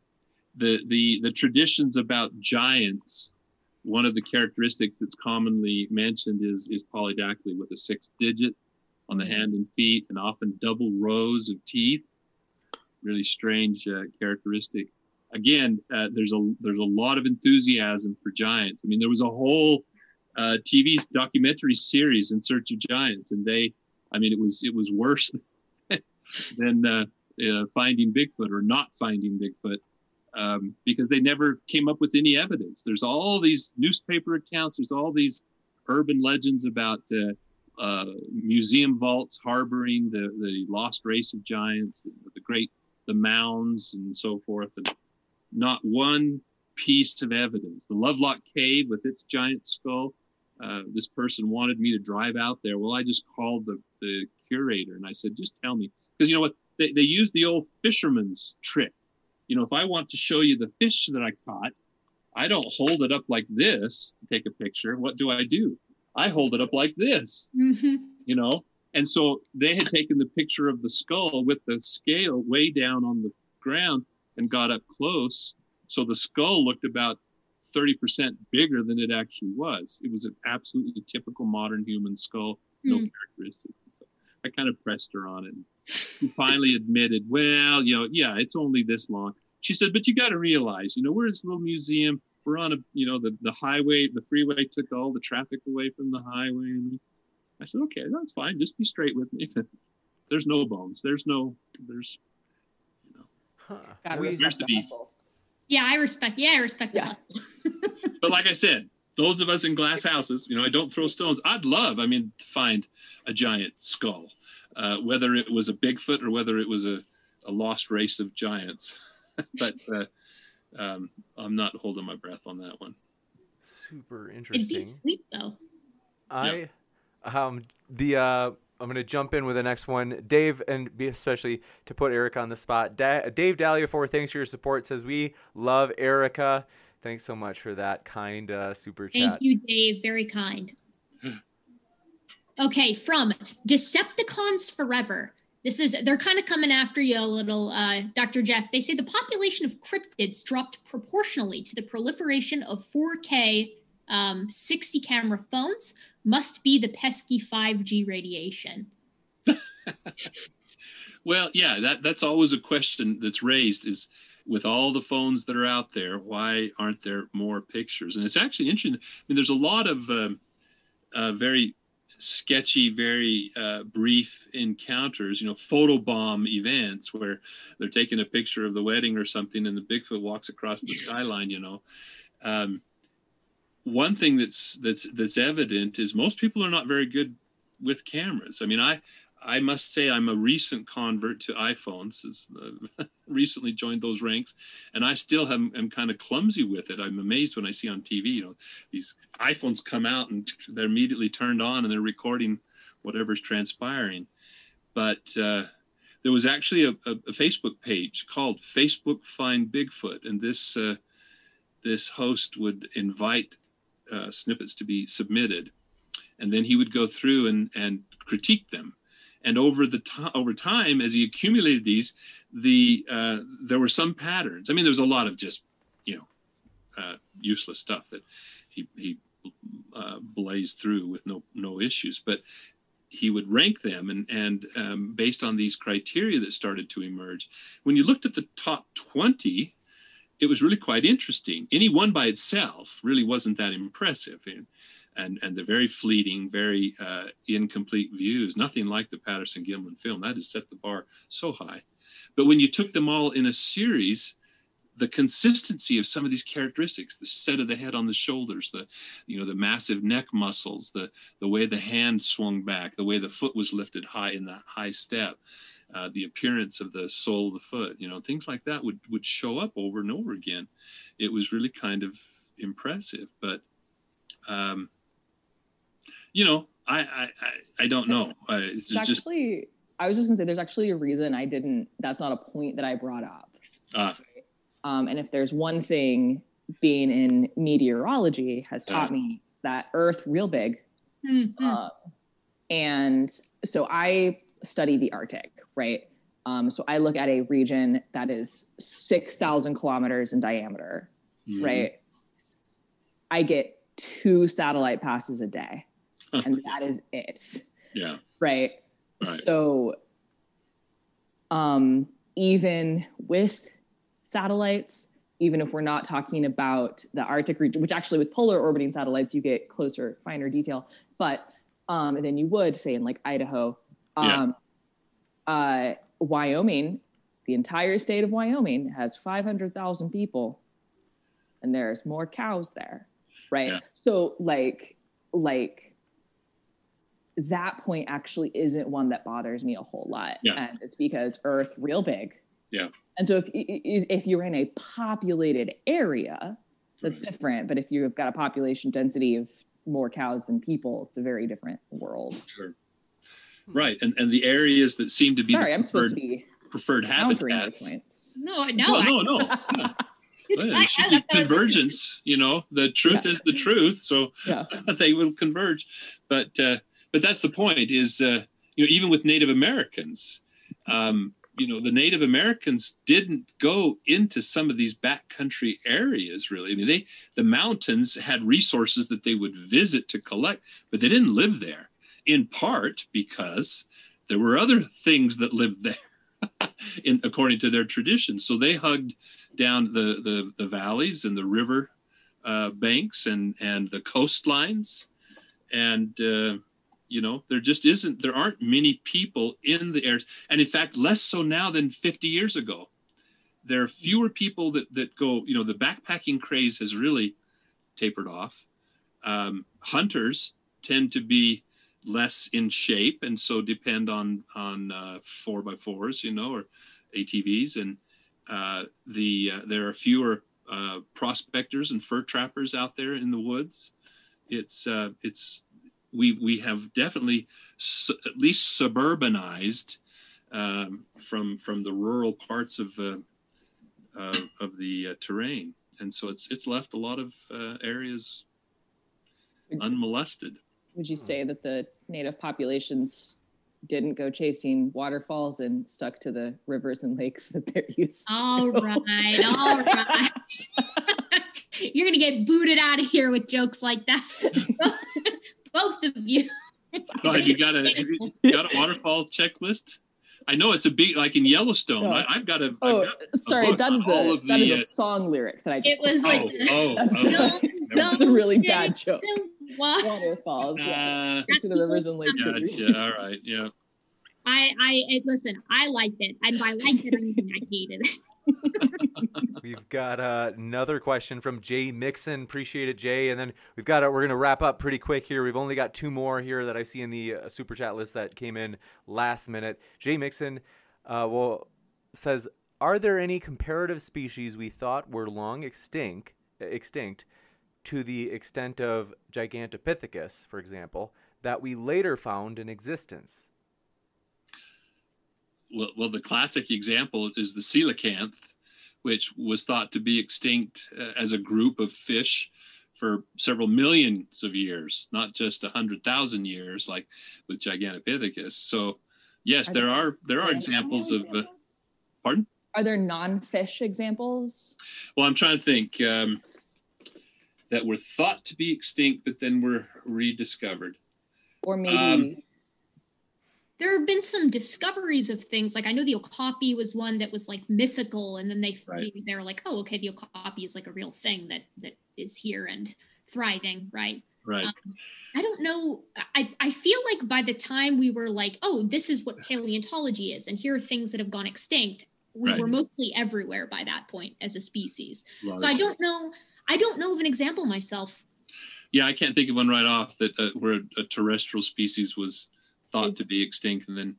the the the traditions about giants. One of the characteristics that's commonly mentioned is is polydactyly with a sixth digit on the mm-hmm. hand and feet, and often double rows of teeth. Really strange uh, characteristic. Again, uh, there's a there's a lot of enthusiasm for giants. I mean, there was a whole uh, TV documentary series in Search of Giants, and they, I mean, it was it was worse than uh, uh, finding Bigfoot or not finding Bigfoot um, because they never came up with any evidence. There's all these newspaper accounts, there's all these urban legends about uh, uh, museum vaults harboring the, the lost race of giants, the great the mounds and so forth, and not one piece of evidence. The Lovelock Cave with its giant skull. Uh, this person wanted me to drive out there. Well, I just called the, the curator and I said, just tell me because you know what they, they use the old fisherman's trick you know if i want to show you the fish that i caught i don't hold it up like this to take a picture what do i do I hold it up like this, Mhm. you know. And so they had taken the picture of the skull with the scale way down on the ground and got up close. So the skull looked about 30% bigger than it actually was. It was an absolutely typical modern human skull, no Hmm. characteristics. So I kind of pressed her on it. And she finally admitted, well, you know, yeah, it's only this long. She said, but you got to realize, you know, we're this little museum. We're on a, you know, the, the highway, the freeway took all the traffic away from the highway. And I said, okay, that's fine. Just be straight with me. There's no bones. There's no, there's, Huh. Gotta We- respect to the be- Yeah, I respect. Yeah, I respect Yeah. that. but like I said, those of us in glass houses, you know, I don't throw stones. I'd love, I mean, to find a giant skull, uh, whether it was a Bigfoot or whether it was a, a lost race of giants. but uh, um, I'm not holding my breath on that one. Super interesting. It'd be interesting. sweet though. I um the uh I'm gonna jump in with the next one, Dave, and be especially to put Erica on the spot. Da- Dave Dahlia for thanks for your support. Says we love Erica. Thanks so much for that kind uh, super Thank chat. Thank you, Dave. Very kind. Okay, from Decepticons Forever. This is they're kind of coming after you a little, uh, Dr. Jeff. They say the population of cryptids dropped proportionally to the proliferation of 4K um, 60 camera phones. Must be the pesky 5G radiation. Well, yeah, that that's always a question that's raised is with all the phones that are out there, why aren't there more pictures? And it's actually interesting. I mean, there's a lot of um, uh, very sketchy, very uh, brief encounters, you know, photobomb events where they're taking a picture of the wedding or something and the Bigfoot walks across the skyline, you know. Um, one thing that's that's that's evident is most people are not very good with cameras. I mean, I I must say I'm a recent convert to iPhones. Uh, recently joined those ranks, and I still am, am kind of clumsy with it. I'm amazed when I see on TV, you know, these iPhones come out and they're immediately turned on and they're recording whatever's transpiring. But uh, there was actually a, a, a Facebook page called Facebook Find Bigfoot, and this uh, this host would invite uh, snippets to be submitted, and then he would go through and and critique them and over the time over time as he accumulated these the uh, there were some patterns. I mean there was a lot of just you know uh, useless stuff that he he uh, blazed through with no no issues. But he would rank them and and um, based on these criteria that started to emerge when you looked at the top 20 it was really quite interesting. Any one by itself really wasn't that impressive. And and and the very fleeting, very uh, incomplete views. Nothing like the Patterson Gimlin film. That has set the bar so high. But when you took them all in a series, the consistency of some of these characteristics, the set of the head on the shoulders, the you know the massive neck muscles, the the way the hand swung back, the way the foot was lifted high in that high step. Uh, the appearance of the sole of the foot, you know, things like that would would show up over and over again. It was really kind of impressive, but um, you know, I I I, I don't know. Uh, it's just actually, I was just gonna say, there's actually a reason I didn't. That's not a point that I brought up. uh, Um, and if there's one thing being in meteorology has taught Uh. me, it's that Earth real big. Mhm. Um, and so I study the Arctic, right? Um, so I look at a region that is 6,000 kilometers in diameter, mhm. right? I get two satellite passes a day, and that is it, yeah, right? Right. So, um, even with satellites, even if we're not talking about the Arctic region, which actually with polar orbiting satellites, you get closer, finer detail, but um, than you would say in like Idaho. Yeah. Um, uh, Wyoming, the entire state of Wyoming has 500,000 people, and there's more cows there, right? Yeah. So, like, like that point actually isn't one that bothers me a whole lot, Yeah. and it's because Earth real big. Yeah. And so if if you're in a populated area, that's Right. different. But if you've got a population density of more cows than people, it's a very different world. Sure. Right, and and the areas that seem to be Sorry, the I'm supposed to preferred, be preferred habitats. points. No, no, Well, I- no, no. yeah. Well, it should be convergence. You know, the truth Yeah. is the truth, so Yeah. they will converge. But uh, but that's the point. Is uh, you know even with Native Americans, um, you know the Native Americans didn't go into some of these backcountry areas really. I mean, they the mountains had resources that they would visit to collect, but they didn't live there. In part because there were other things that lived there, in according to their traditions. So they hugged down the the, the valleys and the river uh, banks and and the coastlines, and uh, you know there just isn't there aren't many people in the areas, and in fact less so now than 50 years ago. There are fewer people that that go. You know the backpacking craze has really tapered off. Um, hunters tend to be less in shape and so depend on on uh, four by fours you know or atvs and uh, the uh, there are fewer uh, prospectors and fur trappers out there in the woods it's uh, it's we we have definitely su- at least suburbanized um, from from the rural parts of uh, uh, of the uh, terrain and so it's it's left a lot of uh, areas unmolested Would you say that the native populations didn't go chasing waterfalls and stuck to the rivers and lakes that they're used All to? right, all right. You're gonna get booted out of here with jokes like that. Both of you. No, have you got a you got a waterfall checklist? I know it's a beat like in Yellowstone. Yeah. I, I've got a. Oh, I've got, sorry, book that on is all a of that the, is a song lyric that I just It was like oh, oh, That's oh. right. Don't That's a really bad joke. waterfalls. yeah. Uh, to the rivers and lakes. gotcha. All right. Yeah. I, I, it, listen. I liked it, and by liked it, I mean I hated it. We've got uh, another question from Jay Mixon. Appreciate it, Jay. And then we've got uh, we're gonna wrap up pretty quick here. We've only got two more here that I see in the uh, super chat list that came in last minute. Jay Mixon, uh, well, says, are there any comparative species we thought were long extinct, extinct, to the extent of Gigantopithecus, for example, that we later found in existence? Well, well, the classic example is the coelacanth, which was thought to be extinct uh, as a group of fish for several millions of years, not just a hundred thousand years like with Gigantopithecus. So, yes, Are there there are there are examples of. Uh, pardon? Are there non-fish examples? Well, I'm trying to think um, that were thought to be extinct, but then were rediscovered. Or maybe Um, There have been some discoveries of things. Like I know the okapi was one that was like mythical, and then they Right. they were like, oh, okay, the okapi is like a real thing that that is here and thriving, right? Right. Um, I don't know. I, I feel like by the time we were like, oh, this is what paleontology is, and here are things that have gone extinct, we Right. were mostly everywhere by that point as a species. So I don't know. I don't know of an example myself. Yeah, I can't think of one right off that uh, where a terrestrial species was thought to be extinct and then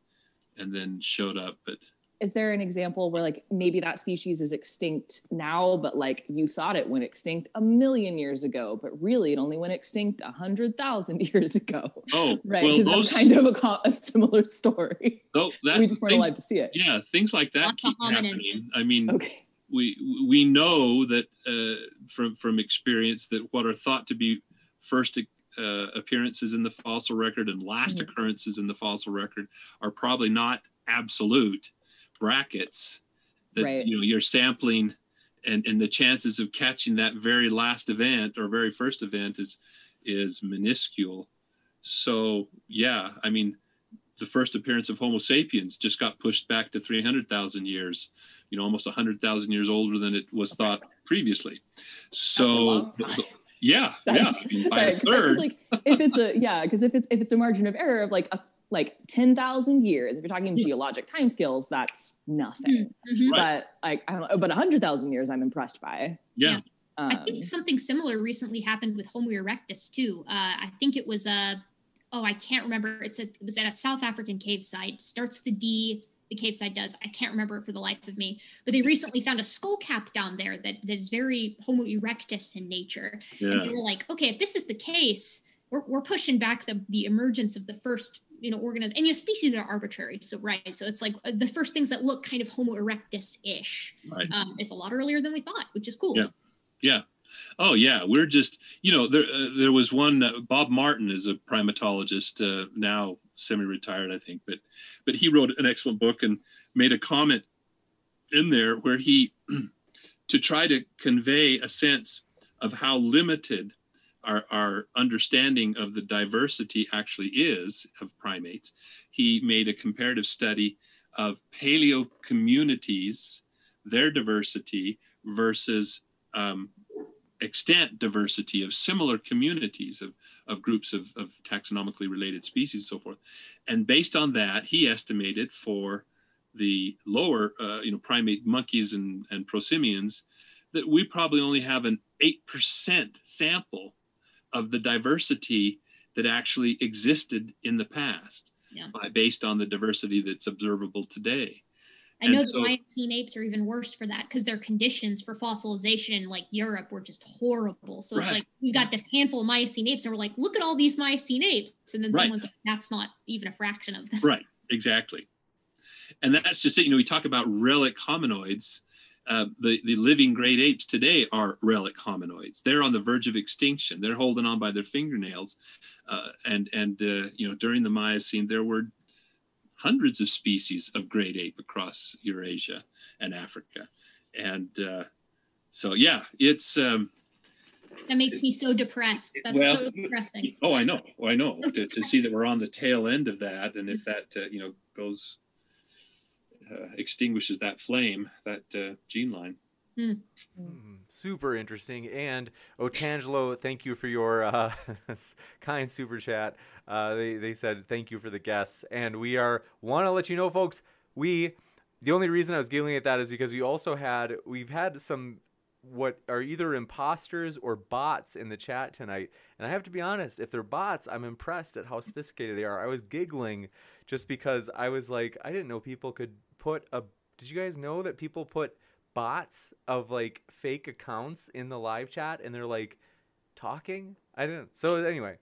and then showed up. But is there an example where like maybe that species is extinct now, but like you thought it went extinct a million years ago, but really it only went extinct a hundred thousand years ago? oh, Right, well, because those that's kind of a, a similar story. tho- that we just weren't things, alive to see it. yeah, things like that Lots of keep hominins. happening. I mean, Okay. we we know that uh, from from experience that what are thought to be first uh, appearances in the fossil record and last Mhm. occurrences in the fossil record are probably not absolute brackets that Right. you know you're sampling and and the chances of catching that very last event or very first event is is minuscule so yeah i mean the first appearance of homo sapiens just got pushed back to 300,000 years you know almost 100,000 years older than it was thought previously so long time. yeah yeah I mean, Sorry, a 'cause I feel third like if it's a yeah, because if it's if it's a margin of error of like a like ten thousand years, if you're talking geologic timescales, that's nothing. Mhm. But like I don't know, but a hundred thousand years, I'm impressed by. yeah I Um, think something similar recently happened with Homo erectus too. Uh, I think it was a oh I can't remember. It's a it was at a South African cave site. Starts with a D. The cave site does. I can't remember it for the life of me. But they recently found a skull cap down there that that is very Homo erectus in nature. Yeah. And they were like, okay, if this is the case, we're, we're pushing back the, the emergence of the first you know organized and your species are arbitrary so right so it's like uh, the first things that look kind of homo erectus-ish Right. um, it's a lot earlier than we thought which is cool Yeah. Yeah. Oh yeah, we're just you know there uh, there was one uh, Bob Martin is a primatologist uh, now semi-retired I think, but but he wrote an excellent book and made a comment in there where he to try to convey a sense of how limited our, our understanding of the diversity actually is of primates. He made a comparative study of paleo communities, their diversity versus um, extant diversity of similar communities of, of groups of, of taxonomically related species and so forth. And based on that, he estimated for the lower, uh, you know, primate monkeys and, and prosimians that we probably only have an 8% sample of the diversity that actually existed in the past Yeah. by, based on the diversity that's observable today. I know and the so- miocene apes are even worse for that because their conditions for fossilization in like europe were just horrible so it's like we got this handful of miocene apes and we're like look at all these miocene apes and then Right. someone's like that's not even a fraction of them Right, exactly. And that's just it. You know, we talk about relic hominoids. Uh, the, the living great apes today are relic hominoids. They're on the verge of extinction. They're holding on by their fingernails. Uh, and and uh, you know, during the Miocene, there were hundreds of species of great ape across Eurasia and Africa. And uh, so, yeah, it's um, that makes me so depressed that's Well, so depressing Oh, I know. Oh, I know. So To, to see that we're on the tail end of that, and if that uh, you know goes uh, extinguishes that flame, that uh, gene line. Mm, super interesting. And Otangelo, thank you for your uh, kind super chat. Uh, they, they said thank you for the guests. And we are want to let you know, folks, we the only reason I was giggling at that is because we also had we've had some what are either imposters or bots in the chat tonight. And I have to be honest, if they're bots, I'm impressed at how sophisticated they are. I was giggling just because I was like, I didn't know people could put a. Did you guys know that people put bots of like fake accounts in the live chat and they're like talking? I didn't. know. So anyway,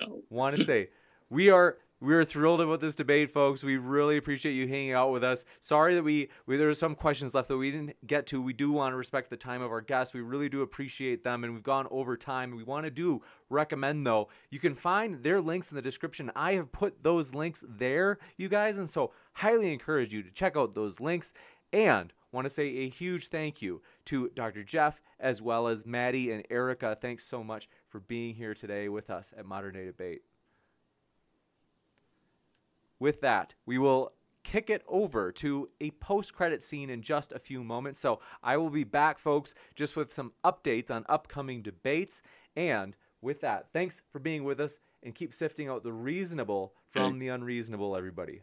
No. want to say we are we are thrilled about this debate folks we really appreciate you hanging out with us sorry that we, we there are some questions left that we didn't get to we do want to respect the time of our guests we really do appreciate them and we've gone over time we want to do recommend though you can find their links in the description i have put those links there you guys and so highly encourage you to check out those links and want to say a huge thank you to dr jeff as well as maddie and erica thanks so much for being here today with us at modern day debate with that, we will kick it over to a post credit scene in just a few moments. So I will be back, folks, just with some updates on upcoming debates. And with that, thanks for being with us and keep sifting out the reasonable from the unreasonable, everybody.